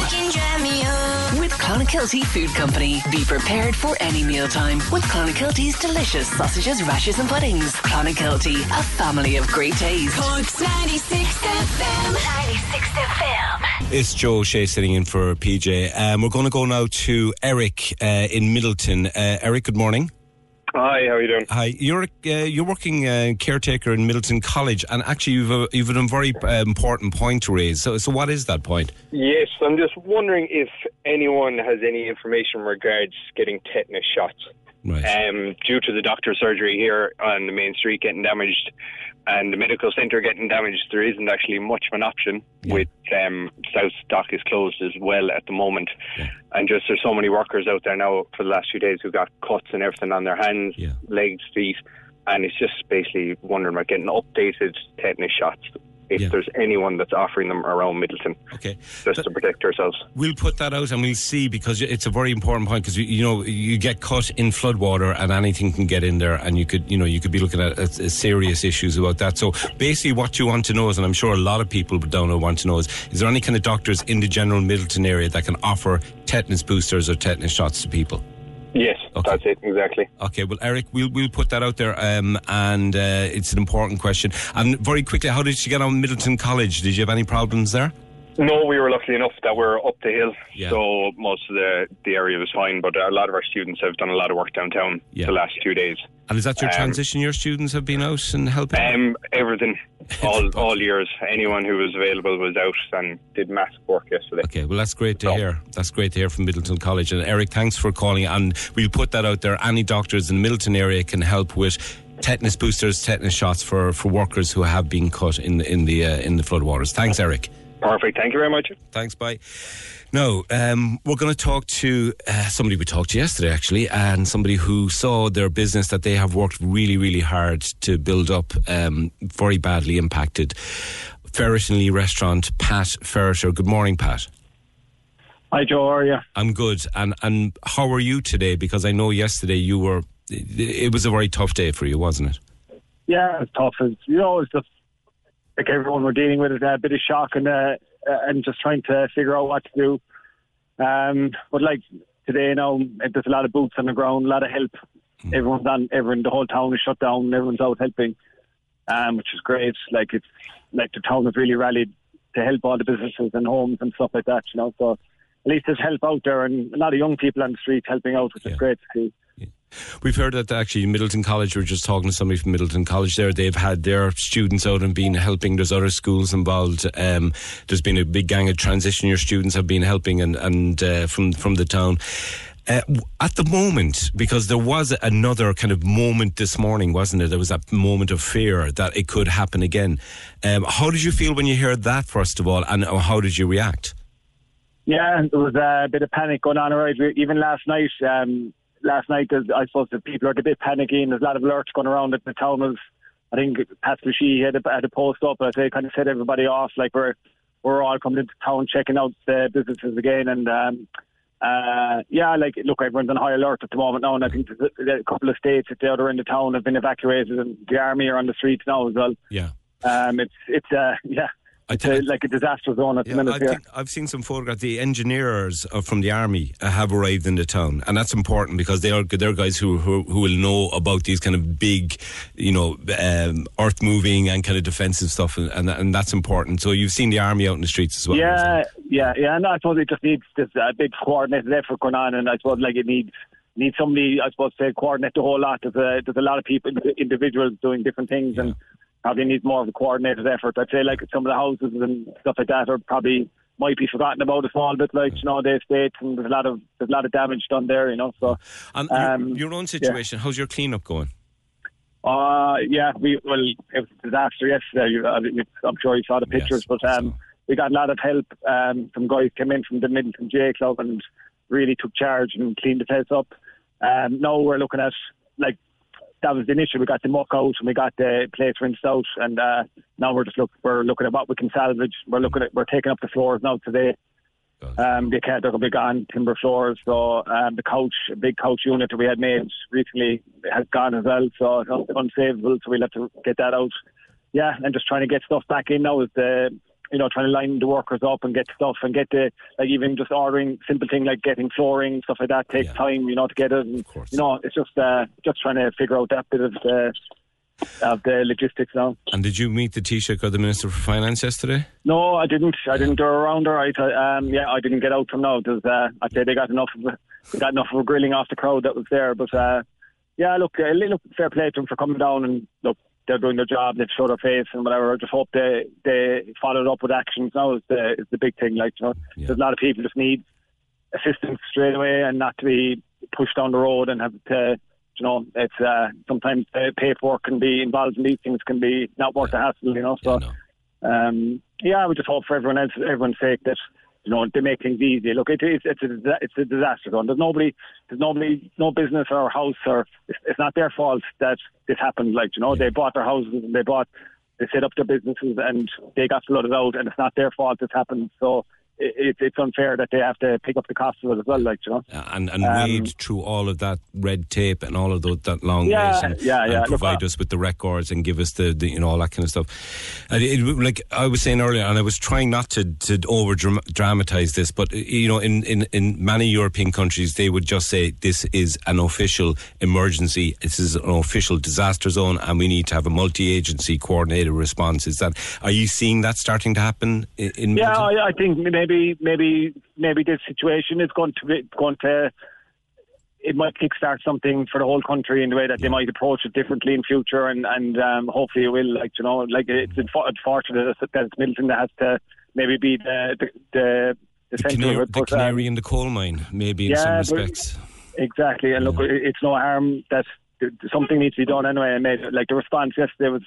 With Clonakilty Food Company. Be prepared for any mealtime with Clonakilty's delicious sausages, rashes, and puddings. Clonakilty, a family of great taste. Corks 96 FM. 96 FM. It's Joe O'Shea sitting in for PJ. Um, we're going to go now to Eric uh, in Midleton. Uh, Eric, good morning. Hi, how are you doing? Hi, you're uh, you're working uh, caretaker in Midleton College, and actually you've a, you've a very uh, important point to raise. So, so what is that point? Yes, I'm just wondering if anyone has any information regards getting tetanus shots. Right. Um, due to the doctor's surgery here on the main street getting damaged and the medical centre getting damaged, there isn't actually much of an option. With um, South Dock is closed as well at the moment, and just there's so many workers out there now for the last few days who got cuts and everything on their hands, legs, feet, and it's just basically wondering about getting updated tetanus shots. If there's anyone that's offering them around Midleton, okay, just to protect ourselves. We'll put that out and we'll see because it's a very important point because you, you know you get caught in floodwater and anything can get in there and you could you know you could be looking at, at, at serious issues about that. So basically, what you want to know is, and I'm sure a lot of people down there want to know is, is there any kind of doctors in the general Midleton area that can offer tetanus boosters or tetanus shots to people? Yes, that's it exactly. Okay, well, Eric, we'll we'll put that out there, um, and uh, it's an important question. And very quickly, how did you get on Midleton College? Did you have any problems there? No, we were lucky enough that we're up the hill, Yeah. so most of the the area was fine. But a lot of our students have done a lot of work downtown Yeah. the last two days. And is that your Um, transition? Your students have been out and helping. Um, everything, all all years. Anyone who was available was out and did massive work yesterday. Okay, well, that's great to hear. That's great to hear from Midleton College. And Eric, thanks for calling. And we'll put that out there. Any doctors in the Midleton area can help with tetanus boosters, tetanus shots for, for workers who have been cut in the in the uh, in the floodwaters. Thanks, Eric. Perfect. Thank you very much. Thanks. Bye. No, um, we're going to talk to uh, somebody we talked to yesterday, actually, and somebody who saw their business that they have worked really, really hard to build up, um, very badly impacted. Ferrit and Lee Restaurant, Pat Ferriter. Good morning, Pat. Hi, Joe. How are you? I'm good. And and how are you today? Because I know yesterday you were. It, it was a very tough day for you, wasn't it? Yeah, it's tough. It's, you know, it's just like everyone we're dealing with it, a bit of shock and uh, uh, and just trying to figure out what to do. Um, but like today, now there's a lot of boots on the ground, a lot of help everyone's on, everyone, the whole town is shut down. Everyone's out helping, um, which is great. Like it's like the town has really rallied to help all the businesses and homes and stuff like that. You know, so at least there's help out there and a lot of young people on the street helping out, which is great to see. We've heard that actually Midleton College, we are just talking to somebody from Midleton College there, they've had their students out and been helping. There's other schools involved. Um, there's been a big gang of transition year students have been helping and, and uh, from, from the town. Uh, at the moment, because there was another kind of moment this morning, wasn't it? There was that moment of fear that it could happen again. Um, how did you feel when you heard that, first of all, and how did you react? Yeah, there was a bit of panic going on around. Even last night, um, last night, there's- I suppose the people are a bit panicky and there's a lot of alerts going around that the town was, I think Pat She had a, had a post up, but they kind of set everybody off, like we're, we're all coming into town checking out the businesses again and, um, uh, yeah, like, look, everyone's on high alert at the moment now, and I think a, a couple of states at the other end of town have been evacuated, and the army are on the streets now as well. Yeah. Um, it's, it's, uh, yeah, it's uh, like a disaster zone at the minute I think I've seen some photographs. The engineers from the army have arrived in the town, and that's important because they are they're guys who who, who will know about these kind of big, you know, um, earth moving and kind of defensive stuff, and, and and that's important. So you've seen the army out in the streets as well. Yeah, yeah, yeah. And I suppose it just needs this uh, big coordinated effort going on, and I suppose like it needs needs somebody, I suppose, to coordinate the whole lot. There's a there's a lot of people, individuals doing different things, and probably needs more of a coordinated effort. I'd say like some of the houses and stuff like that are probably might be forgotten about a small bit, like you know, the estates, and there's a lot of there's a lot of damage done there, you know. So, And um, your, your own situation, how's your cleanup going? Uh, yeah, we well, it was a disaster yesterday. Uh, I'm sure you saw the pictures, but um, we got a lot of help. Um, some guys came in from the Midleton J Club and really took charge and cleaned the place up. Um, now we're looking at like that was the initial. We got the muck out and we got the place rinsed out, and uh, now we're just look we're looking at what we can salvage. We're looking at we're taking up the floors now today. Um, they can't, they're going to be gone, timber floors. So um, the couch, a big couch unit that we had made recently has gone as well. So it's un- unsavable. So we'll have to get that out. Yeah, and just trying to get stuff back in now is the, you know, trying to line the workers up and get stuff and get the, like even just ordering simple thing like getting flooring, stuff like that takes time, you know, to get it. And, you know, it's just, uh, just trying to figure out that bit of the, of the logistics now. And did you meet the Taoiseach or the Minister for Finance yesterday? No, I didn't. I didn't go around her. I, um, yeah, I didn't get out from now. There's, uh, I'd say they got enough of a, they got enough of a grilling off the crowd that was there. But uh, yeah, look, uh, look, fair play to them for coming down and look, they're doing their job. They've showed their face and whatever. I just hope they they followed up with actions. Now is the is the big thing. Like you know, there's a lot of people just need assistance straight away and not to be pushed down the road and have to. You know, it's uh, sometimes the paperwork can be involved in these things can be not worth the hassle. You know, so um, yeah, I would just hope for everyone else, everyone's sake that you know they make things easy. Look, it, it's it's a it's a disaster zone. There's nobody, there's nobody, no business or house or it's, it's not their fault that this happened. Like you know, they bought their houses and they bought, they set up their businesses and they got flooded out, and it's not their fault this happened. So it, it, it's unfair that they have to pick up the cost of it as well. Like you know, And and Um, wade through all of that red tape and all of those, that long Yeah, wait and, yeah, yeah. and provide I- us with the records and give us the, the you know all that kind of stuff. And it, like I was saying earlier, and I was trying not to to over dramatize this, but you know, in, in in many European countries, they would just say this is an official emergency. This is an official disaster zone, and we need to have a multi-agency coordinated response. Is that are you seeing that starting to happen in? in Yeah, I, I think maybe maybe maybe maybe this situation is going to be going to it might kickstart something for the whole country in the way that they might approach it differently in future, and and um, hopefully it will. Like you know, like it's unfo- unfortunate that it's Midleton that has to maybe be the the the, the, the, canary, the um, canary in the coal mine, maybe in some yeah, respects. Exactly, and look, it's no harm that something needs to be done anyway. And made, like the response yesterday was,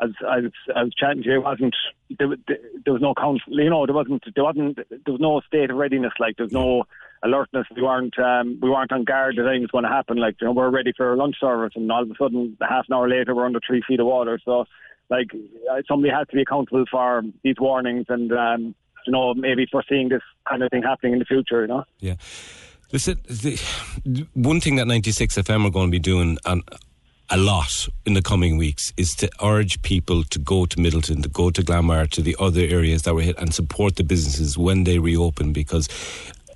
as I was, was chatting to you, wasn't there, was- there was no council, you know, there wasn't there wasn't there was no state of readiness. Like there's no alertness. We weren't um, we weren't on guard that anything was going to happen. Like you know, we're ready for a lunch service, and all of a sudden, half an hour later, we're under three feet of water. So, like uh, somebody has to be accountable for these warnings, and um, you know, maybe foreseeing this kind of thing happening in the future. You know. Yeah. Listen, the, one thing that 96 FM are going to be doing um, a lot in the coming weeks is to urge people to go to Midleton, to go to Glanmire, to the other areas that were hit and support the businesses when they reopen because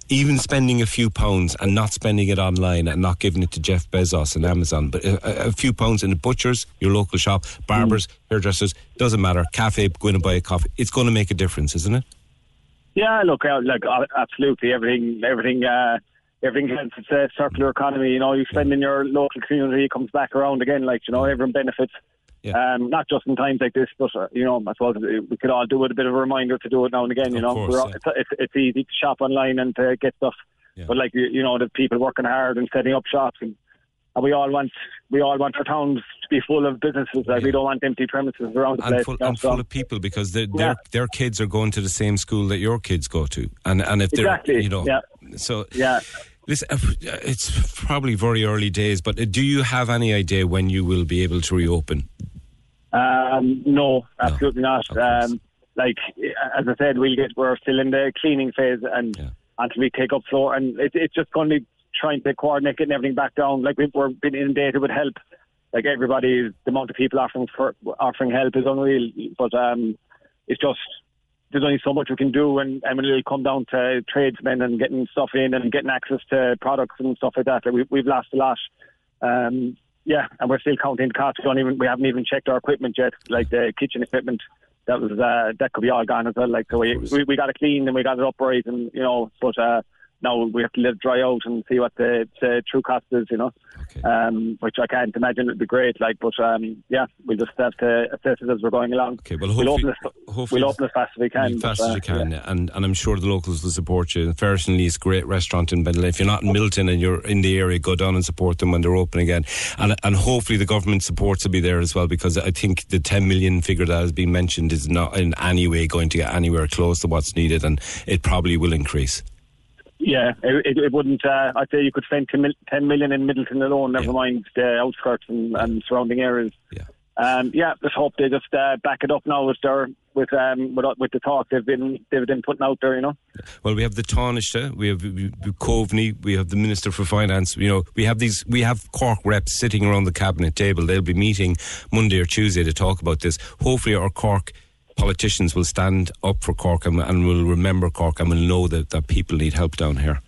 even spending a few pounds and not spending it online and not giving it to Jeff Bezos and Amazon, but a, a- few pounds in the butchers, your local shop, barbers, hairdressers, doesn't matter. Cafe, going to buy a coffee. It's going to make a difference, isn't it? Yeah, look, uh, like uh, absolutely everything, everything, uh, everything helps. It's a circular economy. You know, you spend in your local community, it comes back around again. Like you know, everyone benefits. Um, not just in times like this, but uh, you know, I suppose we could all do it a bit of a reminder to do it now and again. You know, course, all, yeah. it's, it's it's easy to shop online and to get stuff, but like you, you know, the people working hard and setting up shops and. And we all want we all want our towns to be full of businesses. Like we don't want empty premises around the and place. full, and so- full of people because their Yeah. their their kids are going to the same school that your kids go to, and and if they're Exactly, you know, yeah. so yeah. Listen, uh, it's probably very early days, but uh, do you have any idea when you will be able to reopen? Um, no, absolutely not. Um, like as I said, we'll get we're still in the cleaning phase, and until we take up floor, and it, it's just going to be trying to coordinate getting everything back down. Like we've, we're been inundated with help. Like everybody, the amount of people offering for, offering help is unreal. But um, it's just there's only so much we can do, and and it'll come down to tradesmen and getting stuff in and getting access to products and stuff like that. Like we, we've lost a lot. Um, yeah, and we're still counting the costs. We don't even we haven't even checked our equipment yet, like the kitchen equipment. That was uh, that could be all gone as well. Like so, we, we we got it cleaned and we got it upright, and you know, but uh, now we have to let it dry out and see what the, the true cost is. You know, um, which I can't imagine would be great. Like, but um, yeah, we'll just have to assess it as we're going along. Okay, well, we'll open as, hopefully- we'll open as fast as we can. as but, fast uh, as you can, yeah. and and I'm sure the locals will support you. Ferrit and Lee's great restaurant in Bentley. If you're not in Midleton and you're in the area, go down and support them when they're open again. And and hopefully the government supports will be there as well because I think the 10 million figure that has been mentioned is not in any way going to get anywhere close to what's needed, and it probably will increase. Yeah, it, it, wouldn't. Uh, I'd say you could spend 10 mil- 10 million in Midleton alone. Never mind the outskirts and, and surrounding areas. Yeah. Um, yeah, let's hope they just uh, back it up now with their with um with, with the talk they've been they've been putting out there. You know. Well, we have the Taoiseach, we have Coveney, we have the Minister for Finance. You know, we have these, we have Cork reps sitting around the cabinet table. They'll be meeting Monday or Tuesday to talk about this. Hopefully, our Cork politicians will stand up for Cork and, and will remember Cork and will know that, that people need help down here.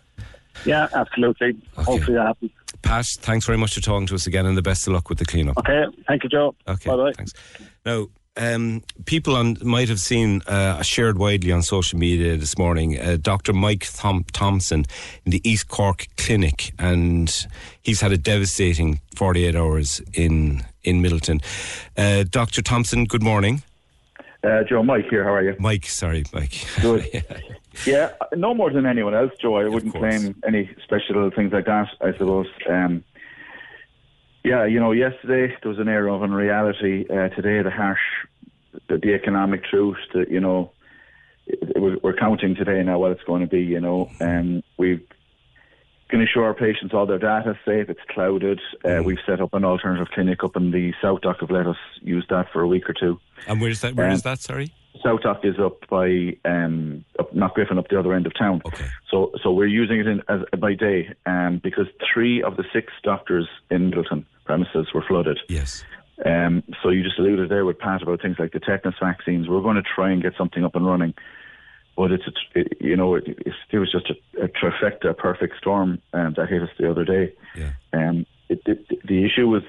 Yeah, absolutely. Hopefully that happens. Pat, thanks very much for talking to us again, and the best of luck with the cleanup. Okay, thank you, Joe. Okay, Bye-bye. thanks. Now, um, people on might have seen uh, shared widely on social media this morning. Uh, Dr. Mike Thom- Thompson in the East Cork Clinic, and he's had a devastating 48 hours in in Midleton. Uh, Dr. Thompson, good morning. Uh, Joe, Mike here. How are you? Mike, sorry, Mike. Good. yeah, no more than anyone else, Joe. I wouldn't claim any special things like that. I suppose. Um, yeah, you know, yesterday there was an air of unreality. Uh, today, the harsh, the, the economic truth. That you know, we're we're counting today now what it's going to be. You know, and we can assure our patients all their data is safe. It's clouded. Uh, we've set up an alternative clinic up in the SouthDoc. Have let us use that for a week or two. And where's that? Where Um, is that? Sorry. SouthDoc is up by um, up Knockgriffin, up the other end of town. Okay. So so we're using it in, as, by day um, because three of the six doctors in Midleton premises were flooded. Yes. Um, so you just alluded there with Pat about things like the tetanus vaccines. We're going to try and get something up and running, but it's a, it, you know it, it was just a, a trifecta, a perfect storm um, that hit us the other day. Yeah. Um, it, it, the issue was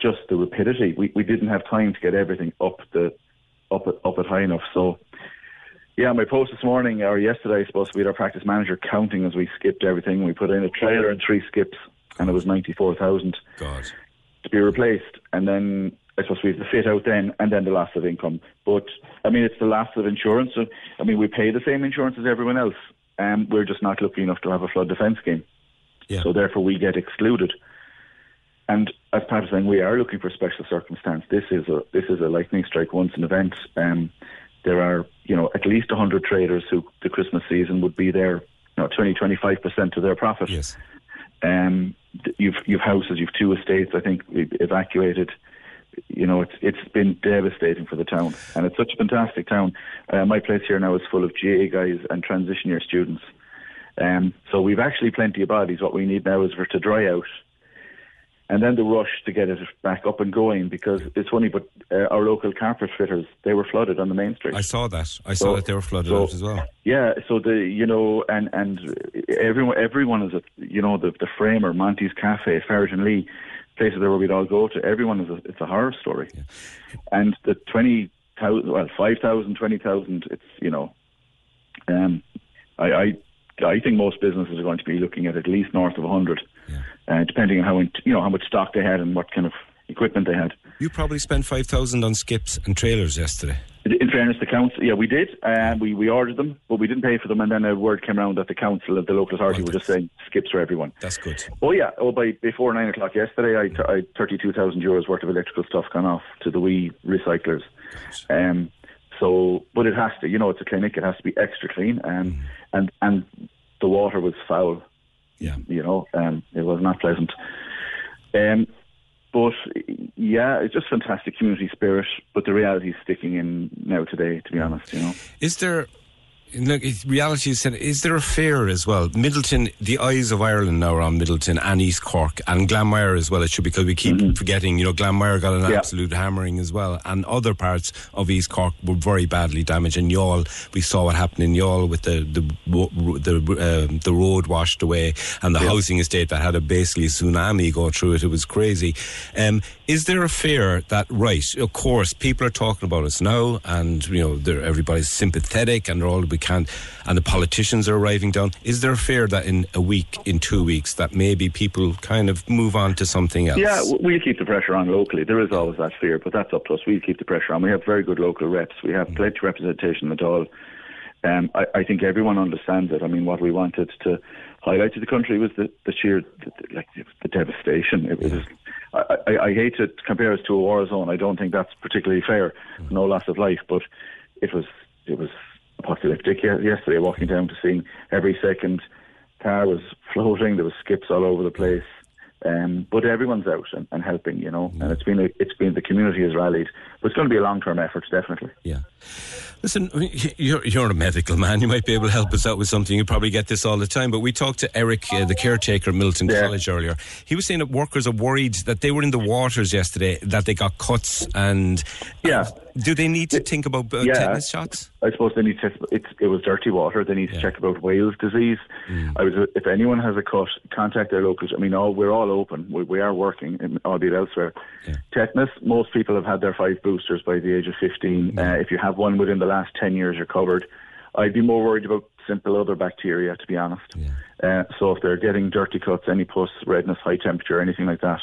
just the rapidity. We we didn't have time to get everything up the up at, up at high enough. So yeah, my post this morning or yesterday, I suppose we had our practice manager counting as we skipped everything. We put in a trailer and three skips, and it was ninety four thousand to be replaced. And then I suppose we have the fit out then, and then the loss of income. But I mean, it's the loss of insurance. So, I mean, we pay the same insurance as everyone else. Um, we're just not lucky enough to have a flood defence scheme. Yeah. So therefore, we get excluded. And as Pat was saying, we are looking for special circumstance. This is a this is a lightning strike once an event. Um, there are you know at least 100 traders who the Christmas season would be there, you know, 20 25 percent of their profit. Yes. Um, you've you've houses, you've two estates. I think evacuated. You know, it's it's been devastating for the town, and it's such a fantastic town. Uh, my place here now is full of GAA guys and transition year students. Um, so we've actually plenty of bodies. What we need now is for it to dry out, and then the rush to get it back up and going because it's funny, but uh, our local carpet fitters they were flooded on the main street. I saw that. I So- saw that they were flooded so- out as well. Yeah, so the you know, and and everyone everyone is a you know the the framer, Monty's Cafe, Ferrit and Lee, places where we'd all go to. Everyone is a, it's a horror story, and the twenty thousand, well, five thousand, twenty thousand. It's you know, um, I I I think most businesses are going to be looking at at least north of a hundred, uh, depending on how in- you know how much stock they had and what kind of equipment they had. You probably spent five thousand on skips and trailers yesterday. In fairness, the council, yeah, we did. Uh, we we ordered them, but we didn't pay for them. And then a word came around that the council, of the local authority, were just saying skips for everyone. That's good. Oh yeah. Oh, by before nine o'clock yesterday, I, t- I thirty-two thousand euros worth of electrical stuff gone off to the wee recyclers. Um. So, but it has to. You know, it's a clinic. It has to be extra clean. Um. And and the water was foul. Yeah. You know, um, it was not pleasant. Um. But yeah, it's just fantastic community spirit. But the reality is sticking in now today. To be honest, you know. Is there? Look, reality is, said, is there a fear as well? Midleton, the eyes of Ireland now are on Midleton and East Cork and Glanmire as well. It should because we keep forgetting. You know, Glanmire got an Mm-hmm. Yeah. absolute hammering as well, and other parts of East Cork were very badly damaged. And Youghal, we saw what happened in Youghal with the the the um, the road washed away and the Yeah. housing estate that had a basically tsunami go through it. It was crazy. Um, is there a fear that right? Of course, people are talking about us now, and you know, they're, everybody's sympathetic, and they're all we can, and the politicians are arriving down. Is there a fear that in a week, in two weeks, that maybe people kind of move on to something else? Yeah, we'll keep the pressure on locally. There is always that fear, but that's up to us. We'll keep the pressure on. We have very good local reps. We have plenty of representation at all. Um, I, I think everyone understands it. I mean, what we wanted to highlight to the country was the, the sheer, the, like the devastation. It was. I, I, I hate to compare us to a war zone. I don't think that's particularly fair. No loss of life, but it was it was apocalyptic yesterday. Walking down to seeing every second car was floating. There was skips all over the place. Um, but everyone's out and, and helping, you know, and it's been a, it's been the community has rallied. But it's going to be a long term effort, definitely. Yeah. Listen, I mean, you're, you're a medical man. You might be able to help us out with something. You probably get this all the time. But we talked to Eric, uh, the caretaker at Midleton College earlier. He was saying that workers are worried that they were in the waters yesterday, that they got cuts. And yeah, do they need to think about uh, Yeah. tetanus shots? I suppose they need to. It's, it was dirty water. They need to check about Weil's disease. Mm. I was. If anyone has a cut, contact their locals. I mean, all we're all open. We, we are working, in- albeit elsewhere. Tetanus. Most people have had their five boosters by the age of fifteen. Uh, if you have one within the last ten years, you're covered. I'd be more worried about simple other bacteria, to be honest. Uh, so if they're getting dirty cuts, any pus, redness, high temperature, anything like that,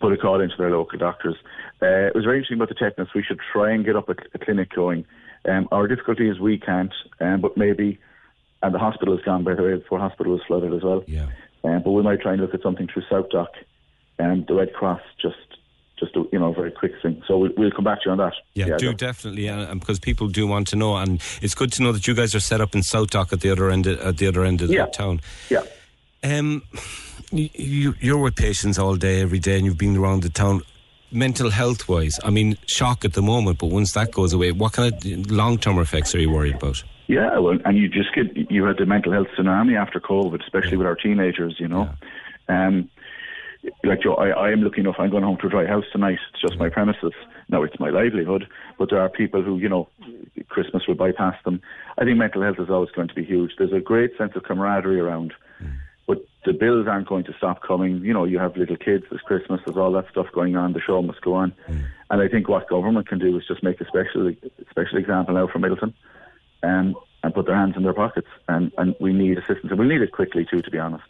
put a call into their local doctors. Uh, it was very interesting about the tetanus. We should try and get up a, a clinic going. Um, our difficulty is we can't, um, but maybe, and the hospital is gone, by the way, the Hospital was flooded as well. Yeah. Um, but we might try and look at something through SouthDoc and the Red Cross, just, just a, you know, very quick thing. So we, we'll come back to you on that. Yeah, do definitely, and because people do want to know, and it's good to know that you guys are set up in SouthDoc at the other end, of, at the other end of Yeah. the town. Yeah. Um, you, you, you're with patients all day, every day, and you've been around the town. Mental health wise, I mean, shock at the moment, but once that goes away, what kind of long term effects are you worried about? Yeah, well, and you just get you had the mental health tsunami after COVID, especially with our teenagers. You know, um, like Joe, I, I am lucky enough. I'm going home to a dry house tonight. It's just my mm. premises. Now it's my livelihood, but there are people who, you know, Christmas will bypass them. I think mental health is always going to be huge. There's a great sense of camaraderie around, mm. but the bills aren't going to stop coming. You know, you have little kids. There's Christmas. There's all that stuff going on. The show must go on. Mm. And I think what government can do is just make a special, special example now for Midleton um, and put their hands in their pockets. And, and we need assistance. And we need it quickly, too, to be honest.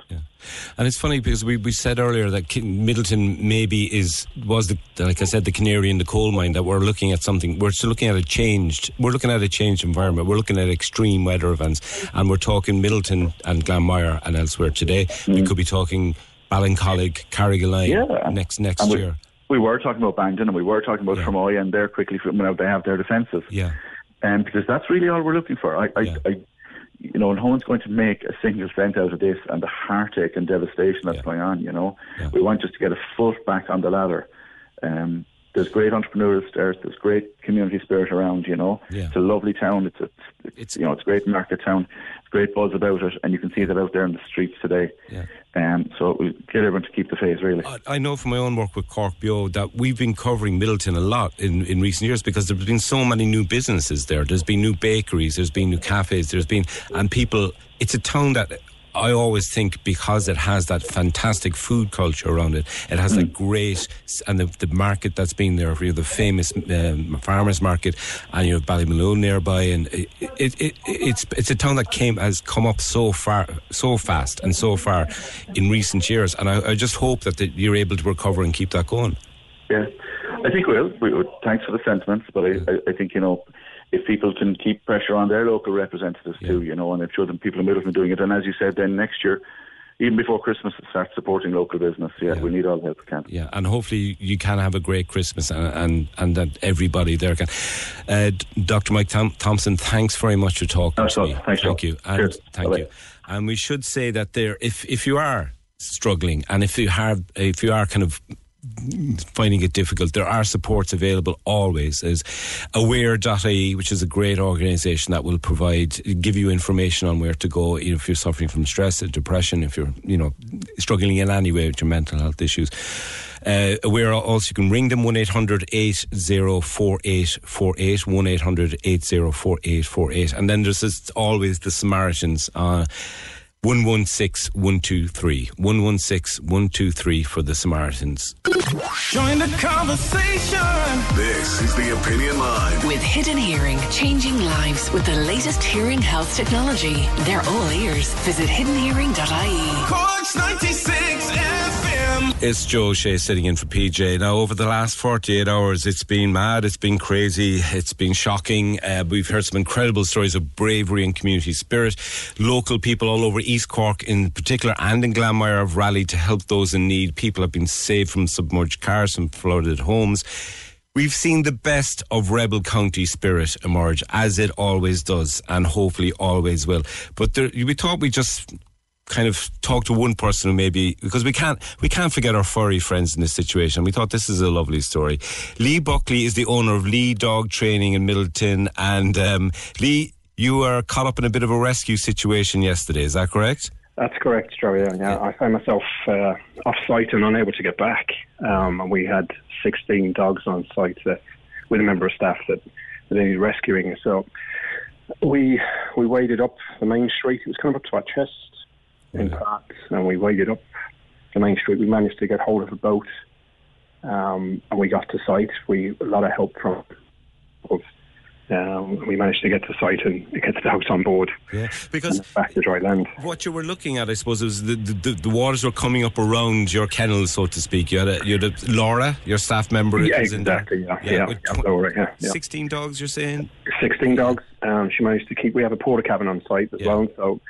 And it's funny because we, we said earlier that Midleton maybe is was the like I said the canary in the coal mine that we're looking at something we're still looking at a changed we're looking at a changed environment we're looking at extreme weather events and we're talking Midleton and Glanmire and elsewhere today we mm-hmm. could be talking Ballincollig Carrigaline Yeah. next next we, year we were talking about Bandon and we were talking about Fermoy, and they're quickly coming out. They have their defences. Yeah. Um, because that's really all we're looking for. I, I, I, you know, no one's going to make a single cent out of this and the heartache and devastation that's going on. You know, we want just to get a foot back on the ladder. Um, there's great entrepreneurs there. There's great community spirit around. You know, Yeah. it's a lovely town. It's a, it's, you know it's a great market town. It's great buzz about it, and you can see that out there in the streets today. Yeah. Um, so we get everyone to keep the faith, really. I know from my own work with Cork Beo that we've been covering Midleton a lot in, in recent years because there's been so many new businesses there. There's been new bakeries, there's been new cafes, there's been, and people, it's a town that I always think because it has that fantastic food culture around it, it has that great, and the, the market that's been there for you, the famous um, farmers market, and you have Ballymaloe nearby, and it, it, it, it's it's a town that came has come up so far, so fast, and so far in recent years, and I, I just hope that, that you're able to recover and keep that going. Yeah, I think we'll. We will. Thanks for the sentiments, but I, I, I think you know if people can keep pressure on their local representatives too, you know, and I'm sure the people in Midleton doing it. And as you said, then next year, even before Christmas, start supporting local business. Yeah, we need all the help we can. Yeah, and hopefully you can have a great Christmas and and, and that everybody there can. Uh, Dr. Mike Thompson, thanks very much for talking That's to all. me. Thanks, thank you. And Cheers. thank Bye-bye. you. And we should say that there, if if you are struggling and if you have, if you are kind of finding it difficult, there are supports available always. There's aware.ie, which is a great organisation that will provide, give you information on where to go if you're suffering from stress, depression, if you're, you know, struggling in any way with your mental health issues. Uh, aware also you can ring them 1800 804848 1800 804848 and then there's always the Samaritans uh, 116 123 116 123 for the Samaritans Join the conversation. This is the Opinion Line. With Hidden Hearing, changing lives with the latest hearing health technology. They're all ears. Visit hiddenhearing.ie. Cork's 96 It's Joe Shea sitting in for PJ. Now, over the last 48 hours, it's been mad, it's been crazy, it's been shocking. Uh, we've heard some incredible stories of bravery and community spirit. Local people all over East Cork, in particular, and in Glanmire, have rallied to help those in need. People have been saved from submerged cars, from flooded homes. We've seen the best of Rebel County spirit emerge, as it always does, and hopefully always will. But there, we thought we just kind of talk to one person who maybe because we can't we can't forget our furry friends in this situation. We thought this is a lovely story. Lee Buckley is the owner of Lee Dog Training in Midleton, and um, Lee, you were caught up in a bit of a rescue situation yesterday. Is that correct? That's correct, Joe. Yeah, yeah. I found myself uh, off site and unable to get back. Um, and we had 16 dogs on site that, with a member of staff that, that needed rescuing. So we we waded up the main street. It was kind of up to our chest in parts, and we waded up the main street. We managed to get hold of a boat, um, and we got to site. We a lot of help from. Of, um, we managed to get to site and get the dogs on board. Yeah, because back to dry land. What you were looking at, I suppose, was the, the, the, waters were coming up around your kennel, so to speak. You had, a, you had a, Laura, your staff member. Yeah, was in there. exactly. Yeah, yeah, with yeah, Laura, yeah, yeah. 16 dogs, you're saying? 16 dogs. Um, she managed to keep. We have a porta cabin on site as well, so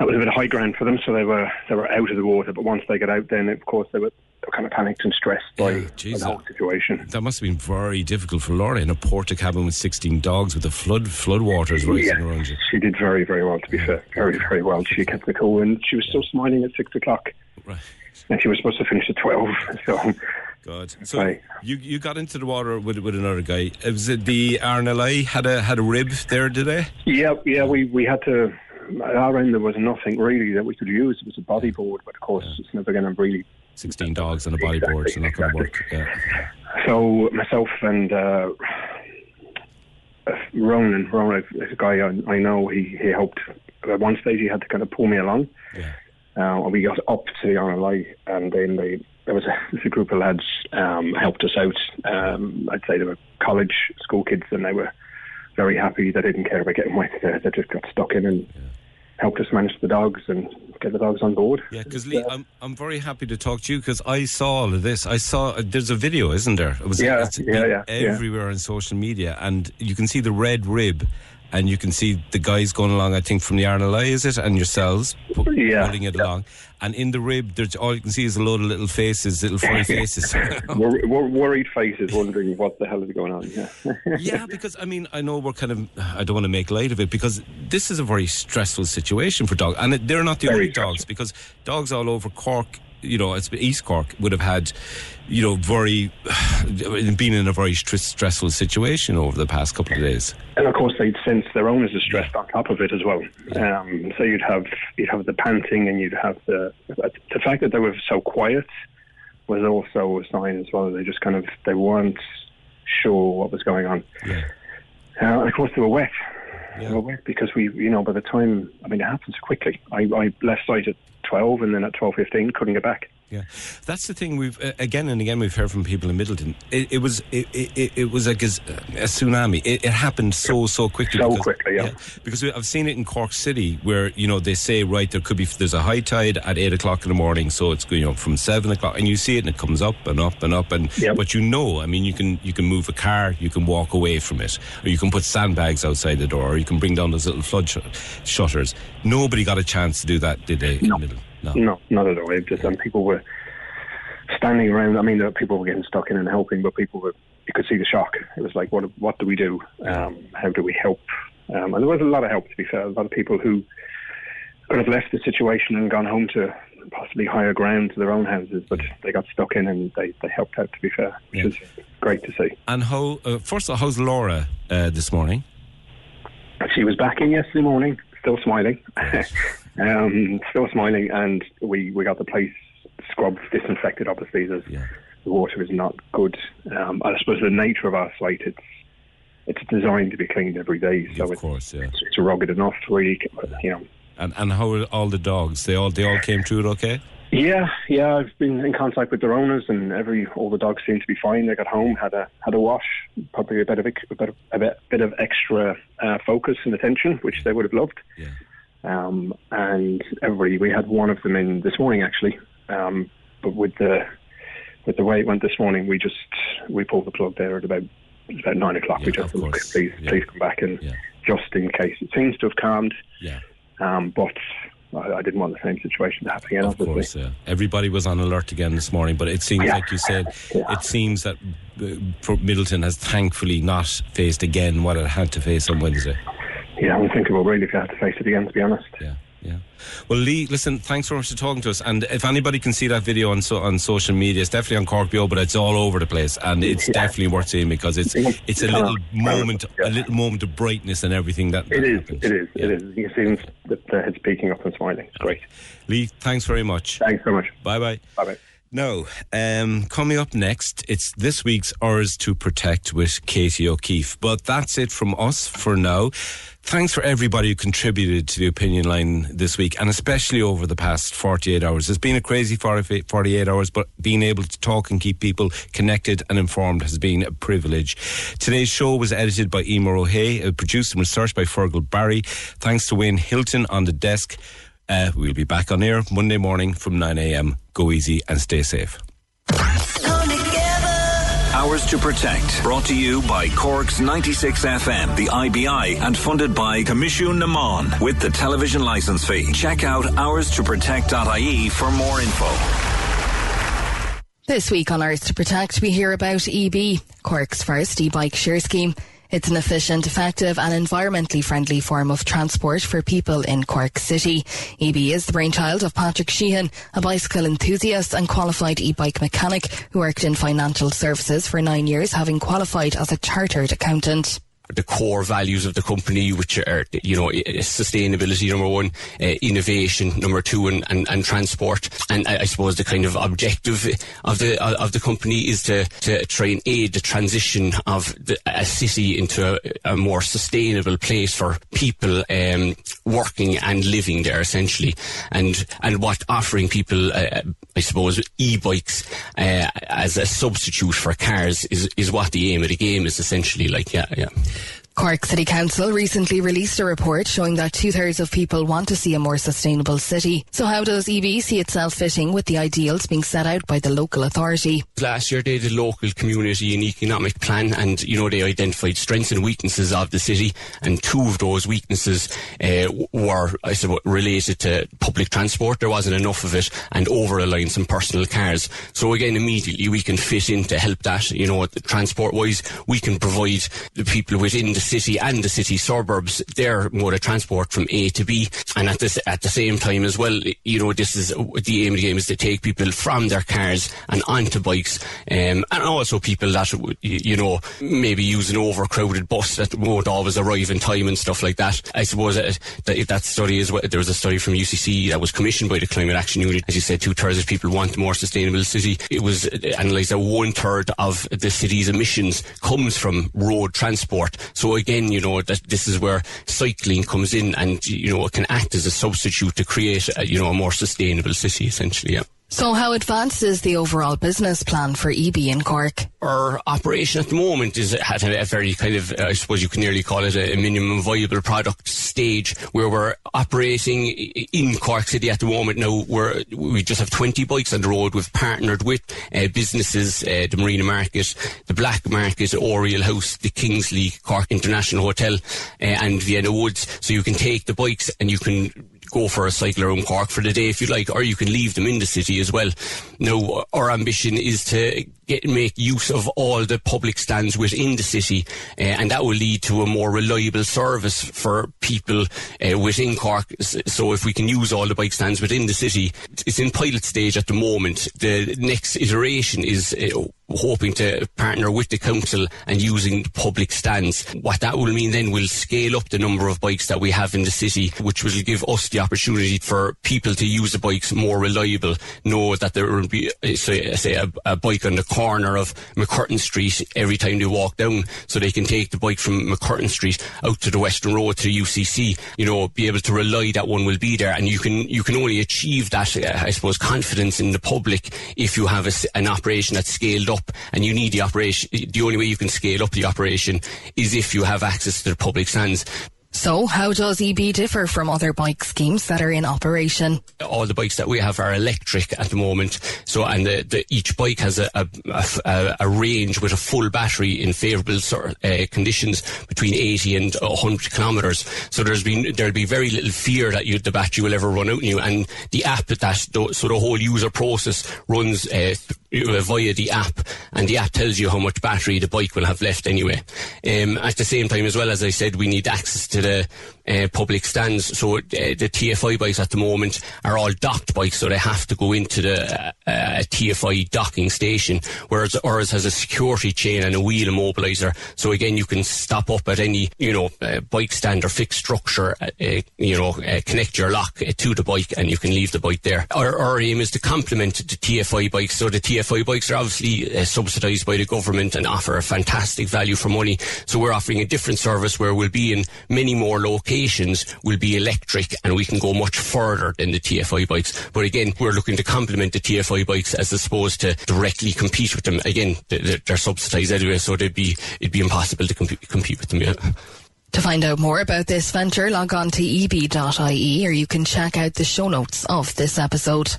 that was a bit of high ground for them. So they were they were out of the water, but once they got out, then of course they were, they were kind of panicked and stressed by, by the whole situation. That must have been very difficult for Laura in a porta cabin with 16 dogs with the flood flood waters rising Yeah, around you. she did very very well. To be fair, very very well. She kept the cool, and she was still smiling at six o'clock. Right. And she was supposed to finish at twelve. So God. So you you got into the water with with another guy. Uh, Was it the RNLI had a had a rib there today? Yeah, yeah, we, we had to. At our end, there was nothing really that we could use. It was a bodyboard, but of course, it's never going to really. 16 dogs on a bodyboard, so not going to work. Yeah. So myself and uh, uh, Ronan, Ronan, is a guy I, I know. He he helped. At one stage, he had to kind of pull me along. Uh, and we got up to the RNLI, and then they, there was a, was a group of lads um, helped us out. Um, I'd say they were college school kids, and they were very happy. They didn't care about getting wet. They, they just got stuck in and helped us manage the dogs and get the dogs on board. Yeah, because Lee, I'm I'm very happy to talk to you because I saw all of this. I saw uh, there's a video, isn't there? It was Yeah, yeah, yeah, yeah. everywhere on social media, and you can see the red rib, and you can see the guys going along. I think from the RNLI, is it, and yourselves pu- Yeah, pulling it along. And in the rib, there's all you can see is a load of little faces, little furry faces. Wor- wor- worried faces, wondering what the hell is going on. Yeah, yeah, because I mean, I know we're kind of. I don't want to make light of it because this is a very stressful situation for dogs, and it, they're not the only dogs. Because dogs all over Cork you know, East Cork would have had, you know, very been in a very str- stressful situation over the past couple of days. And of course, they'd sense their owners are stressed on top of it as well. Um, so you'd have you'd have the panting, and you'd have the the fact that they were so quiet was also a sign as well. They just kind of they weren't sure what was going on. Yeah. Uh, and of course, they were wet. Were wet because we, you know, by the time I mean, it happens quickly. I, I left site at twelve, and then at twelve fifteen, couldn't get back. Yeah, that's the thing. We've uh, again and again we've heard from people in Midleton. It, it was it, it, it was like a, a tsunami. It, it happened so so quickly. So because, quickly, yeah. Because we- I've seen it in Cork City where you know they say right there could be there's a high tide at eight o'clock in the morning, so it's you know from seven o'clock, and you see it and it comes up and up and up, and but you know, I mean, you can you can move a car, you can walk away from it, or you can put sandbags outside the door, or you can bring down those little flood sh- shutters. Nobody got a chance to do that, did they? No, no. No, not at all. It just and people were standing around. I mean, people were getting stuck in and helping, but people were. You could see the shock. It was like, what? What do we do? Um, how do we help? Um, and there was a lot of help. To be fair, a lot of people who could have left the situation and gone home to possibly higher ground to their own houses, but they got stuck in and they, they helped out. To be fair, which is great to see. And how? Uh, first of all, how's Laura uh, this morning? She was back in yesterday morning, still smiling, um, still smiling, and we, we got the place scrubbed, disinfected. Obviously, There's, the water is not good. Um, I suppose the nature of our site, it's it's designed to be cleaned every day, so it's, course, yeah. it's, it's rugged enough where you you know. And and how are all the dogs? They all they all came through it okay? Yeah, yeah, I've been in contact with their owners, and every all the dogs seem to be fine. They got home, had a had a wash, probably a bit of a bit of, a bit, bit of extra uh, focus and attention, which they would have loved. Um, and everybody, we had one of them in this morning actually, um, but with the with the way it went this morning, we just we pulled the plug there at about about nine o'clock. we just said, look, please please come back and just in case it seems to have calmed. Yeah. Um, but I, I didn't want the same situation to happen again. Of obviously. course, yeah. Everybody was on alert again this morning, but it seems Yeah. like you said, it seems that uh, Midleton has thankfully not faced again what it had to face on Wednesday. Yeah, I'm thinking about really if you had to face it again, to be honest. Yeah, yeah. Well, Lee, listen, thanks so much for talking to us. And if anybody can see that video on so, on social media, it's definitely on Cork Beo, but it's all over the place, and it's definitely worth seeing because it's it's a little moment, a little moment of brightness and everything that. It is, it is, it is. You can see that the head's peeking up and smiling. It's great. Lee, thanks very much. Thanks so much. Bye bye. Bye bye. Now, um, coming up next, it's this week's Ours to Protect with Katie O'Keefe. But that's it from us for now. Thanks for everybody who contributed to the opinion line this week, and especially over the past 48 hours. It's been a crazy 48 hours, but being able to talk and keep people connected and informed has been a privilege. Today's show was edited by Emer O'Hay, uh, produced and researched by Fergal Barry. Thanks to Wayne Hilton on the desk. Uh, we'll be back on air Monday morning from 9 a.m. Go easy and stay safe. Ours to Protect, brought to you by Cork's 96 FM, the IBI, and funded by Coimisiún na Meán with the television license fee. Check out ourstoprotect.ie for more info. This week on Ours to Protect, we hear about EB, Cork's first e-bike share scheme. It's an efficient, effective and environmentally friendly form of transport for people in Cork City. EB is the brainchild of Patrick Sheehan, a bicycle enthusiast and qualified e-bike mechanic who worked in financial services for nine years, having qualified as a chartered accountant. The core values of the company, which are, you know, sustainability, number one, uh, innovation, number two, and, and, and transport. And I, suppose the kind of objective of the of the company is to, to try and aid the transition of the, a city into a, a more sustainable place for people um, working and living there, essentially. And and what offering people, uh, I suppose, e-bikes uh, as a substitute for cars is is what the aim of the game is, essentially. Like, yeah, yeah. Cork City Council recently released a report showing that two thirds of people want to see a more sustainable city. So, how does EB see itself fitting with the ideals being set out by the local authority? Last year they did a local community and economic plan and, you know, they identified strengths and weaknesses of the city and two of those weaknesses uh, were, I suppose, related to public transport. There wasn't enough of it and over-reliance on personal cars. So again, immediately we can fit in to help that, you know, transport-wise. We can provide the people within the the city and the city suburbs their mode of transport from A to B. And at this at the same time as well, you know, this is the aim of the game is to take people from their cars and onto bikes, um, and also people that you know maybe use an overcrowded bus that won't always arrive in time and stuff like that. I suppose that that, study is there was a study from UCC that was commissioned by the Climate Action Unit. As you said, two thirds of people want more sustainable city. It was analysed that one third of the city's emissions comes from road transport. So again, you know that this is where cycling comes in, and you know it can act as a substitute to create a, you know a more sustainable city essentially. Yeah. So, how advanced is the overall business plan for EB in Cork? Our operation at the moment is at a, very kind of, uh, I suppose you can nearly call it a, a, minimum viable product stage where we're operating in Cork City at the moment. Now, we're, we just have 20 bikes on the road. We've partnered with uh, businesses, uh, the Marina Market, the Black Market, Oriel House, the Kingsley Cork International Hotel, uh, and Vienna Woods. So you can take the bikes and you can go for a cycle around Cork for the day if you like, or you can leave them in the city as well. Now, our ambition is to get, make use of all the public stands within the city, uh, and that will lead to a more reliable service for people uh, within Cork. So, if we can use all the bike stands within the city, it's in pilot stage at the moment. The next iteration is. Uh, hoping to partner with the council and using public stands. What that will mean then will scale up the number of bikes that we have in the city, which will give us the opportunity for people to use the bikes more reliable, know that there will be, say, a, a bike on the corner of MacCurtain Street every time they walk down, so they can take the bike from MacCurtain Street out to the Western Road to UCC. You know, be able to rely that one will be there, and you can you can only achieve that, uh, I suppose, confidence in the public if you have a, an operation that's scaled up, and you need the operation. The only way you can scale up the operation is if you have access to the public stands. So, how does EB differ from other bike schemes that are in operation? All the bikes that we have are electric at the moment. So, and the, the, each bike has a, a, a, range with a full battery in favourable uh, conditions between 80 and 100 kilometres. So, there's been there'll be very little fear that you, the battery will ever run out on you. And the app that so the whole user process runs uh, via the app, and the app tells you how much battery the bike will have left anyway. Um, at the same time, as well as I said, we need access to the uh, public stands. So uh, the TFI bikes at the moment are all docked bikes, so they have to go into the uh TFI docking station, whereas ours has a security chain and a wheel immobilizer. So again, you can stop up at any you know bike stand or fixed structure, you know, connect your lock to the bike, and you can leave the bike there. Our, our aim is to complement the TFI bikes. So the TFI bikes are obviously subsidised by the government and offer a fantastic value for money. So we're offering a different service where we'll be in many more locations will be electric and we can go much further than the TFI bikes. But again, we're looking to complement the TFI bikes as opposed to directly compete with them. Again, they're subsidised anyway, so they'd be, it'd be impossible to compete, compete with them. Yeah. To find out more about this venture, log on to eb.ie or you can check out the show notes of this episode.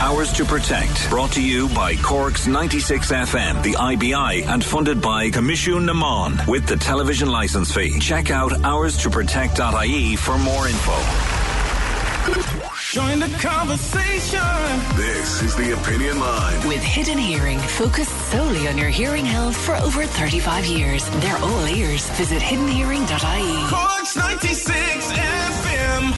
Ours to Protect. Brought to you by Cork's 96 FM, the IBI, and funded by Coimisiún na Meán with the television license fee. Check out ourstoprotect.ie for more info. Join the conversation. This is the Opinion Line. With Hidden Hearing, focused solely on your hearing health for over 35 years. They're all ears. Visit hiddenhearing.ie. Cork's 96 FM.